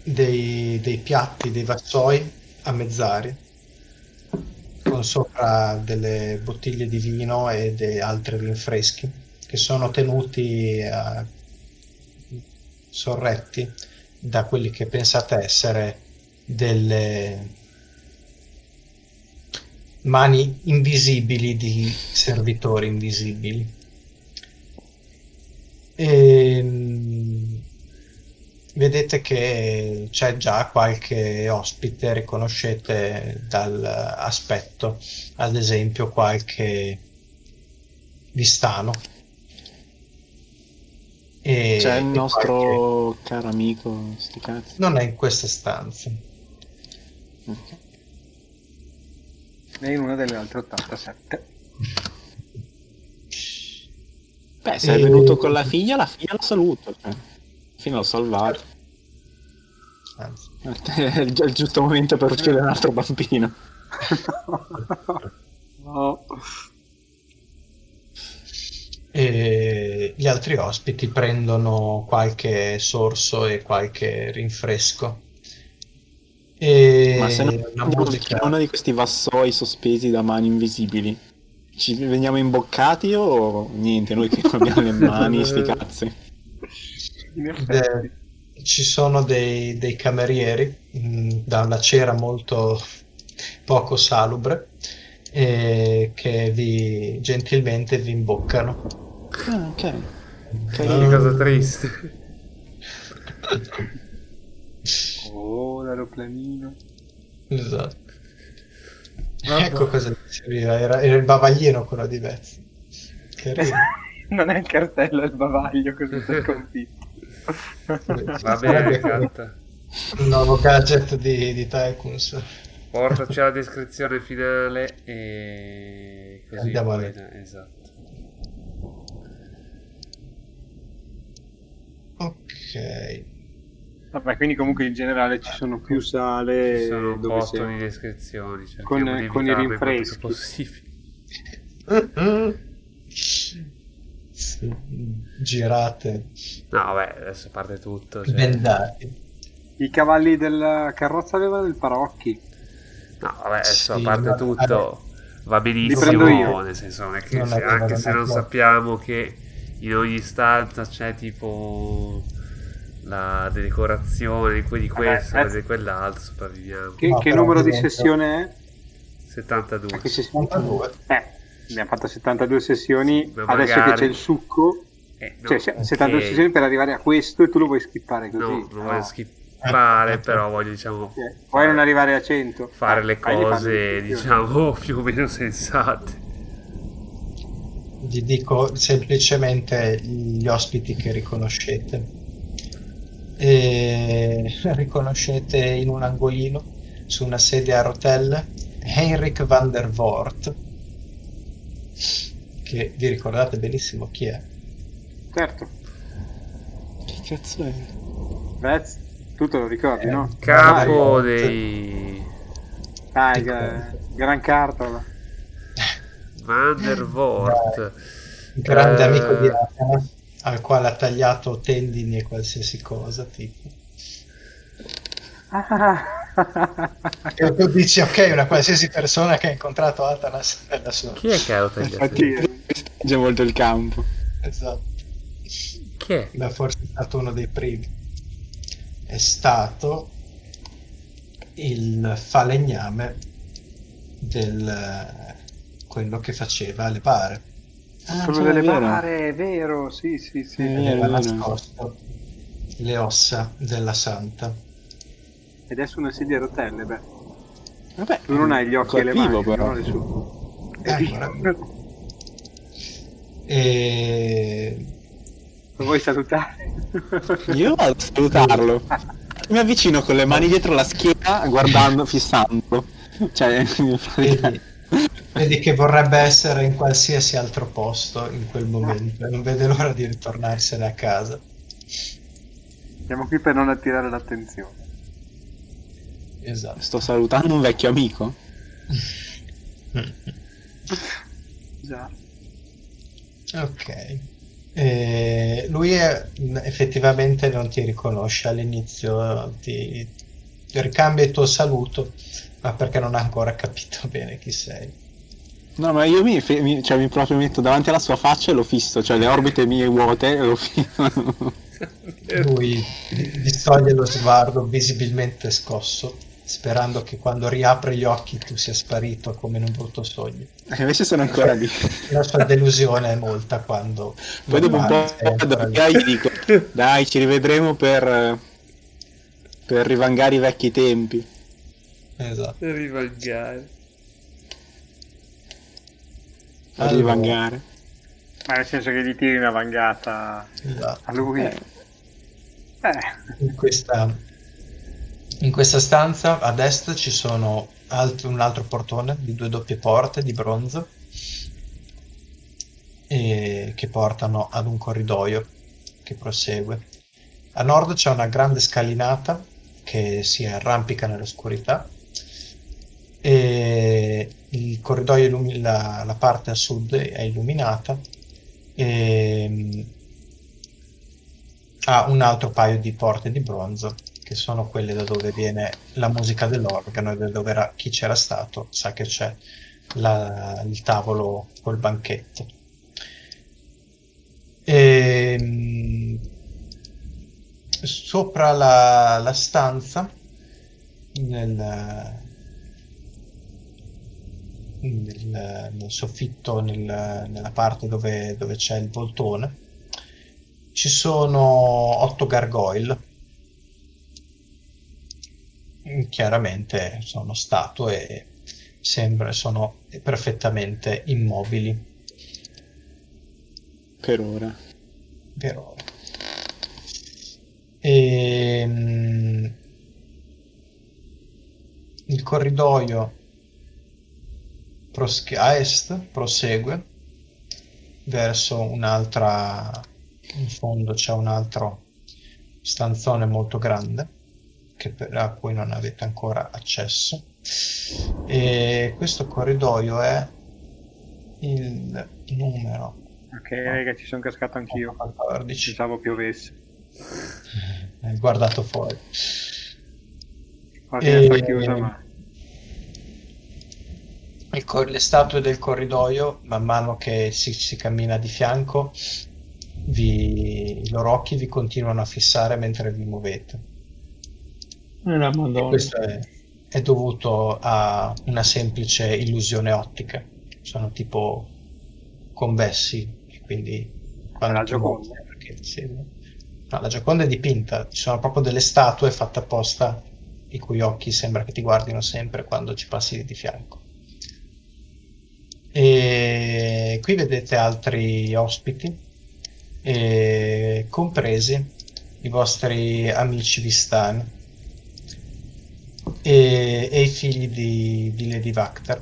dei, dei piatti, dei vassoi a mezz'aria con sopra delle bottiglie di vino e de- altri rinfreschi che sono tenuti eh, sorretti da quelli che pensate essere delle mani invisibili di servitori invisibili. E, mm, vedete che c'è già qualche ospite, riconoscete dall'aspetto, ad esempio qualche vistano. E, C'è il e qualche- nostro caro amico, sti cazzi. Non è in queste stanze. Ok. E in una delle altre 87. Beh, se è E- venuto con la figlia, la figlia la saluto. Cioè. Fino l'ho salvato. Anzi, (laughs) È il il giusto momento per uccidere un altro bambino. (laughs) No. E gli altri ospiti prendono qualche sorso e qualche rinfresco. E Ma se non musica uno di questi vassoi sospesi da mani invisibili, ci veniamo imboccati o niente? Noi che non abbiamo le mani, sti (laughs) cazzi. De- ci sono dei, dei camerieri mh, da una cera molto poco salubre e che vi gentilmente vi imboccano. Ah, ok. Che cosa triste. (laughs) Oh, l'aeroplanino. Esatto. Ecco cosa serviva, era, era il bavaglino quello di ride. (laughs) non è il cartello, è il bavaglio, cosa sei convinto. Va bene, Catta. Il nuovo gadget di, di Tycoons. Portaci alla descrizione finale e così Andiamo a vedere. esatto. Ok. Vabbè, quindi comunque in generale ci sono più sale Ci sono un dove botto siamo. di descrizioni, cerchiamo Con- di con i rinfreschi. più possibile. Girate, No, vabbè, adesso parte tutto. Cioè... bendati. I cavalli della carrozza avevano il parocchi. No, vabbè, adesso Sì, a parte ma- tutto va benissimo, io. nel senso non è che Non se- anche se non sappiamo che in ogni stanza c'è tipo la decorazione di, que- di questo eh. e di quell'altro, sopravviviamo. Che, No, che numero di sessione è? 72. Anche se- 82. Eh, abbiamo fatto 72 sessioni, Ma adesso magari- che c'è il succo, Eh, no, cioè se- ok. 72 sessioni per arrivare a questo e tu lo vuoi skippare così. No, non voglio No. skippare, Eh, però voglio diciamo Eh, Vuoi non arrivare a 100? fare Eh, le cose diciamo (laughs) più o meno sensate. Vi dico semplicemente gli ospiti che riconoscete. E riconoscete in un angolino, su una sedia a rotelle, Heinrich van der Voort, che vi ricordate benissimo chi è. Certo. Che cazzo è? Vez, tu te lo ricordi, Eh, no? Capo Dai, dei Dai, Dico- gra- gran cartola. Van der Voort. Grande Eh, amico di Atena, al quale ha tagliato tendini e qualsiasi cosa, tipo. E tu dici, ok, una qualsiasi persona che ha incontrato Atanas nella sua... Chi è che ha tagliato? Infatti molto il campo. Esatto. Chi è? Beh, forse è stato uno dei primi. È stato il falegname del quello che faceva le bare. Ah, Quello delle vero. bare, è vero, sì, sì, sì. È e vero, aveva nascosto le ossa della santa. Ed è su una sedia a rotelle, beh. Vabbè, Tu non hai gli occhi e le mani, però. no, nessuno. Eh, ancora E Lo vuoi salutare? Io vado a salutarlo. Mi avvicino con le mani dietro la schiena, guardando, fissandolo. Cioè, vedi, (laughs) vedi che vorrebbe essere in qualsiasi altro posto in quel momento. e Non vede l'ora di ritornarsene a casa. Siamo qui per non attirare l'attenzione. Esatto. sto salutando un vecchio amico. Già. Ok. Eh, lui è- effettivamente non ti riconosce all'inizio, ti, ti ricambia il tuo saluto, ma perché non ha ancora capito (laughs) bene chi sei. No, ma io mi, fe- mi- cioè, mi proprio metto davanti alla sua faccia e lo fisso, cioè le orbite mie vuote e lo fisso. (laughs) Lui distoglie lo sguardo visibilmente scosso, sperando che quando riapre gli occhi tu sia sparito come in un brutto sogno. E invece sono ancora lì. La sua delusione è molta quando Poi dopo un po' dai, gli dico, dai, ci rivedremo per, per rivangare i vecchi tempi. Esatto. Rivangare. Allora. rivangare. Ma nel senso che gli tiri una vangata Esatto. a lui. Eh. Eh, in questa, in questa stanza ad est ci sono alt- un altro portone di due doppie porte di bronzo e che portano ad un corridoio che prosegue. A nord c'è una grande scalinata che si arrampica nell'oscurità e il corridoio illumi- la, la parte a sud è illuminata e ha un altro paio di porte di bronzo che sono quelle da dove viene la musica dell'organo e da dove era- chi c'era stato sa che c'è la- il tavolo col banchetto. E, sopra la, la stanza nel, nel, nel soffitto nel- nella parte dove, dove c'è il voltone ci sono otto gargoyle. Chiaramente sono statue e sembra sono perfettamente immobili Per ora. per ora. Ehm, il corridoio prosch- a est prosegue verso un'altra in fondo c'è un altro stanzone molto grande che per- a cui non avete ancora accesso e questo corridoio è il numero ok, raga, ci sono cascato anch'io. 14 Pensavo piovesse. guardato fuori La finestra E- chiusa, ma... Il cor- le statue del corridoio, man mano che si, si cammina di fianco, vi- i loro occhi vi continuano a fissare mentre vi muovete. Questo è, è dovuto a una semplice illusione ottica. Sono tipo convessi, e quindi quando La Gioconda. muovi, perché seguono. No, la Gioconda è dipinta, ci sono proprio delle statue fatte apposta i cui occhi sembra che ti guardino sempre quando ci passi di fianco. E qui vedete altri ospiti, compresi i vostri amici vistani e, e i figli di, di Lady Vactor,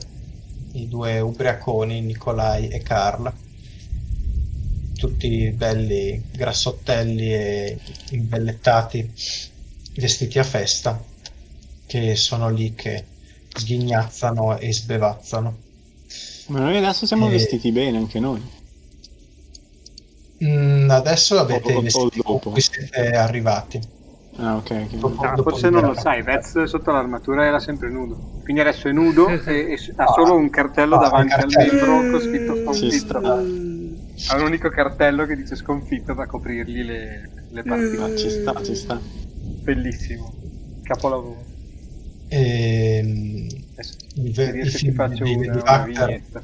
i due ubriaconi, Nicolai e Carla, tutti belli grassottelli e imbellettati, vestiti a festa, che sono lì che sghignazzano e sbevazzano. Ma noi adesso siamo Eh. vestiti bene anche noi. Mm, adesso avete O- o- i vestiti o con dopo. siete arrivati. Ah, ok. ok. Dopo- No, dopo forse non lo sai, Vez sotto l'armatura era sempre nudo. Quindi adesso è nudo (laughs) e, e ha solo un cartello Ah, un davanti cartello. al membro con scritto sconfitto. Ha un unico cartello che dice sconfitto da coprirgli le, le partite. Ah, ci sta, ci sta. Bellissimo. Capolavoro. Ehm, Adesso ti faccio di, una, di una Vactar vignetta.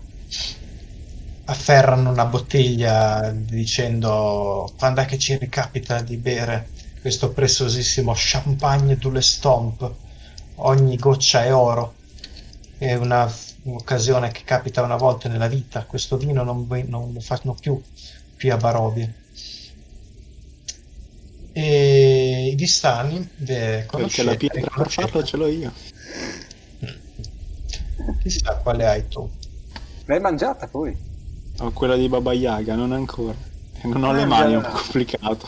afferrano una bottiglia dicendo quando è che ci ricapita di bere questo preziosissimo champagne du Stomp? Ogni goccia è oro. È una un'occasione che capita una volta nella vita. Questo vino non, non lo fanno più qui a Barovia. E i vistani beh, Perché la pietra farlo ce l'ho io. Chissà quale hai tu L'hai mangiata poi? Ho quella di Baba Yaga, non ancora. Non ho Ah, le mani, è un po' complicato.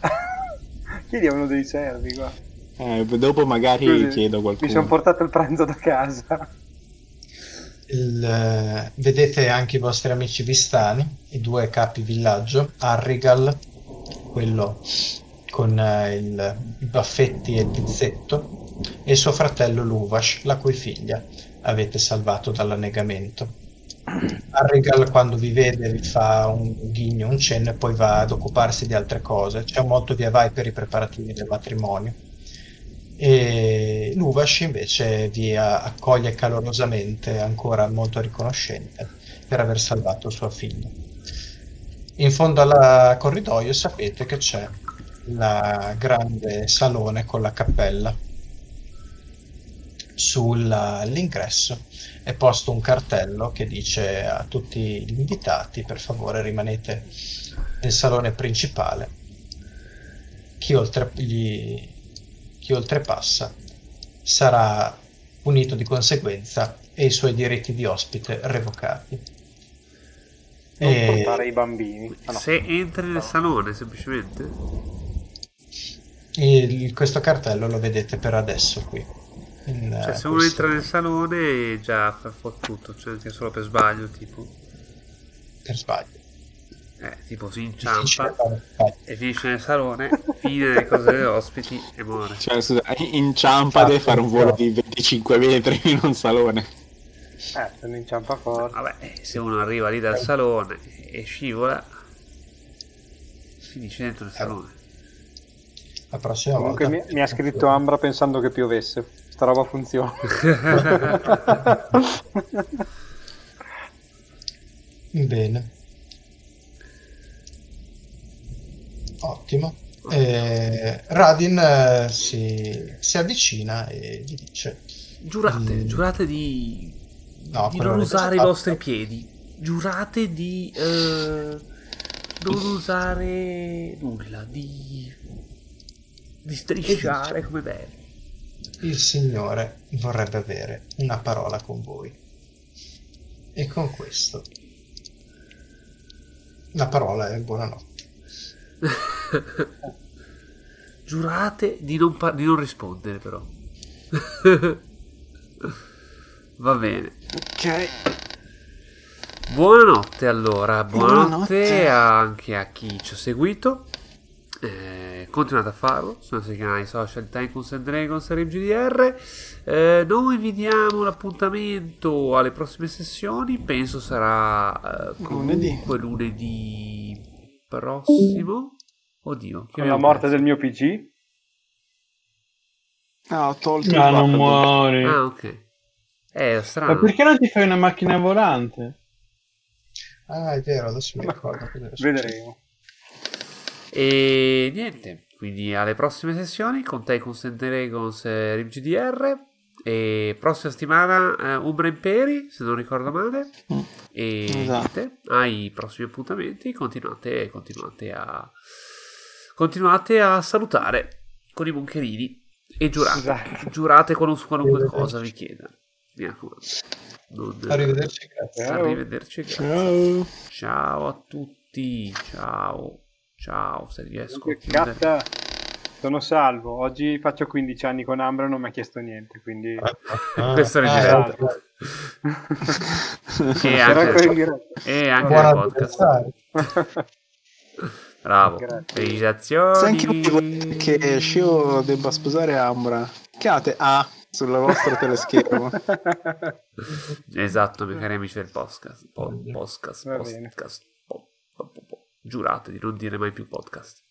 (laughs) Chiedi a uno dei servi qua. Eh, dopo magari Scusi, chiedo a Mi qualcuno. sono portato il pranzo da casa. Il, eh, vedete anche i vostri amici vistani, i due capi villaggio, Arrigal, quello con eh, il- i baffetti e il pizzetto, e suo fratello Luvash, la cui figlia avete salvato dall'annegamento. Arrigal quando vi vede vi fa un ghigno, un cenno e poi va ad occuparsi di altre cose. C'è un molto via vai per i preparativi del matrimonio. E Luvash invece vi accoglie calorosamente, ancora molto riconoscente per aver salvato sua figlia. In fondo al corridoio sapete che c'è il grande salone con la cappella. Sull'ingresso è posto un cartello che dice a tutti gli invitati per favore rimanete nel salone principale. Chi, oltre, gli- chi oltrepassa sarà punito di conseguenza e i suoi diritti di ospite revocati. Non E- portare i bambini. Ah, no. Se entri nel salone, semplicemente. il- questo cartello lo vedete per adesso qui. In, Cioè, eh, se uno entra nel salone, già fa fottuto. Cioè, anche solo per sbaglio, tipo. per sbaglio. Eh, tipo si inciampa e finisce nel salone, fine delle cose degli ospiti e muore. Cioè, scusa, inciampa deve fare un volo di 25 metri in un salone. Eh, se ne inciampa forte. Vabbè, eh, se uno arriva lì dal salone e scivola, finisce dentro il salone. La prossima Comunque mi, volta. mi ha scritto Ambra pensando che piovesse. Sta roba funziona. (laughs) Bene. Ottimo. Eh, Radin eh, si, si avvicina e gli dice: Giurate, Mm. giurate di, No, di non usare i vostri piedi. Giurate di eh, non usare nulla, di, di strisciare come belli. Il Signore vorrebbe avere una parola con voi. E con questo la parola è buonanotte. (laughs) Giurate di non, par- di non rispondere, però. (laughs) Va bene. Ok. Buonanotte allora, buonanotte, Buonanotte. anche a chi ci ha seguito. Eh, continuate a farlo sui nostri canali social Tycoons and Dragons e RimGDR. Eh, noi vi diamo l'appuntamento alle prossime sessioni. Penso sarà eh, comunque lunedì prossimo. Oddio, che Con la morte del mio PC. Ah, ho tolto il No, non button. muori. Ah, ok. Eh, strano. Ma perché non ti fai una macchina volante? Ah, è vero, adesso mi ricordo. Vedremo. E niente, quindi alle prossime sessioni con Tycoons and Dragons e RimGDR. E prossima settimana eh, Umbra Imperi, se non ricordo male. E Esatto. niente, ai prossimi appuntamenti continuate, continuate a continuate a salutare con i moncherini e giurate, Esatto. giurate qualunque, qualunque cosa vi chieda. Mi raccomando. Non- Arrivederci, grazie. Ciao. Arrivederci. Ciao. Ciao a tutti. Ciao. Ciao, se riesco. Catta, sono salvo. Oggi faccio 15 anni con Ambra, non mi ha chiesto niente, quindi... Ah, Questo è in ah, diretta. ecco. E (laughs) Era anche, e anche nel podcast. Bravo. Grazie. Felicitazioni. Se anche che Shio debba sposare Ambra, chiamate A sul vostro (laughs) teleschermo. Esatto, miei cari amici del podcast. Po- podcast, bene. podcast. Giurate di non dire mai più podcast.